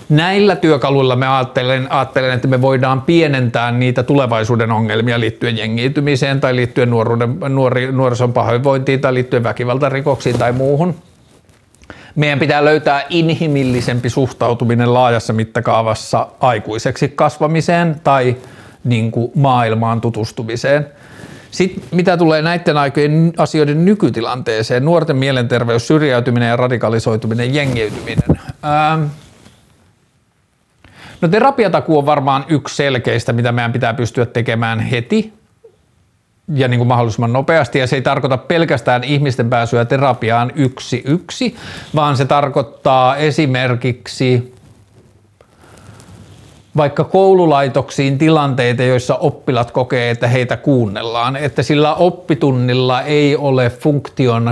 Näillä työkaluilla me ajattelen, ajattelen, että me voidaan pienentää niitä tulevaisuuden ongelmia liittyen jengiytymiseen tai liittyen nuoruuden, nuori, nuorison pahoinvointiin tai liittyen väkivaltarikoksiin tai muuhun meidän pitää löytää inhimillisempi suhtautuminen laajassa mittakaavassa aikuiseksi kasvamiseen tai niin kuin maailmaan tutustumiseen. Sitten mitä tulee näiden aikojen asioiden nykytilanteeseen, nuorten mielenterveys, syrjäytyminen ja radikalisoituminen, jengiytyminen. Ähm. No terapiatakuu on varmaan yksi selkeistä, mitä meidän pitää pystyä tekemään heti ja niin kuin mahdollisimman nopeasti. Ja se ei tarkoita pelkästään ihmisten pääsyä terapiaan yksi yksi, vaan se tarkoittaa esimerkiksi vaikka koululaitoksiin tilanteita, joissa oppilat kokee, että heitä kuunnellaan, että sillä oppitunnilla ei ole funktiona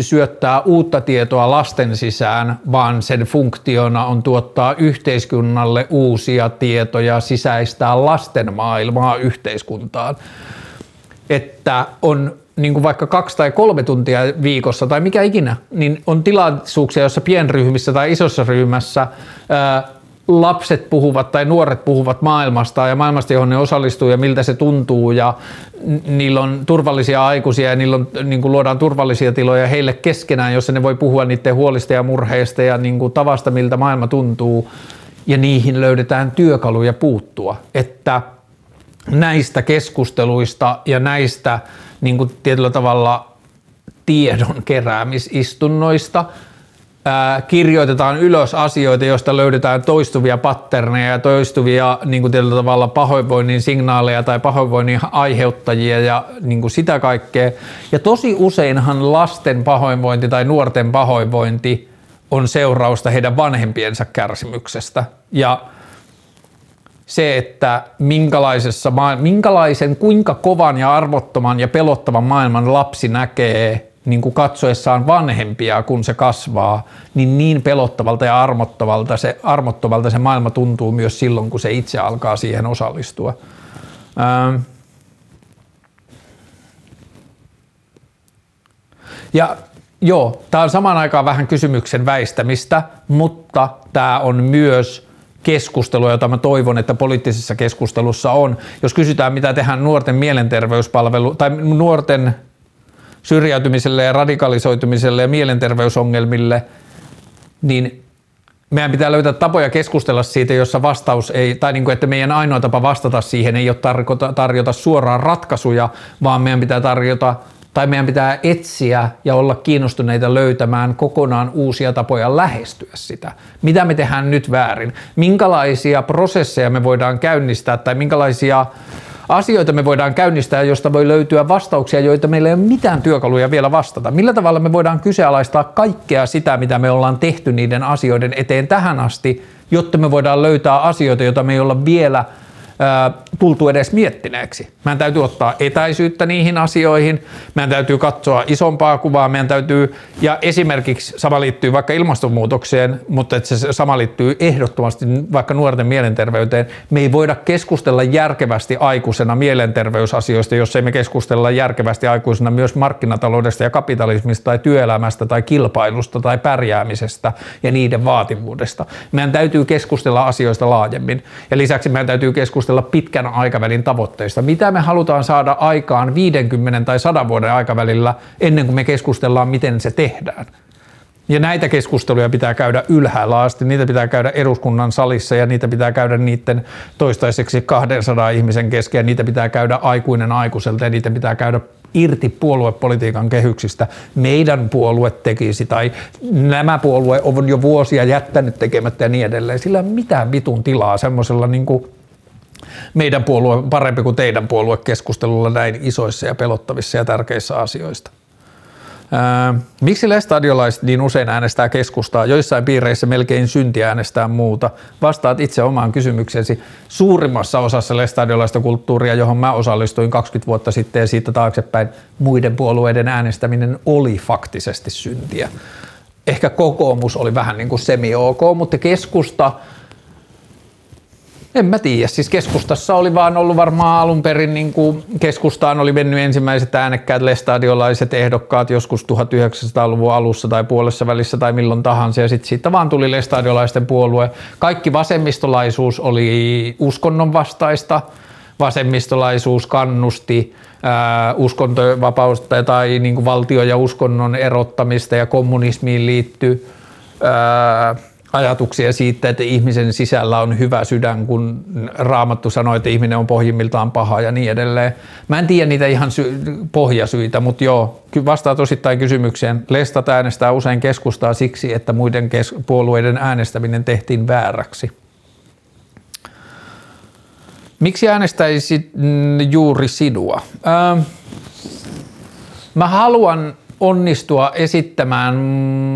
syöttää uutta tietoa lasten sisään, vaan sen funktiona on tuottaa yhteiskunnalle uusia tietoja, sisäistää lasten maailmaa yhteiskuntaan että on niin kuin vaikka kaksi tai kolme tuntia viikossa tai mikä ikinä, niin on tilaisuuksia, joissa pienryhmissä tai isossa ryhmässä ää, lapset puhuvat tai nuoret puhuvat maailmasta ja maailmasta, johon ne osallistuu ja miltä se tuntuu ja niillä on turvallisia aikuisia ja niillä on, niin kuin luodaan turvallisia tiloja heille keskenään, jossa ne voi puhua niiden huolista ja murheista ja niin kuin tavasta, miltä maailma tuntuu ja niihin löydetään työkaluja puuttua. Että – näistä keskusteluista ja näistä niin kuin tietyllä tavalla tiedon keräämisistunnoista ää, kirjoitetaan ylös asioita, joista löydetään toistuvia patterneja ja toistuvia niin kuin tietyllä tavalla pahoinvoinnin signaaleja tai pahoinvoinnin aiheuttajia ja niin kuin sitä kaikkea. Ja tosi useinhan lasten pahoinvointi tai nuorten pahoinvointi on seurausta heidän vanhempiensa kärsimyksestä. Ja se, että minkälaisessa, minkälaisen, kuinka kovan ja arvottoman ja pelottavan maailman lapsi näkee niin kuin katsoessaan vanhempia, kun se kasvaa, niin niin pelottavalta ja armottavalta se, armottavalta se maailma tuntuu myös silloin, kun se itse alkaa siihen osallistua. Ähm. Ja joo, tämä on samaan aikaan vähän kysymyksen väistämistä, mutta tämä on myös keskustelua, jota mä toivon, että poliittisessa keskustelussa on. Jos kysytään, mitä tehdään nuorten mielenterveyspalvelu tai nuorten syrjäytymiselle ja radikalisoitumiselle ja mielenterveysongelmille, niin meidän pitää löytää tapoja keskustella siitä, jossa vastaus ei, tai niin kuin, että meidän ainoa tapa vastata siihen ei ole tarjota, tarjota suoraan ratkaisuja, vaan meidän pitää tarjota tai meidän pitää etsiä ja olla kiinnostuneita löytämään kokonaan uusia tapoja lähestyä sitä. Mitä me tehdään nyt väärin? Minkälaisia prosesseja me voidaan käynnistää tai minkälaisia asioita me voidaan käynnistää, josta voi löytyä vastauksia, joita meillä ei ole mitään työkaluja vielä vastata. Millä tavalla me voidaan kyseenalaistaa kaikkea sitä, mitä me ollaan tehty niiden asioiden eteen tähän asti, jotta me voidaan löytää asioita, joita me ei olla vielä – tultu edes miettineeksi. Meidän täytyy ottaa etäisyyttä niihin asioihin, meidän täytyy katsoa isompaa kuvaa, meidän täytyy, ja esimerkiksi sama liittyy vaikka ilmastonmuutokseen, mutta se sama liittyy ehdottomasti vaikka nuorten mielenterveyteen. Me ei voida keskustella järkevästi aikuisena mielenterveysasioista, jos ei me keskustella järkevästi aikuisena myös markkinataloudesta ja kapitalismista tai työelämästä tai kilpailusta tai pärjäämisestä ja niiden vaativuudesta. Meidän täytyy keskustella asioista laajemmin. Ja lisäksi meidän täytyy keskustella keskustella pitkän aikavälin tavoitteista. Mitä me halutaan saada aikaan 50 tai 100 vuoden aikavälillä ennen kuin me keskustellaan, miten se tehdään. Ja näitä keskusteluja pitää käydä ylhäällä asti, niitä pitää käydä eduskunnan salissa ja niitä pitää käydä niiden toistaiseksi 200 ihmisen kesken niitä pitää käydä aikuinen aikuiselta ja niitä pitää käydä irti puoluepolitiikan kehyksistä. Meidän puolue tekisi tai nämä puolue on jo vuosia jättänyt tekemättä ja niin edelleen. Sillä ei mitään vitun tilaa semmoisella niin meidän puolue parempi kuin teidän puolue keskustelulla näin isoissa ja pelottavissa ja tärkeissä asioista. Ää, miksi lestadiolaiset niin usein äänestää keskustaa, joissain piireissä melkein synti äänestää muuta? Vastaat itse omaan kysymyksesi. Suurimmassa osassa lestadiolaista kulttuuria, johon mä osallistuin 20 vuotta sitten ja siitä taaksepäin, muiden puolueiden äänestäminen oli faktisesti syntiä. Ehkä kokoomus oli vähän niin kuin semi-ok, mutta keskusta – en mä tiedä. Siis keskustassa oli vaan ollut varmaan alun perin, niin kuin keskustaan oli mennyt ensimmäiset äänekkäät lestadiolaiset ehdokkaat joskus 1900-luvun alussa tai puolessa välissä tai milloin tahansa. Ja sitten siitä vaan tuli lestadiolaisten puolue. Kaikki vasemmistolaisuus oli uskonnon vastaista. Vasemmistolaisuus kannusti ää, uskontovapausta tai niin kuin valtio- ja uskonnon erottamista ja kommunismiin liittyi ajatuksia siitä, että ihmisen sisällä on hyvä sydän, kun Raamattu sanoi, että ihminen on pohjimmiltaan paha ja niin edelleen. Mä en tiedä niitä ihan sy- pohjasyitä, mutta joo, vastaat osittain kysymykseen. Lestat äänestää usein keskustaa siksi, että muiden kes- puolueiden äänestäminen tehtiin vääräksi. Miksi äänestäisit juuri sinua? Ähm, mä haluan onnistua esittämään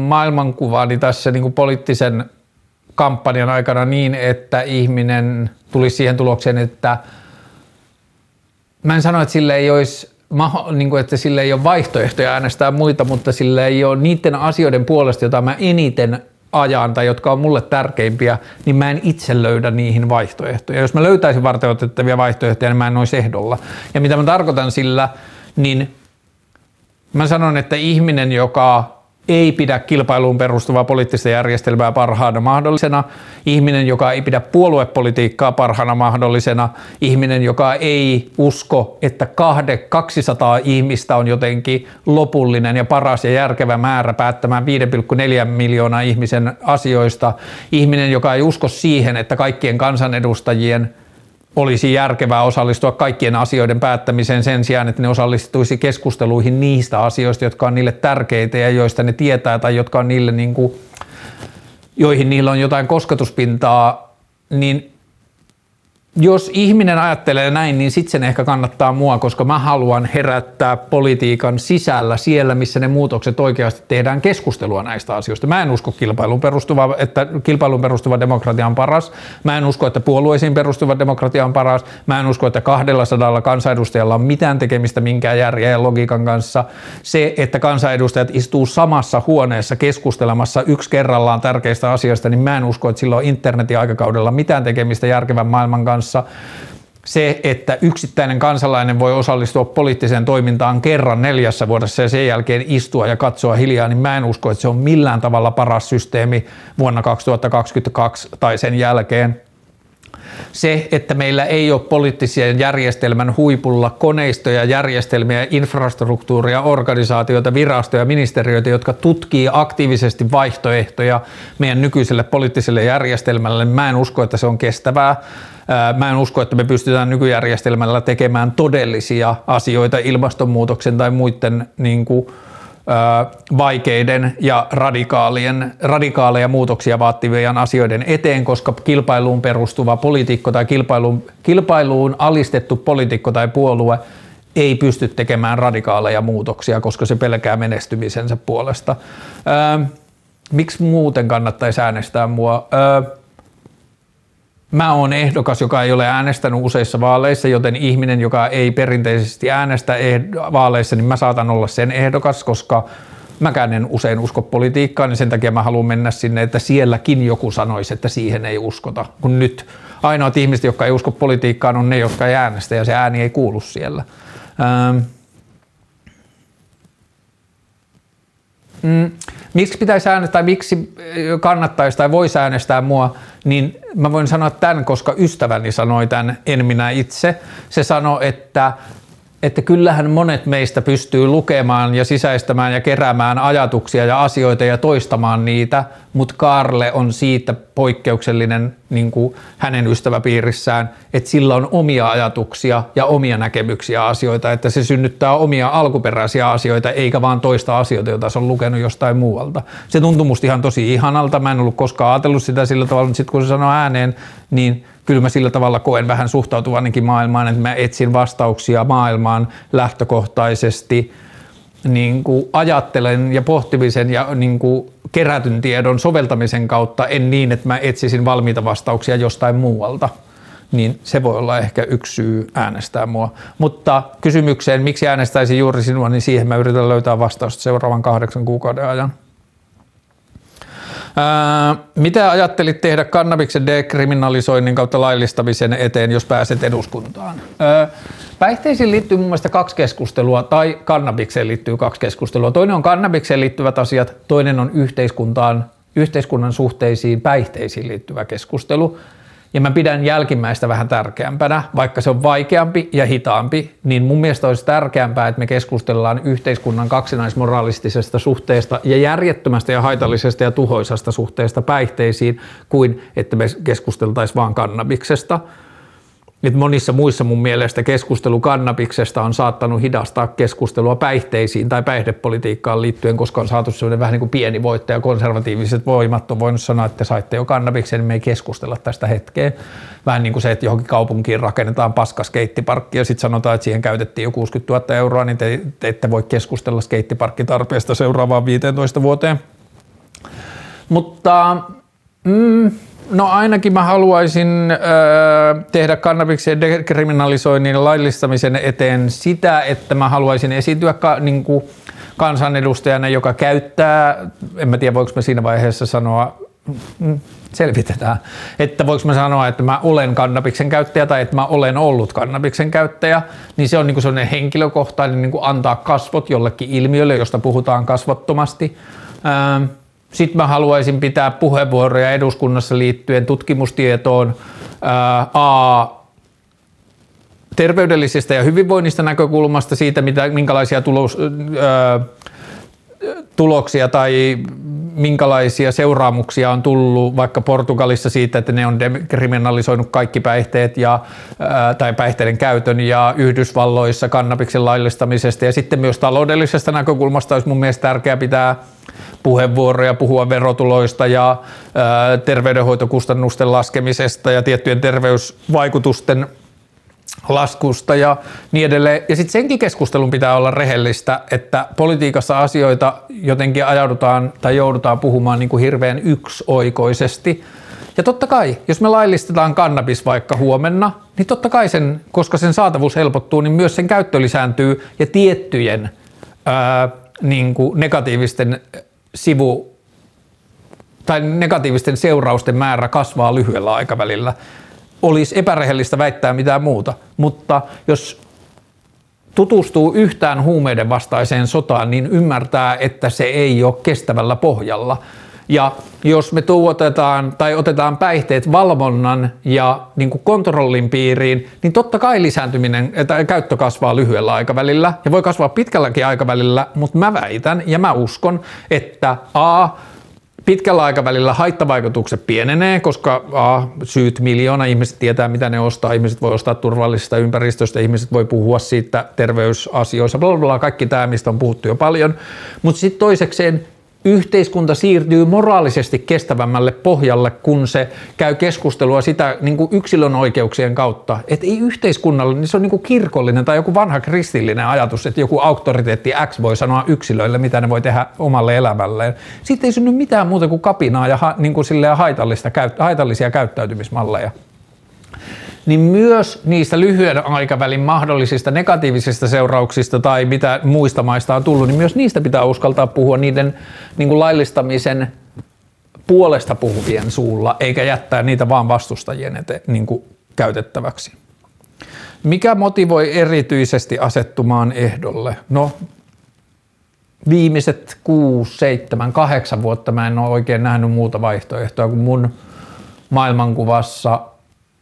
maailmankuvaani tässä niin kuin poliittisen kampanjan aikana niin, että ihminen tulisi siihen tulokseen, että mä en sano, että sille ei olisi niin kuin, että sille ei ole vaihtoehtoja äänestää muita, mutta sille ei ole niiden asioiden puolesta, joita mä eniten ajan tai jotka on mulle tärkeimpiä, niin mä en itse löydä niihin vaihtoehtoja. Jos mä löytäisin varteutettavia vaihtoehtoja, niin mä en olisi ehdolla. Ja mitä mä tarkoitan sillä, niin Mä sanon, että ihminen, joka ei pidä kilpailuun perustuvaa poliittista järjestelmää parhaana mahdollisena, ihminen, joka ei pidä puoluepolitiikkaa parhaana mahdollisena, ihminen, joka ei usko, että 200 ihmistä on jotenkin lopullinen ja paras ja järkevä määrä päättämään 5,4 miljoonaa ihmisen asioista, ihminen, joka ei usko siihen, että kaikkien kansanedustajien – olisi järkevää osallistua kaikkien asioiden päättämiseen sen sijaan, että ne osallistuisi keskusteluihin niistä asioista, jotka on niille tärkeitä ja joista ne tietää tai jotka on niille niin kuin, joihin niillä on jotain kosketuspintaa, niin jos ihminen ajattelee näin, niin sitten sen ehkä kannattaa mua, koska mä haluan herättää politiikan sisällä siellä, missä ne muutokset oikeasti tehdään keskustelua näistä asioista. Mä en usko kilpailuun perustuva, että kilpailuun perustuva demokratia on paras. Mä en usko, että puolueisiin perustuva demokratia on paras. Mä en usko, että 200 kansanedustajalla on mitään tekemistä minkään järjen ja logiikan kanssa. Se, että kansanedustajat istuu samassa huoneessa keskustelemassa yksi kerrallaan tärkeistä asioista, niin mä en usko, että sillä on internetin aikakaudella mitään tekemistä järkevän maailman kanssa kanssa. Se, että yksittäinen kansalainen voi osallistua poliittiseen toimintaan kerran neljässä vuodessa ja sen jälkeen istua ja katsoa hiljaa, niin mä en usko, että se on millään tavalla paras systeemi vuonna 2022 tai sen jälkeen. se, että meillä ei ole poliittisen järjestelmän huipulla koneistoja, järjestelmiä, infrastruktuuria, organisaatioita, virastoja, ministeriöitä, jotka tutkii aktiivisesti vaihtoehtoja meidän nykyiselle poliittiselle järjestelmälle. Mä en usko, että se on kestävää. Mä en usko, että me pystytään nykyjärjestelmällä tekemään todellisia asioita ilmastonmuutoksen tai muiden niin kuin, vaikeiden ja radikaalien, radikaaleja muutoksia vaativien asioiden eteen, koska kilpailuun perustuva poliitikko tai kilpailuun, kilpailuun alistettu poliitikko tai puolue ei pysty tekemään radikaaleja muutoksia, koska se pelkää menestymisensä puolesta. Miksi muuten kannattaisi äänestää mua? Mä oon ehdokas, joka ei ole äänestänyt useissa vaaleissa, joten ihminen, joka ei perinteisesti äänestä vaaleissa, niin mä saatan olla sen ehdokas, koska mäkään en usein usko politiikkaan, niin sen takia mä haluan mennä sinne, että sielläkin joku sanoisi, että siihen ei uskota. Kun nyt ainoat ihmiset, jotka ei usko politiikkaan, on ne, jotka ei äänestä, ja se ääni ei kuulu siellä. Ähm. Mm miksi pitäisi äänestää miksi kannattaisi tai voisi äänestää mua, niin mä voin sanoa tämän, koska ystäväni sanoi tämän, en minä itse. Se sanoi, että että kyllähän monet meistä pystyy lukemaan ja sisäistämään ja keräämään ajatuksia ja asioita ja toistamaan niitä, mutta Karle on siitä poikkeuksellinen niin kuin hänen ystäväpiirissään, että sillä on omia ajatuksia ja omia näkemyksiä asioita, että se synnyttää omia alkuperäisiä asioita eikä vaan toista asioita, joita se on lukenut jostain muualta. Se tuntui musta ihan tosi ihanalta, mä en ollut koskaan ajatellut sitä sillä tavalla, mutta sitten kun se sanoi ääneen, niin kyllä mä sillä tavalla koen vähän suhtautuvankin maailmaan, että mä etsin vastauksia maailmaan lähtökohtaisesti niin kuin ajattelen ja pohtimisen ja niin kuin kerätyn tiedon soveltamisen kautta, en niin, että mä etsisin valmiita vastauksia jostain muualta. Niin se voi olla ehkä yksi syy äänestää mua. Mutta kysymykseen, miksi äänestäisin juuri sinua, niin siihen mä yritän löytää vastausta seuraavan kahdeksan kuukauden ajan. Ää, mitä ajattelit tehdä kannabiksen dekriminalisoinnin kautta laillistamisen eteen, jos pääset eduskuntaan? Ää, päihteisiin liittyy mun mielestä kaksi keskustelua, tai kannabikseen liittyy kaksi keskustelua. Toinen on kannabikseen liittyvät asiat, toinen on yhteiskuntaan, yhteiskunnan suhteisiin päihteisiin liittyvä keskustelu. Ja mä pidän jälkimmäistä vähän tärkeämpänä, vaikka se on vaikeampi ja hitaampi, niin mun mielestä olisi tärkeämpää, että me keskustellaan yhteiskunnan kaksinaismoralistisesta suhteesta ja järjettömästä ja haitallisesta ja tuhoisasta suhteesta päihteisiin, kuin että me keskusteltaisiin vaan kannabiksesta. Et monissa muissa mun mielestä keskustelu kannabiksesta on saattanut hidastaa keskustelua päihteisiin tai päihdepolitiikkaan liittyen, koska on saatu sellainen vähän niin kuin pieni voittaja. Konservatiiviset voimat on voinut sanoa, että saitte jo kannabiksen, niin me ei keskustella tästä hetkeen. Vähän niin kuin se, että johonkin kaupunkiin rakennetaan paska skeittiparkki ja sitten sanotaan, että siihen käytettiin jo 60 000 euroa, niin te, te ette voi keskustella skeittiparkkitarpeesta seuraavaan 15 vuoteen. Mutta mm, No ainakin mä haluaisin öö, tehdä kannabiksen dekriminalisoinnin laillistamisen eteen sitä, että mä haluaisin esityä ka, niin kuin kansanedustajana, joka käyttää, en mä tiedä voiko mä siinä vaiheessa sanoa, mm, selvitetään, että voiko mä sanoa, että mä olen kannabiksen käyttäjä tai että mä olen ollut kannabiksen käyttäjä, niin se on niin sellainen henkilökohtainen niin antaa kasvot jollekin ilmiölle, josta puhutaan kasvottomasti. Öö, sitten mä haluaisin pitää puheenvuoroja eduskunnassa liittyen tutkimustietoon ää, A, terveydellisestä ja hyvinvoinnista näkökulmasta siitä, mitä, minkälaisia tulos, ää, tuloksia tai minkälaisia seuraamuksia on tullut vaikka Portugalissa siitä, että ne on kriminalisoinut kaikki päihteet ja, tai päihteiden käytön ja Yhdysvalloissa kannabiksen laillistamisesta. Ja sitten myös taloudellisesta näkökulmasta olisi mun mielestä tärkeää pitää puheenvuoroja, puhua verotuloista ja ää, terveydenhoitokustannusten laskemisesta ja tiettyjen terveysvaikutusten laskusta ja niin edelleen. Ja sitten senkin keskustelun pitää olla rehellistä, että politiikassa asioita jotenkin ajaudutaan tai joudutaan puhumaan niin kuin hirveän yksioikoisesti. Ja totta kai, jos me laillistetaan kannabis vaikka huomenna, niin totta kai sen, koska sen saatavuus helpottuu, niin myös sen käyttö lisääntyy ja tiettyjen ää, niin kuin negatiivisten sivu tai negatiivisten seurausten määrä kasvaa lyhyellä aikavälillä. Olisi epärehellistä väittää mitään muuta, mutta jos tutustuu yhtään huumeiden vastaiseen sotaan, niin ymmärtää, että se ei ole kestävällä pohjalla. Ja jos me tuotetaan tai otetaan päihteet valvonnan ja niin kuin kontrollin piiriin, niin totta kai lisääntyminen tai käyttö kasvaa lyhyellä aikavälillä ja voi kasvaa pitkälläkin aikavälillä, mutta mä väitän ja mä uskon, että A, pitkällä aikavälillä haittavaikutukset pienenee, koska a, syyt miljoona, ihmiset tietää mitä ne ostaa, ihmiset voi ostaa turvallisesta ympäristöstä, ihmiset voi puhua siitä terveysasioissa, bla bla, bla kaikki tämä, mistä on puhuttu jo paljon. Mutta sitten toisekseen yhteiskunta siirtyy moraalisesti kestävämmälle pohjalle, kun se käy keskustelua sitä niin kuin yksilön oikeuksien kautta. Että ei yhteiskunnalle, niin se on niin kuin kirkollinen tai joku vanha kristillinen ajatus, että joku auktoriteetti X voi sanoa yksilöille, mitä ne voi tehdä omalle elämälleen. Sitten ei synny mitään muuta kuin kapinaa ja niin kuin haitallista, haitallisia käyttäytymismalleja niin myös niistä lyhyen aikavälin mahdollisista negatiivisista seurauksista tai mitä muista maista on tullut, niin myös niistä pitää uskaltaa puhua niiden niin kuin laillistamisen puolesta puhuvien suulla, eikä jättää niitä vaan vastustajien ete, niin kuin käytettäväksi. Mikä motivoi erityisesti asettumaan ehdolle? No, viimeiset 6, 7, 8 vuotta mä en ole oikein nähnyt muuta vaihtoehtoa, kun mun maailmankuvassa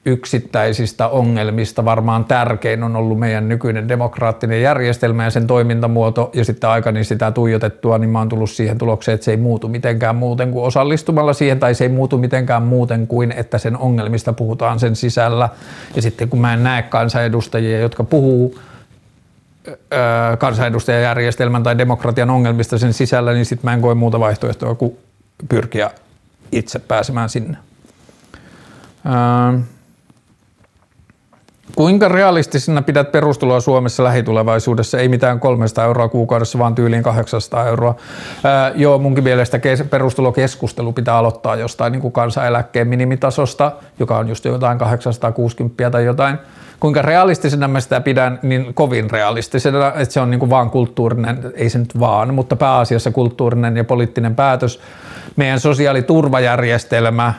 yksittäisistä ongelmista varmaan tärkein on ollut meidän nykyinen demokraattinen järjestelmä ja sen toimintamuoto, ja sitten aikani sitä tuijotettua, niin mä oon tullut siihen tulokseen, että se ei muutu mitenkään muuten kuin osallistumalla siihen, tai se ei muutu mitenkään muuten kuin, että sen ongelmista puhutaan sen sisällä. Ja sitten kun mä en näe kansanedustajia, jotka puhuu kansanedustajajärjestelmän tai demokratian ongelmista sen sisällä, niin sitten mä en koe muuta vaihtoehtoa kuin pyrkiä itse pääsemään sinne. Öö, Kuinka realistisena pidät perustuloa Suomessa lähitulevaisuudessa? Ei mitään 300 euroa kuukaudessa, vaan tyyliin 800 euroa. Ää, joo, munkin mielestä perustulokeskustelu pitää aloittaa jostain niin kuin kansaneläkkeen minimitasosta, joka on just jotain 860 tai jotain. Kuinka realistisena mä sitä pidän, niin kovin realistisena, että se on niin kuin vaan kulttuurinen, ei se nyt vaan, mutta pääasiassa kulttuurinen ja poliittinen päätös. Meidän sosiaaliturvajärjestelmä,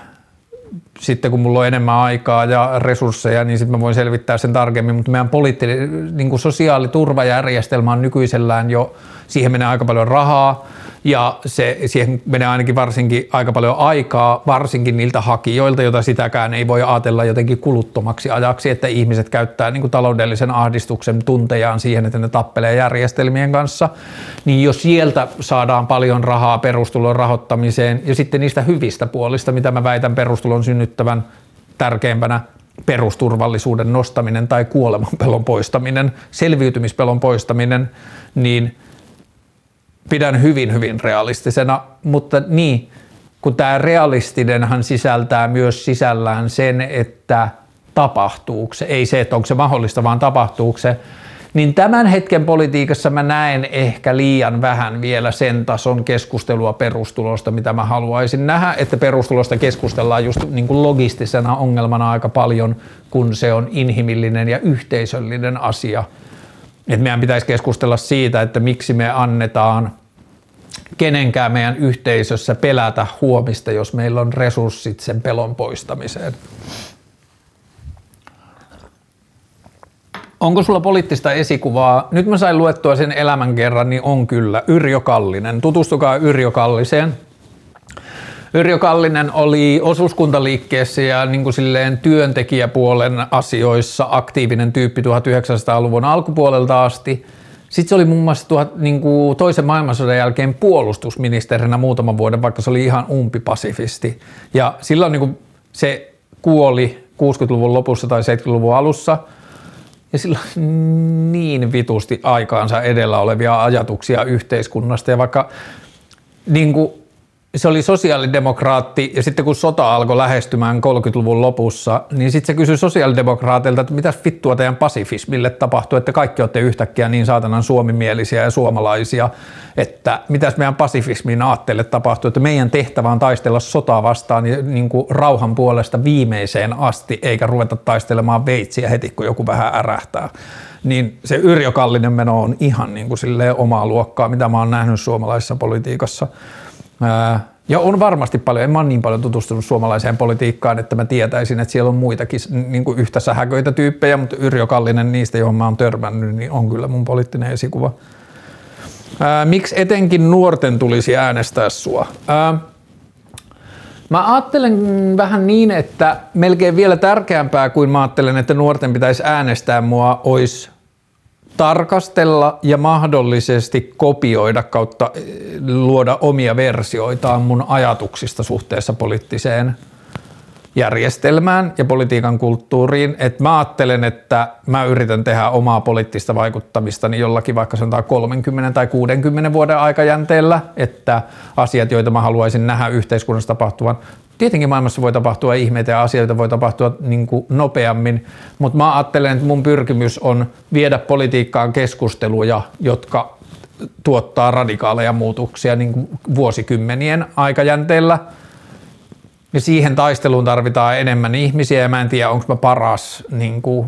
sitten kun mulla on enemmän aikaa ja resursseja, niin sitten mä voin selvittää sen tarkemmin, mutta meidän poliittinen niin kuin sosiaaliturvajärjestelmä on nykyisellään jo, siihen menee aika paljon rahaa, ja se, siihen menee ainakin varsinkin aika paljon aikaa, varsinkin niiltä hakijoilta, joita sitäkään ei voi ajatella jotenkin kuluttomaksi ajaksi, että ihmiset käyttää niin kuin taloudellisen ahdistuksen tuntejaan siihen, että ne tappelee järjestelmien kanssa, niin jos sieltä saadaan paljon rahaa perustulon rahoittamiseen ja sitten niistä hyvistä puolista, mitä mä väitän perustulon synnyttävän tärkeimpänä perusturvallisuuden nostaminen tai kuolemanpelon poistaminen, selviytymispelon poistaminen, niin – pidän hyvin, hyvin realistisena, mutta niin, kun tämä realistinenhan sisältää myös sisällään sen, että tapahtuuko se, ei se, että onko se mahdollista, vaan tapahtuuko se, niin tämän hetken politiikassa mä näen ehkä liian vähän vielä sen tason keskustelua perustulosta, mitä mä haluaisin nähdä, että perustulosta keskustellaan just niin kuin logistisena ongelmana aika paljon, kun se on inhimillinen ja yhteisöllinen asia – että meidän pitäisi keskustella siitä, että miksi me annetaan kenenkään meidän yhteisössä pelätä huomista, jos meillä on resurssit sen pelon poistamiseen. Onko sulla poliittista esikuvaa? Nyt mä sain luettua sen elämän kerran, niin on kyllä. Yrjö Kallinen. Tutustukaa Yrjö Kalliseen. Yrjö Kallinen oli osuuskuntaliikkeessä ja niin kuin silleen työntekijäpuolen asioissa aktiivinen tyyppi 1900-luvun alkupuolelta asti. Sitten se oli muun muassa tuhat, niin toisen maailmansodan jälkeen puolustusministerinä muutaman vuoden, vaikka se oli ihan umpipasifisti. Ja silloin niin kuin se kuoli 60-luvun lopussa tai 70-luvun alussa – ja sillä on niin vitusti aikaansa edellä olevia ajatuksia yhteiskunnasta. Ja vaikka niin kuin se oli sosiaalidemokraatti ja sitten kun sota alkoi lähestymään 30-luvun lopussa, niin sitten se kysyi sosiaalidemokraatilta, että mitä vittua teidän pasifismille tapahtuu, että kaikki olette yhtäkkiä niin saatanan suomimielisiä ja suomalaisia, että mitäs meidän pasifismiin aatteelle tapahtuu, että meidän tehtävä on taistella sotaa vastaan niin kuin rauhan puolesta viimeiseen asti, eikä ruveta taistelemaan veitsiä heti, kun joku vähän ärähtää. Niin se Yrjö Kallinen meno on ihan niin kuin omaa luokkaa, mitä mä oon nähnyt suomalaisessa politiikassa. Ja on varmasti paljon, en mä ole niin paljon tutustunut suomalaiseen politiikkaan, että mä tietäisin, että siellä on muitakin niin kuin yhtä sähköitä tyyppejä, mutta Yrjö Kallinen niistä, johon mä oon törmännyt, niin on kyllä mun poliittinen esikuva. Ää, miksi etenkin nuorten tulisi äänestää sua? Ää, Mä ajattelen vähän niin, että melkein vielä tärkeämpää kuin mä ajattelen, että nuorten pitäisi äänestää mua, olisi tarkastella ja mahdollisesti kopioida kautta eh, luoda omia versioitaan mun ajatuksista suhteessa poliittiseen järjestelmään ja politiikan kulttuuriin, että mä ajattelen, että mä yritän tehdä omaa poliittista vaikuttamista niin jollakin vaikka sanotaan 30 tai 60 vuoden aikajänteellä, että asiat, joita mä haluaisin nähdä yhteiskunnassa tapahtuvan, Tietenkin maailmassa voi tapahtua ihmeitä ja asioita voi tapahtua niin kuin nopeammin, mutta mä ajattelen, että mun pyrkimys on viedä politiikkaan keskusteluja, jotka tuottaa radikaaleja muutoksia niin kuin vuosikymmenien aikajänteellä. Ja siihen taisteluun tarvitaan enemmän ihmisiä ja mä en tiedä, onko mä paras niin kuin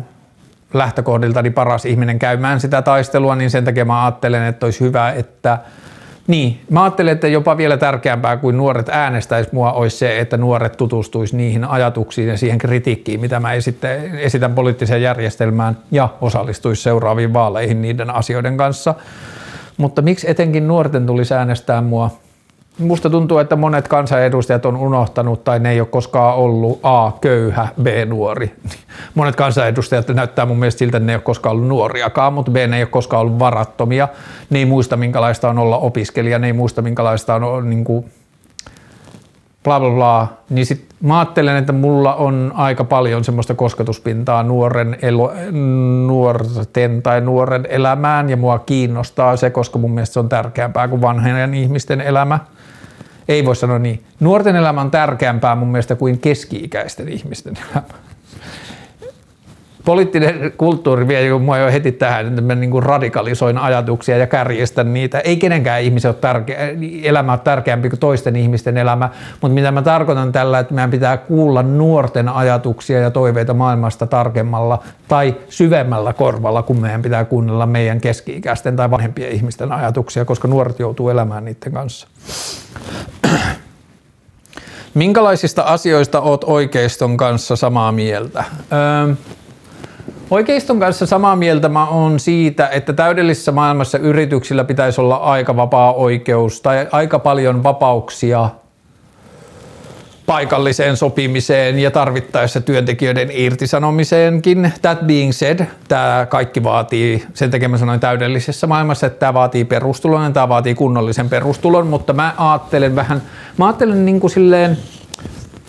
lähtökohdiltani paras ihminen käymään sitä taistelua, niin sen takia mä ajattelen, että olisi hyvä, että – niin, mä ajattelen, että jopa vielä tärkeämpää kuin nuoret äänestäisi mua olisi se, että nuoret tutustuisi niihin ajatuksiin ja siihen kritiikkiin, mitä mä esitän poliittiseen järjestelmään ja osallistuisi seuraaviin vaaleihin niiden asioiden kanssa. Mutta miksi etenkin nuorten tulisi äänestää mua? Musta tuntuu, että monet kansanedustajat on unohtanut tai ne ei ole koskaan ollut A. köyhä, B. nuori. Monet kansanedustajat näyttää mun mielestä siltä, että ne ei ole koskaan ollut nuoriakaan, mutta B. ne ei ole koskaan ollut varattomia. Ne ei muista minkälaista on olla opiskelija, ne ei muista minkälaista on niin kuin, bla bla bla, niin sit mä ajattelen, että mulla on aika paljon semmoista kosketuspintaa nuoren elo, nuorten tai nuoren elämään ja mua kiinnostaa se, koska mun mielestä se on tärkeämpää kuin vanhojen ihmisten elämä ei voi sanoa niin. Nuorten elämä on tärkeämpää mun mielestä kuin keski-ikäisten ihmisten elämä. Poliittinen kulttuuri vie mua jo heti tähän, että mä niin radikalisoin ajatuksia ja kärjestän niitä. Ei kenenkään ihmisen ole elämä ole tärkeämpi kuin toisten ihmisten elämä, mutta mitä mä tarkoitan tällä, että meidän pitää kuulla nuorten ajatuksia ja toiveita maailmasta tarkemmalla tai syvemmällä korvalla, kun meidän pitää kuunnella meidän keski-ikäisten tai vanhempien ihmisten ajatuksia, koska nuoret joutuu elämään niiden kanssa. Minkälaisista asioista oot oikeiston kanssa samaa mieltä? Öö, oikeiston kanssa samaa mieltä mä oon siitä, että täydellisessä maailmassa yrityksillä pitäisi olla aika vapaa oikeus tai aika paljon vapauksia paikalliseen sopimiseen ja tarvittaessa työntekijöiden irtisanomiseenkin. That being said, tämä kaikki vaatii, sen takia mä sanoin täydellisessä maailmassa, että tämä vaatii perustulon ja tämä vaatii kunnollisen perustulon, mutta mä ajattelen vähän, mä ajattelen niin kuin silleen,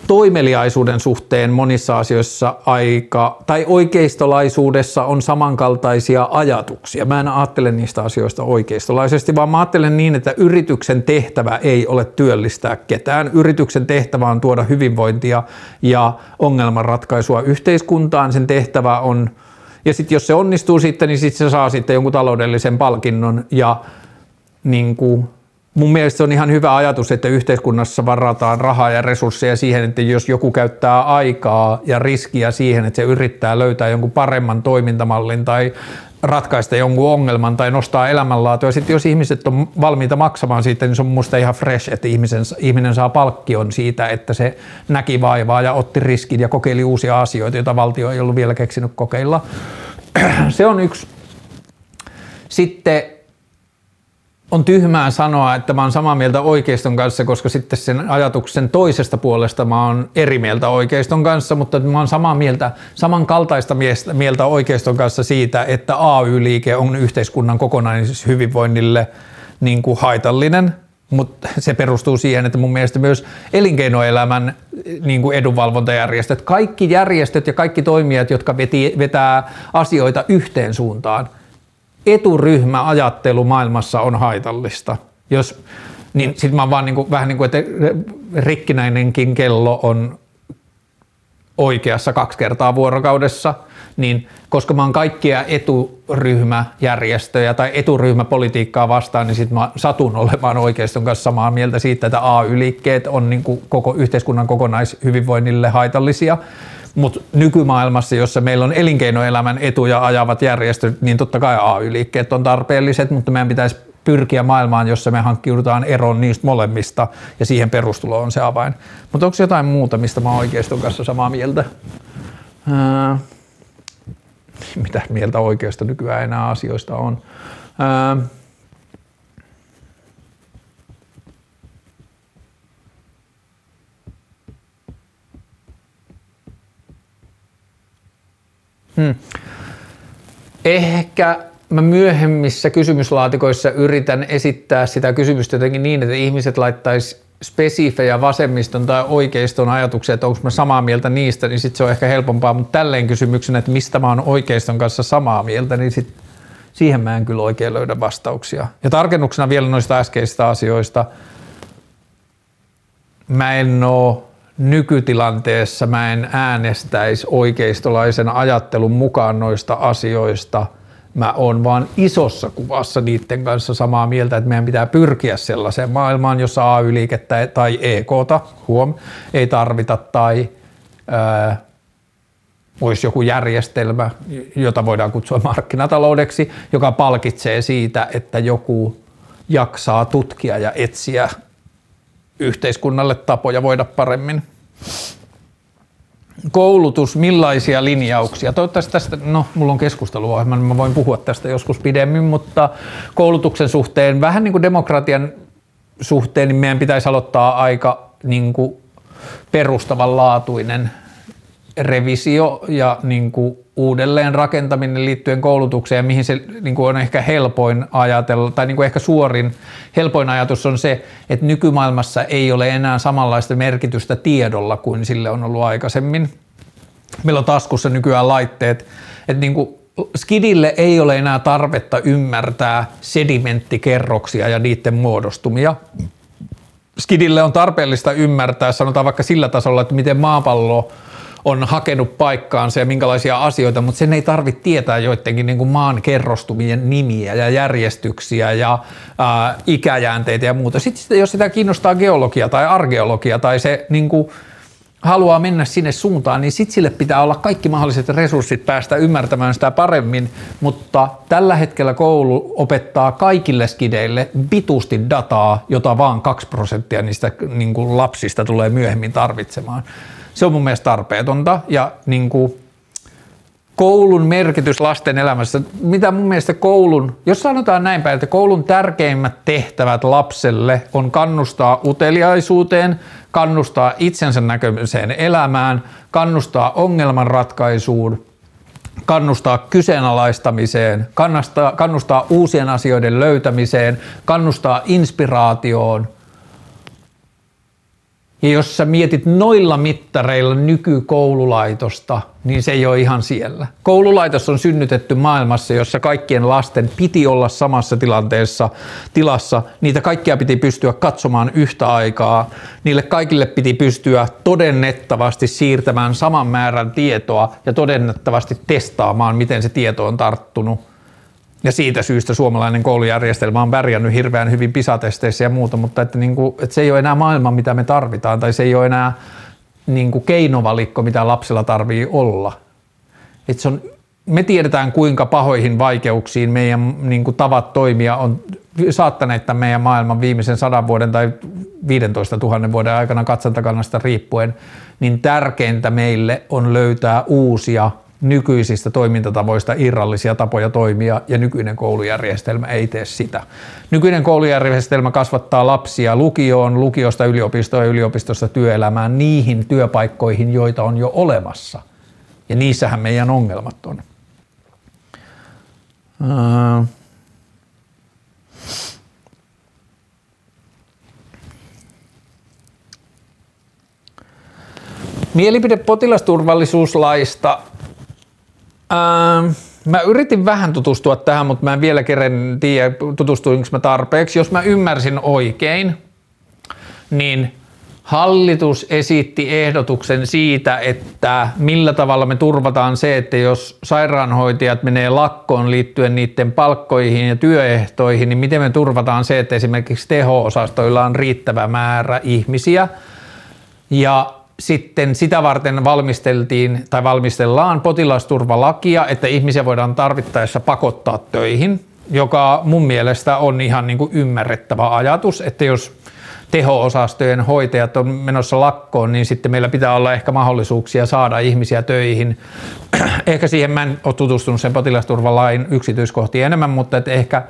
toimeliaisuuden suhteen monissa asioissa aika, tai oikeistolaisuudessa on samankaltaisia ajatuksia. Mä en ajattele niistä asioista oikeistolaisesti, vaan mä ajattelen niin, että yrityksen tehtävä ei ole työllistää ketään. Yrityksen tehtävä on tuoda hyvinvointia ja ongelmanratkaisua yhteiskuntaan. Sen tehtävä on, ja sitten jos se onnistuu sitten, niin sitten se saa sitten jonkun taloudellisen palkinnon ja niin kuin, Mun mielestä on ihan hyvä ajatus, että yhteiskunnassa varataan rahaa ja resursseja siihen, että jos joku käyttää aikaa ja riskiä siihen, että se yrittää löytää jonkun paremman toimintamallin tai ratkaista jonkun ongelman tai nostaa elämänlaatua. Ja sitten jos ihmiset on valmiita maksamaan siitä, niin se on musta ihan fresh, että ihmisen, ihminen saa palkkion siitä, että se näki vaivaa ja otti riskin ja kokeili uusia asioita, joita valtio ei ollut vielä keksinyt kokeilla. Se on yksi. Sitten on tyhmää sanoa, että mä oon samaa mieltä oikeiston kanssa, koska sitten sen ajatuksen toisesta puolesta mä oon eri mieltä oikeiston kanssa, mutta mä oon samaa mieltä, samankaltaista mieltä oikeiston kanssa siitä, että AY-liike on yhteiskunnan kokonaishyvinvoinnille niin kuin haitallinen, mutta se perustuu siihen, että mun mielestä myös elinkeinoelämän niin kuin edunvalvontajärjestöt, kaikki järjestöt ja kaikki toimijat, jotka veti, vetää asioita yhteen suuntaan – eturyhmäajattelu maailmassa on haitallista. Jos, niin sitten mä vaan niin kuin, vähän niin kuin, että rikkinäinenkin kello on oikeassa kaksi kertaa vuorokaudessa, niin koska mä oon kaikkia eturyhmäjärjestöjä tai eturyhmäpolitiikkaa vastaan, niin sitten mä satun olemaan oikeiston kanssa samaa mieltä siitä, että AY-liikkeet on niin kuin koko yhteiskunnan kokonaishyvinvoinnille haitallisia. Mutta nykymaailmassa, jossa meillä on elinkeinoelämän etuja ajavat järjestöt, niin totta kai AY-liikkeet on tarpeelliset, mutta meidän pitäisi pyrkiä maailmaan, jossa me hankkiudutaan eroon niistä molemmista ja siihen perustulo on se avain. Mutta onko jotain muuta, mistä mä oikeiston kanssa samaa mieltä? Ää, mitä mieltä oikeasta nykyään enää asioista on? Ää, Hmm. Ehkä mä myöhemmissä kysymyslaatikoissa yritän esittää sitä kysymystä jotenkin niin, että ihmiset laittaisi spesifejä vasemmiston tai oikeiston ajatuksia, että onko mä samaa mieltä niistä, niin sitten se on ehkä helpompaa, mutta tälleen kysymyksenä, että mistä mä oon oikeiston kanssa samaa mieltä, niin sit siihen mä en kyllä oikein löydä vastauksia. Ja tarkennuksena vielä noista äskeisistä asioista, mä en oo nykytilanteessa, mä en äänestäisi oikeistolaisen ajattelun mukaan noista asioista – mä oon vaan isossa kuvassa niiden kanssa samaa mieltä, että meidän pitää pyrkiä sellaiseen maailmaan, jossa AY-liikettä tai EKta, huom, ei tarvita tai ää, olisi joku järjestelmä, jota voidaan kutsua markkinataloudeksi, joka palkitsee siitä, että joku jaksaa tutkia ja etsiä yhteiskunnalle tapoja voida paremmin koulutus, millaisia linjauksia? Toivottavasti tästä, no mulla on keskusteluohjelma, niin mä voin puhua tästä joskus pidemmin, mutta koulutuksen suhteen, vähän niin kuin demokratian suhteen, niin meidän pitäisi aloittaa aika niin kuin perustavanlaatuinen revisio ja niin kuin uudelleen rakentaminen liittyen koulutukseen ja mihin se niin kuin on ehkä helpoin ajatella, tai niin kuin ehkä suorin helpoin ajatus on se, että nykymaailmassa ei ole enää samanlaista merkitystä tiedolla kuin sille on ollut aikaisemmin. Meillä on taskussa nykyään laitteet, että niin kuin skidille ei ole enää tarvetta ymmärtää sedimenttikerroksia ja niiden muodostumia. Skidille on tarpeellista ymmärtää, sanotaan vaikka sillä tasolla, että miten maapallo on hakenut paikkaansa ja minkälaisia asioita, mutta sen ei tarvitse tietää joidenkin niin kuin maan kerrostumien nimiä ja järjestyksiä ja ää, ikäjäänteitä ja muuta. Sitten jos sitä kiinnostaa geologia tai arkeologia tai se niin kuin, haluaa mennä sinne suuntaan, niin sitten sille pitää olla kaikki mahdolliset resurssit päästä ymmärtämään sitä paremmin, mutta tällä hetkellä koulu opettaa kaikille skideille vitusti dataa, jota vaan 2 prosenttia niistä niin kuin lapsista tulee myöhemmin tarvitsemaan se on mun mielestä tarpeetonta ja niin kuin, koulun merkitys lasten elämässä, mitä mun mielestä koulun, jos sanotaan näin päin, että koulun tärkeimmät tehtävät lapselle on kannustaa uteliaisuuteen, kannustaa itsensä näköiseen elämään, kannustaa ongelmanratkaisuun, kannustaa kyseenalaistamiseen, kannustaa, kannustaa uusien asioiden löytämiseen, kannustaa inspiraatioon – ja jos sä mietit noilla mittareilla nykykoululaitosta, niin se ei ole ihan siellä. Koululaitos on synnytetty maailmassa, jossa kaikkien lasten piti olla samassa tilanteessa, tilassa. Niitä kaikkia piti pystyä katsomaan yhtä aikaa. Niille kaikille piti pystyä todennettavasti siirtämään saman määrän tietoa ja todennettavasti testaamaan, miten se tieto on tarttunut ja siitä syystä suomalainen koulujärjestelmä on pärjännyt hirveän hyvin pisatesteissä ja muuta, mutta että, niin kuin, että se ei ole enää maailma, mitä me tarvitaan, tai se ei ole enää niin kuin keinovalikko, mitä lapsilla tarvii olla. Että se on, me tiedetään, kuinka pahoihin vaikeuksiin meidän niin kuin tavat toimia on saattaneet tämän meidän maailman viimeisen sadan vuoden tai 15 000 vuoden aikana katsantakannasta riippuen, niin tärkeintä meille on löytää uusia nykyisistä toimintatavoista irrallisia tapoja toimia ja nykyinen koulujärjestelmä ei tee sitä. Nykyinen koulujärjestelmä kasvattaa lapsia lukioon, lukiosta yliopistoon ja yliopistosta työelämään niihin työpaikkoihin, joita on jo olemassa. Ja niissähän meidän ongelmat on. Mielipide potilasturvallisuuslaista Ähm, mä yritin vähän tutustua tähän, mutta mä en vielä kerran tiedä, tutustuinko mä tarpeeksi. Jos mä ymmärsin oikein, niin hallitus esitti ehdotuksen siitä, että millä tavalla me turvataan se, että jos sairaanhoitajat menee lakkoon liittyen niiden palkkoihin ja työehtoihin, niin miten me turvataan se, että esimerkiksi teho-osastoilla on riittävä määrä ihmisiä. Ja sitten sitä varten valmisteltiin tai valmistellaan potilasturvalakia, että ihmisiä voidaan tarvittaessa pakottaa töihin, joka mun mielestä on ihan niin kuin ymmärrettävä ajatus, että jos teho-osastojen hoitajat on menossa lakkoon, niin sitten meillä pitää olla ehkä mahdollisuuksia saada ihmisiä töihin. Ehkä siihen mä en ole tutustunut sen potilasturvalain yksityiskohtiin enemmän, mutta että ehkä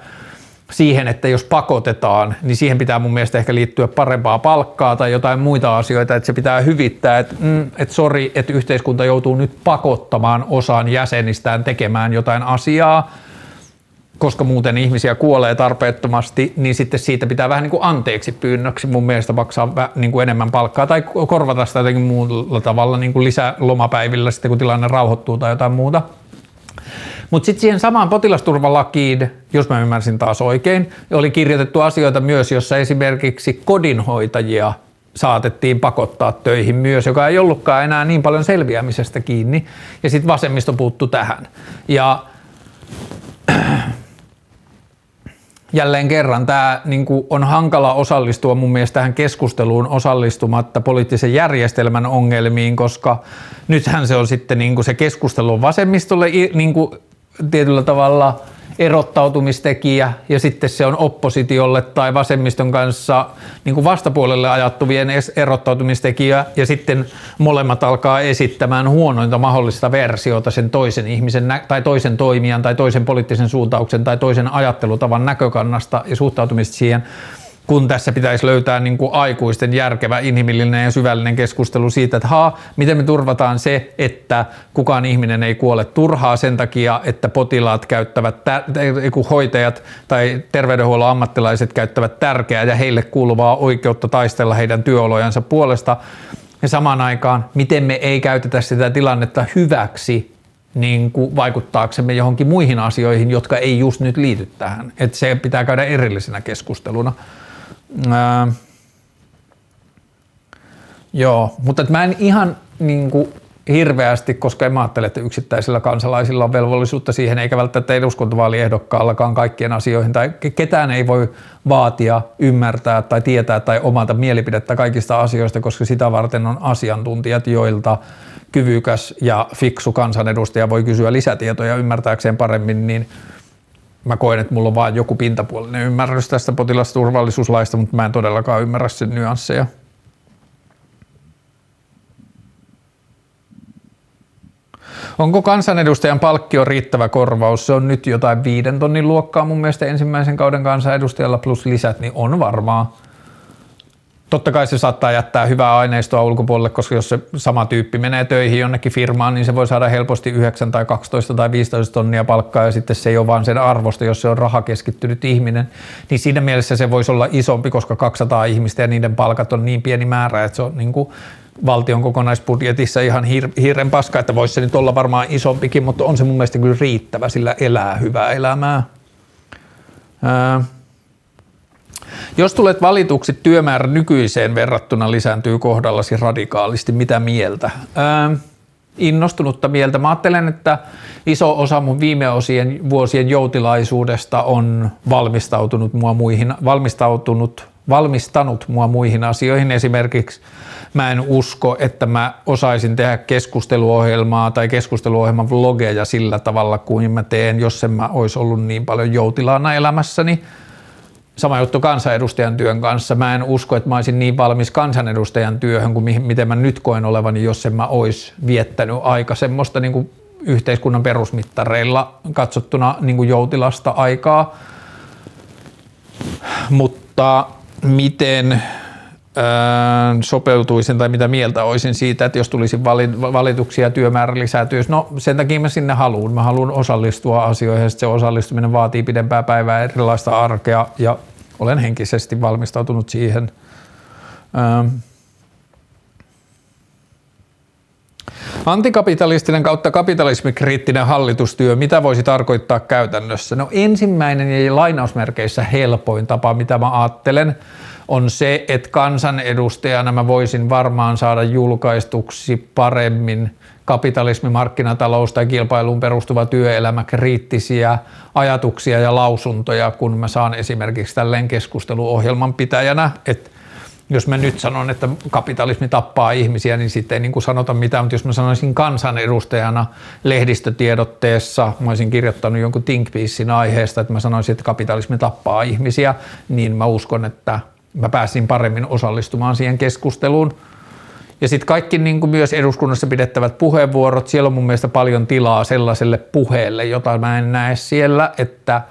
siihen, että jos pakotetaan, niin siihen pitää mun mielestä ehkä liittyä parempaa palkkaa tai jotain muita asioita, että se pitää hyvittää, että mm, et sori, että yhteiskunta joutuu nyt pakottamaan osan jäsenistään tekemään jotain asiaa, koska muuten ihmisiä kuolee tarpeettomasti, niin sitten siitä pitää vähän niin kuin anteeksi pyynnöksi mun mielestä maksaa niin kuin enemmän palkkaa tai korvata sitä jotenkin muulla tavalla niin kuin lisälomapäivillä sitten, kun tilanne rauhoittuu tai jotain muuta. Mutta sitten siihen samaan potilasturvalakiin, jos mä ymmärsin taas oikein, oli kirjoitettu asioita myös, jossa esimerkiksi kodinhoitajia saatettiin pakottaa töihin myös, joka ei ollutkaan enää niin paljon selviämisestä kiinni. Ja sitten vasemmisto puuttu tähän. Ja jälleen kerran tämä niin on hankala osallistua mun mielestä tähän keskusteluun osallistumatta poliittisen järjestelmän ongelmiin, koska nythän se on sitten niin se keskustelu vasemmistolle niin tietyllä tavalla erottautumistekijä ja sitten se on oppositiolle tai vasemmiston kanssa niin kuin vastapuolelle ajattuvien erottautumistekijä ja sitten molemmat alkaa esittämään huonointa mahdollista versiota sen toisen ihmisen tai toisen toimijan tai toisen poliittisen suuntauksen tai toisen ajattelutavan näkökannasta ja suhtautumista siihen kun tässä pitäisi löytää niin kuin aikuisten järkevä, inhimillinen ja syvällinen keskustelu siitä, että haa, miten me turvataan se, että kukaan ihminen ei kuole turhaa sen takia, että potilaat käyttävät, kun hoitajat tai terveydenhuollon ammattilaiset käyttävät tärkeää ja heille kuuluvaa oikeutta taistella heidän työolojansa puolesta. Ja samaan aikaan, miten me ei käytetä sitä tilannetta hyväksi niin kuin vaikuttaaksemme johonkin muihin asioihin, jotka ei just nyt liity tähän. Että se pitää käydä erillisenä keskusteluna. Ää, joo, mutta mä en ihan niin kuin, hirveästi, koska en ajattele, että yksittäisillä kansalaisilla on velvollisuutta siihen, eikä välttämättä eduskuntavaaliehdokkaallakaan kaikkien asioihin, tai ketään ei voi vaatia, ymmärtää tai tietää tai omata mielipidettä kaikista asioista, koska sitä varten on asiantuntijat, joilta kyvykäs ja fiksu kansanedustaja voi kysyä lisätietoja ymmärtääkseen paremmin, niin mä koen, että mulla on vain joku pintapuolinen ymmärrys tästä potilasturvallisuuslaista, mutta mä en todellakaan ymmärrä sen nyansseja. Onko kansanedustajan palkkio riittävä korvaus? Se on nyt jotain viiden tonnin luokkaa mun mielestä ensimmäisen kauden kansanedustajalla plus lisät, niin on varmaa. Totta kai se saattaa jättää hyvää aineistoa ulkopuolelle, koska jos se sama tyyppi menee töihin jonnekin firmaan, niin se voi saada helposti 9 tai 12 tai 15 tonnia palkkaa ja sitten se ei ole vaan sen arvosta, jos se on rahakeskittynyt ihminen. Niin siinä mielessä se voisi olla isompi, koska 200 ihmistä ja niiden palkat on niin pieni määrä, että se on niin kuin valtion kokonaisbudjetissa ihan hir- hirren paska, että voisi se nyt olla varmaan isompikin, mutta on se mun mielestä kyllä riittävä, sillä elää hyvää elämää. Ää, jos tulet valituksi, työmäärä nykyiseen verrattuna lisääntyy kohdallasi radikaalisti. Mitä mieltä? Ää, innostunutta mieltä. Mä ajattelen, että iso osa mun viime osien, vuosien joutilaisuudesta on valmistautunut mua muihin, valmistautunut, valmistanut mua muihin asioihin. Esimerkiksi mä en usko, että mä osaisin tehdä keskusteluohjelmaa tai keskusteluohjelman vlogeja sillä tavalla kuin mä teen, jos en mä olisi ollut niin paljon joutilaana elämässäni sama juttu kansanedustajan työn kanssa. Mä en usko, että mä olisin niin valmis kansanedustajan työhön kuin miten mä nyt koen olevani, jos en mä olisi viettänyt aika semmoista niin kuin yhteiskunnan perusmittareilla katsottuna niin kuin joutilasta aikaa. Mutta miten sopeutuisin tai mitä mieltä olisin siitä, että jos tulisi valituksia työmäärä lisääntyisi. No sen takia mä sinne haluan. Mä haluan osallistua asioihin ja se osallistuminen vaatii pidempää päivää, erilaista arkea ja olen henkisesti valmistautunut siihen. Antikapitalistinen kautta kapitalismikriittinen hallitustyö, mitä voisi tarkoittaa käytännössä? No ensimmäinen ja lainausmerkeissä helpoin tapa, mitä mä ajattelen, on se, että kansanedustajana mä voisin varmaan saada julkaistuksi paremmin kapitalismi, markkinatalous tai kilpailuun perustuva työelämä kriittisiä ajatuksia ja lausuntoja, kun mä saan esimerkiksi tälleen keskusteluohjelman pitäjänä, että jos mä nyt sanon, että kapitalismi tappaa ihmisiä, niin sitten ei niin kuin sanota mitään, mutta jos mä sanoisin kansanedustajana lehdistötiedotteessa, mä olisin kirjoittanut jonkun think aiheesta, että mä sanoisin, että kapitalismi tappaa ihmisiä, niin mä uskon, että mä pääsin paremmin osallistumaan siihen keskusteluun. Ja sitten kaikki niin kuin myös eduskunnassa pidettävät puheenvuorot, siellä on mun mielestä paljon tilaa sellaiselle puheelle, jota mä en näe siellä, että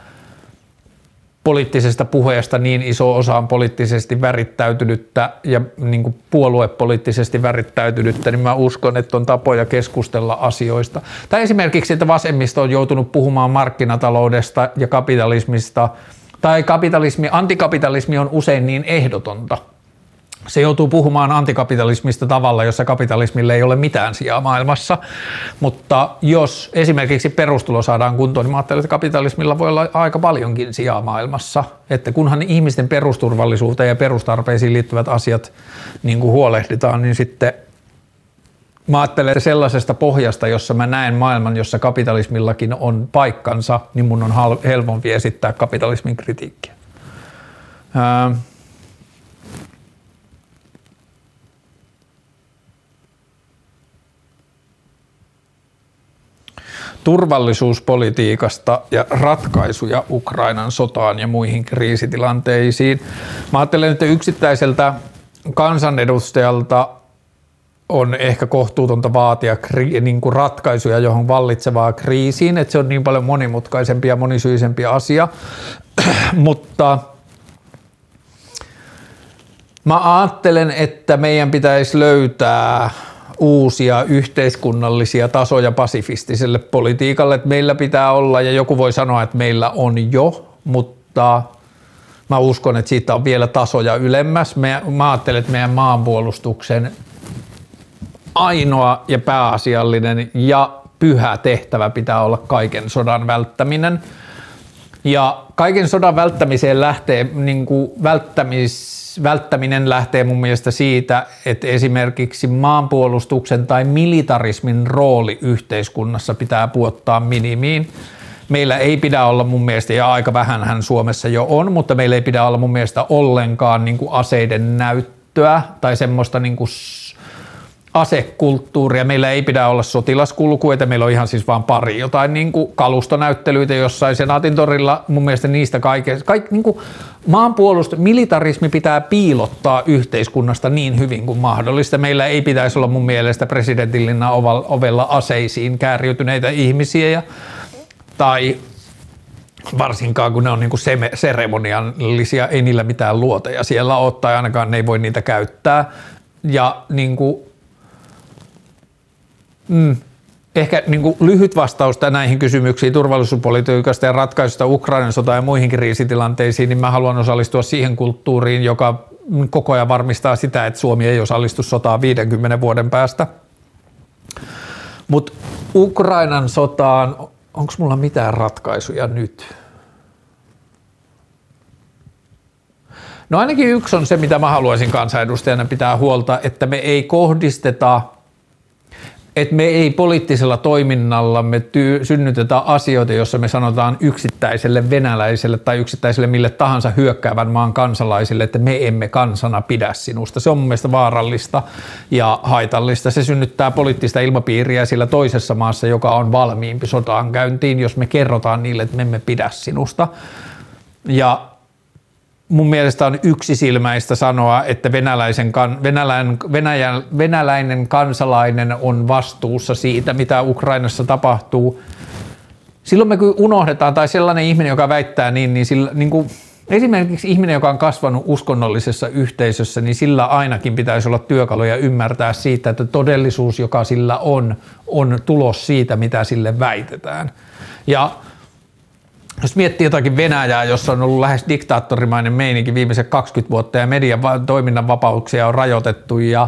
poliittisesta puheesta niin iso osa on poliittisesti värittäytynyttä ja niin kuin puoluepoliittisesti värittäytynyttä, niin mä uskon, että on tapoja keskustella asioista. Tai esimerkiksi, että vasemmisto on joutunut puhumaan markkinataloudesta ja kapitalismista, tai kapitalismi, antikapitalismi on usein niin ehdotonta – se joutuu puhumaan antikapitalismista tavalla, jossa kapitalismille ei ole mitään sijaa maailmassa. Mutta jos esimerkiksi perustulo saadaan kuntoon, niin mä ajattelen, että kapitalismilla voi olla aika paljonkin sijaa maailmassa. Että kunhan ihmisten perusturvallisuuteen ja perustarpeisiin liittyvät asiat niin kuin huolehditaan, niin sitten mä ajattelen sellaisesta pohjasta, jossa mä näen maailman, jossa kapitalismillakin on paikkansa, niin mun on helpompi esittää kapitalismin kritiikkiä. turvallisuuspolitiikasta ja ratkaisuja Ukrainan sotaan ja muihin kriisitilanteisiin. Mä ajattelen, että yksittäiseltä kansanedustajalta on ehkä kohtuutonta vaatia kri- niin kuin ratkaisuja johon vallitsevaa kriisiin, että se on niin paljon monimutkaisempi ja monisyisempi asia, mutta mä ajattelen, että meidän pitäisi löytää uusia yhteiskunnallisia tasoja pasifistiselle politiikalle, että meillä pitää olla, ja joku voi sanoa, että meillä on jo, mutta mä uskon, että siitä on vielä tasoja ylemmäs. Mä, ajattelen, että meidän maanpuolustuksen ainoa ja pääasiallinen ja pyhä tehtävä pitää olla kaiken sodan välttäminen. Ja kaiken sodan välttämiseen lähtee niin kuin välttämis välttäminen lähtee mun mielestä siitä, että esimerkiksi maanpuolustuksen tai militarismin rooli yhteiskunnassa pitää puottaa minimiin. Meillä ei pidä olla mun mielestä, ja aika vähän hän Suomessa jo on, mutta meillä ei pidä olla mun mielestä ollenkaan niin kuin aseiden näyttöä tai semmoista niin kuin asekulttuuria. Meillä ei pidä olla sotilaskulkuita, meillä on ihan siis vaan pari jotain niin kuin kalustonäyttelyitä jossain Senaatin torilla. Mun mielestä niistä kaikesta, kaik, niin kuin militarismi pitää piilottaa yhteiskunnasta niin hyvin kuin mahdollista. Meillä ei pitäisi olla mun mielestä presidentillinna ovella aseisiin kääriytyneitä ihmisiä ja, tai varsinkaan kun ne on niin kuin seremoniallisia, ei niillä mitään luoteja siellä ole tai ainakaan ne ei voi niitä käyttää. Ja niin kuin Mm. Ehkä niin kuin lyhyt vastaus näihin kysymyksiin turvallisuuspolitiikasta ja ratkaisusta Ukrainan sota ja muihin kriisitilanteisiin, niin mä haluan osallistua siihen kulttuuriin, joka koko ajan varmistaa sitä, että Suomi ei osallistu sotaan 50 vuoden päästä. Mutta Ukrainan sotaan, onko mulla mitään ratkaisuja nyt? No ainakin yksi on se, mitä mä haluaisin kansanedustajana pitää huolta, että me ei kohdisteta – että me ei poliittisella toiminnallamme tyy- synnytetä asioita, jossa me sanotaan yksittäiselle venäläiselle tai yksittäiselle mille tahansa hyökkäävän maan kansalaisille, että me emme kansana pidä sinusta. Se on mun mielestä vaarallista ja haitallista. Se synnyttää poliittista ilmapiiriä sillä toisessa maassa, joka on valmiimpi sotaan käyntiin, jos me kerrotaan niille, että me emme pidä sinusta. Ja mun mielestä on yksisilmäistä sanoa, että venäläisen, venäläinen, Venäjän, venäläinen kansalainen on vastuussa siitä, mitä Ukrainassa tapahtuu. Silloin me kun unohdetaan, tai sellainen ihminen, joka väittää niin, niin, sillä, niin kuin, esimerkiksi ihminen, joka on kasvanut uskonnollisessa yhteisössä, niin sillä ainakin pitäisi olla työkaluja ymmärtää siitä, että todellisuus, joka sillä on, on tulos siitä, mitä sille väitetään. Ja jos miettii jotakin Venäjää, jossa on ollut lähes diktaattorimainen meininki viimeiset 20 vuotta ja median toiminnan vapauksia on rajoitettu ja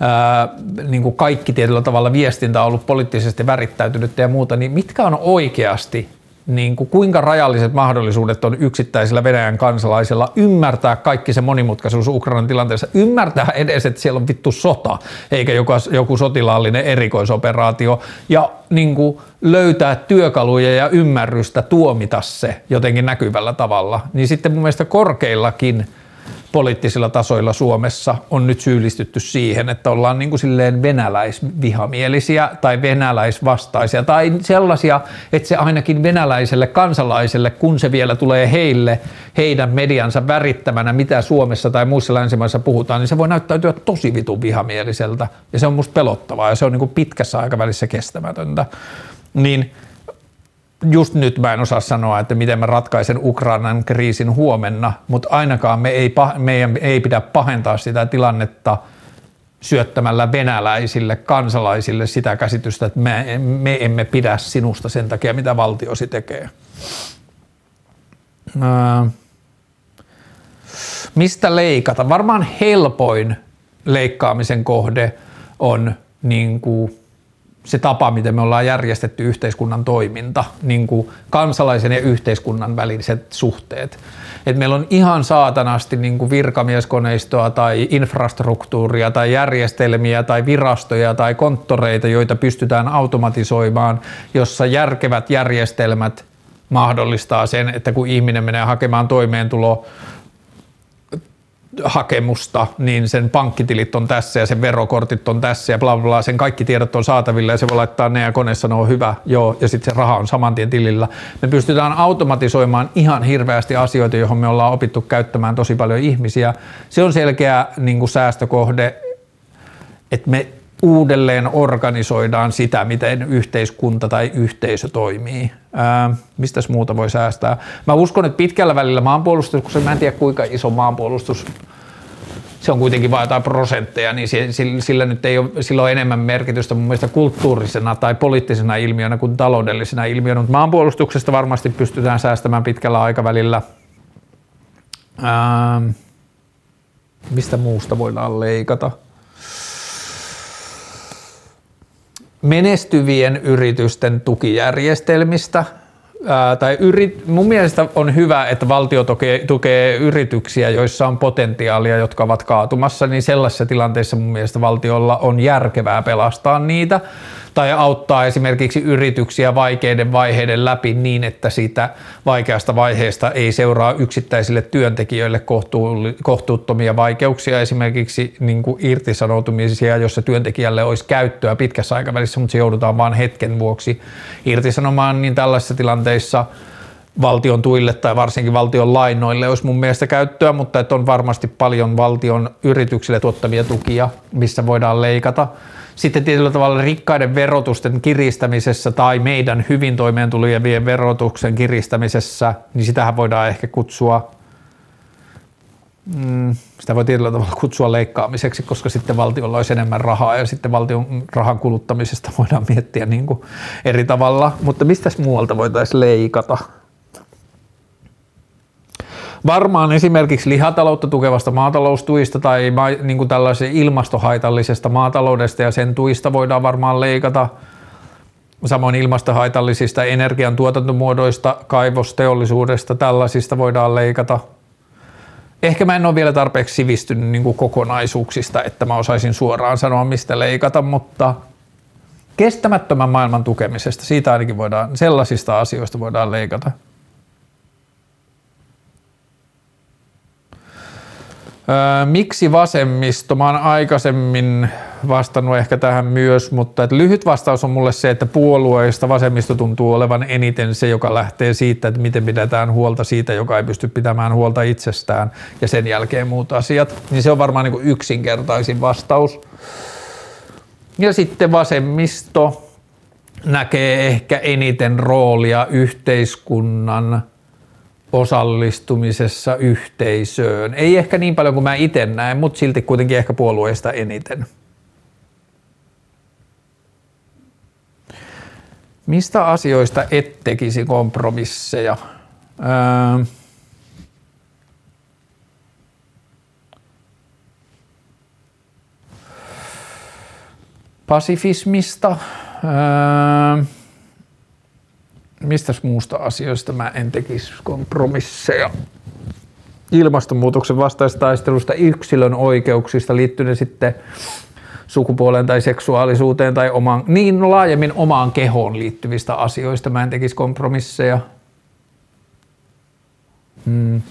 ää, niin kuin kaikki tietyllä tavalla viestintä on ollut poliittisesti värittäytynyt ja muuta, niin mitkä on oikeasti niin kuin kuinka rajalliset mahdollisuudet on yksittäisillä Venäjän kansalaisilla ymmärtää kaikki se monimutkaisuus Ukrainan tilanteessa, ymmärtää edes, että siellä on vittu sota, eikä joku, joku sotilaallinen erikoisoperaatio, ja niin kuin löytää työkaluja ja ymmärrystä tuomita se jotenkin näkyvällä tavalla, niin sitten mun mielestä korkeillakin – poliittisilla tasoilla Suomessa on nyt syyllistytty siihen, että ollaan niin kuin silleen venäläisvihamielisiä tai venäläisvastaisia tai sellaisia, että se ainakin venäläiselle kansalaiselle, kun se vielä tulee heille heidän mediansa värittämänä, mitä Suomessa tai muissa länsimaissa puhutaan, niin se voi näyttäytyä tosi vitun vihamieliseltä ja se on musta pelottavaa ja se on niin kuin pitkässä aikavälissä kestämätöntä. Niin just nyt mä en osaa sanoa, että miten mä ratkaisen Ukrainan kriisin huomenna, mutta ainakaan me ei, meidän ei pidä pahentaa sitä tilannetta syöttämällä venäläisille kansalaisille sitä käsitystä, että me, me emme pidä sinusta sen takia, mitä valtiosi tekee. Mistä leikata? Varmaan helpoin leikkaamisen kohde on niin kuin se tapa, miten me ollaan järjestetty yhteiskunnan toiminta, niin kuin kansalaisen ja yhteiskunnan väliset suhteet. Et meillä on ihan saatanasti niin kuin virkamieskoneistoa tai infrastruktuuria tai järjestelmiä tai virastoja tai konttoreita, joita pystytään automatisoimaan, jossa järkevät järjestelmät mahdollistaa sen, että kun ihminen menee hakemaan toimeentulo hakemusta, niin sen pankkitilit on tässä ja sen verokortit on tässä ja bla bla, bla sen kaikki tiedot on saatavilla ja se voi laittaa ne ja kone sanoo hyvä, joo, ja sitten se raha on saman tien tilillä. Me pystytään automatisoimaan ihan hirveästi asioita, johon me ollaan opittu käyttämään tosi paljon ihmisiä. Se on selkeä niin kuin säästökohde, että me uudelleen organisoidaan sitä, miten yhteiskunta tai yhteisö toimii. Ää, mistäs muuta voi säästää? Mä uskon, että pitkällä välillä maanpuolustus, koska mä en tiedä kuinka iso maanpuolustus se on kuitenkin vain jotain prosentteja, niin sillä, nyt ei ole, sillä ole enemmän merkitystä mun mielestä kulttuurisena tai poliittisena ilmiönä kuin taloudellisena ilmiönä, mutta maanpuolustuksesta varmasti pystytään säästämään pitkällä aikavälillä. Ää, mistä muusta voidaan leikata? Menestyvien yritysten tukijärjestelmistä. Ää, tai yrit, mun mielestä on hyvä, että valtio tukee, tukee yrityksiä, joissa on potentiaalia, jotka ovat kaatumassa, niin sellaisessa tilanteessa mun mielestä valtiolla on järkevää pelastaa niitä tai auttaa esimerkiksi yrityksiä vaikeiden vaiheiden läpi niin, että siitä vaikeasta vaiheesta ei seuraa yksittäisille työntekijöille kohtuuttomia vaikeuksia, esimerkiksi niin kuin irtisanoutumisia, jossa työntekijälle olisi käyttöä pitkässä aikavälissä, mutta se joudutaan vain hetken vuoksi irtisanomaan, niin tällaisissa tilanteissa valtion tuille tai varsinkin valtion lainoille olisi mun mielestä käyttöä, mutta että on varmasti paljon valtion yrityksille tuottavia tukia, missä voidaan leikata. Sitten tietyllä tavalla rikkaiden verotusten kiristämisessä tai meidän hyvin toimeentulevien verotuksen kiristämisessä, niin sitähän voidaan ehkä kutsua Mm, sitä voi tietyllä tavalla kutsua leikkaamiseksi, koska sitten valtiolla olisi enemmän rahaa ja sitten valtion rahan kuluttamisesta voidaan miettiä niin kuin eri tavalla. Mutta mistä muualta voitaisiin leikata? Varmaan esimerkiksi lihataloutta tukevasta maataloustuista tai niin kuin tällaisesta ilmastohaitallisesta maataloudesta ja sen tuista voidaan varmaan leikata. Samoin ilmastohaitallisista energiantuotantomuodoista, kaivosteollisuudesta, tällaisista voidaan leikata. Ehkä mä en ole vielä tarpeeksi sivistynyt niin kuin kokonaisuuksista, että mä osaisin suoraan sanoa, mistä leikata, mutta kestämättömän maailman tukemisesta, siitä ainakin voidaan, sellaisista asioista voidaan leikata. Miksi vasemmisto? Mä oon aikaisemmin vastannut ehkä tähän myös, mutta että lyhyt vastaus on mulle se, että puolueista vasemmisto tuntuu olevan eniten se, joka lähtee siitä, että miten pidetään huolta siitä, joka ei pysty pitämään huolta itsestään ja sen jälkeen muut asiat. Niin se on varmaan niin kuin yksinkertaisin vastaus. Ja sitten vasemmisto näkee ehkä eniten roolia yhteiskunnan osallistumisessa yhteisöön. Ei ehkä niin paljon kuin mä itse näen, mutta silti kuitenkin ehkä puolueista eniten. Mistä asioista et tekisi kompromisseja? Öö, pasifismista. Öö, mistä muusta asioista mä en tekisi kompromisseja. Ilmastonmuutoksen vastaista taistelusta, yksilön oikeuksista liittyen sitten sukupuoleen tai seksuaalisuuteen tai omaan, niin laajemmin omaan kehoon liittyvistä asioista mä en tekisi kompromisseja. Hmm.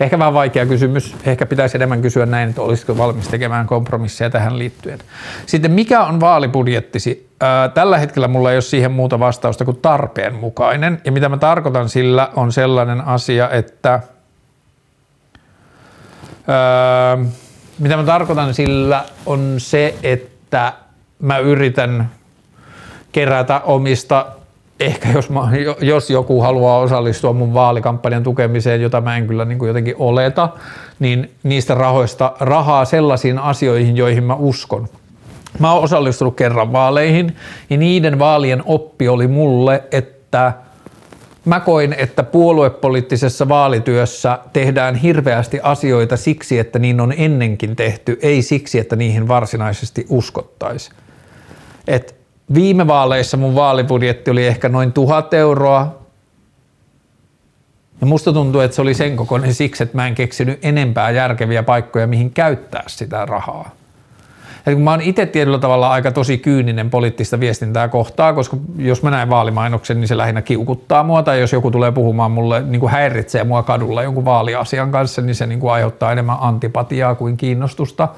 Ehkä vähän vaikea kysymys. Ehkä pitäisi enemmän kysyä näin, että olisiko valmis tekemään kompromisseja tähän liittyen. Sitten mikä on vaalibudjettisi? tällä hetkellä mulla ei ole siihen muuta vastausta kuin tarpeen mukainen. Ja mitä mä tarkoitan sillä on sellainen asia, että mitä mä tarkoitan sillä on se, että mä yritän kerätä omista ehkä jos, mä, jos joku haluaa osallistua mun vaalikampanjan tukemiseen, jota mä en kyllä niin kuin jotenkin oleta, niin niistä rahoista rahaa sellaisiin asioihin, joihin mä uskon. Mä oon osallistunut kerran vaaleihin ja niiden vaalien oppi oli mulle, että mä koin, että puoluepoliittisessa vaalityössä tehdään hirveästi asioita siksi, että niin on ennenkin tehty, ei siksi, että niihin varsinaisesti uskottaisi. Et viime vaaleissa mun vaalibudjetti oli ehkä noin tuhat euroa. Ja musta tuntuu, että se oli sen kokoinen siksi, että mä en keksinyt enempää järkeviä paikkoja, mihin käyttää sitä rahaa. Ja kun mä oon itse tietyllä tavalla aika tosi kyyninen poliittista viestintää kohtaa, koska jos mä näen vaalimainoksen, niin se lähinnä kiukuttaa mua, tai jos joku tulee puhumaan mulle, niin kuin häiritsee mua kadulla jonkun vaaliasian kanssa, niin se niin kuin aiheuttaa enemmän antipatiaa kuin kiinnostusta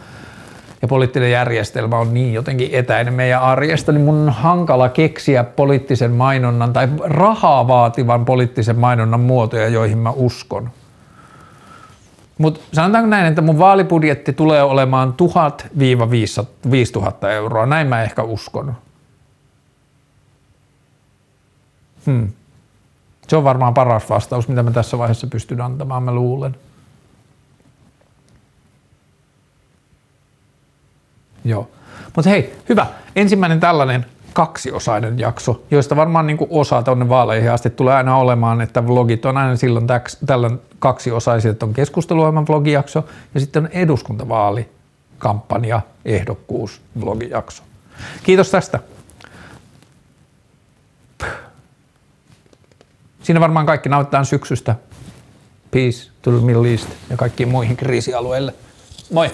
ja poliittinen järjestelmä on niin jotenkin etäinen meidän arjesta, niin mun on hankala keksiä poliittisen mainonnan tai rahaa vaativan poliittisen mainonnan muotoja, joihin mä uskon. Mutta sanotaanko näin, että mun vaalibudjetti tulee olemaan 1000-5000 euroa. Näin mä ehkä uskon. Hmm. Se on varmaan paras vastaus, mitä mä tässä vaiheessa pystyn antamaan, mä luulen. Joo. Mutta hei, hyvä. Ensimmäinen tällainen kaksiosainen jakso, joista varmaan niin kuin osa tuonne vaaleihin asti tulee aina olemaan, että vlogit on aina silloin tällöin kaksiosaisia, että on keskusteluohjelman vlogijakso ja sitten on eduskuntavaali kampanja ehdokkuus vlogijakso. Kiitos tästä. Siinä varmaan kaikki nauttaa syksystä. Peace to the Middle East ja kaikkiin muihin kriisialueille. Moi!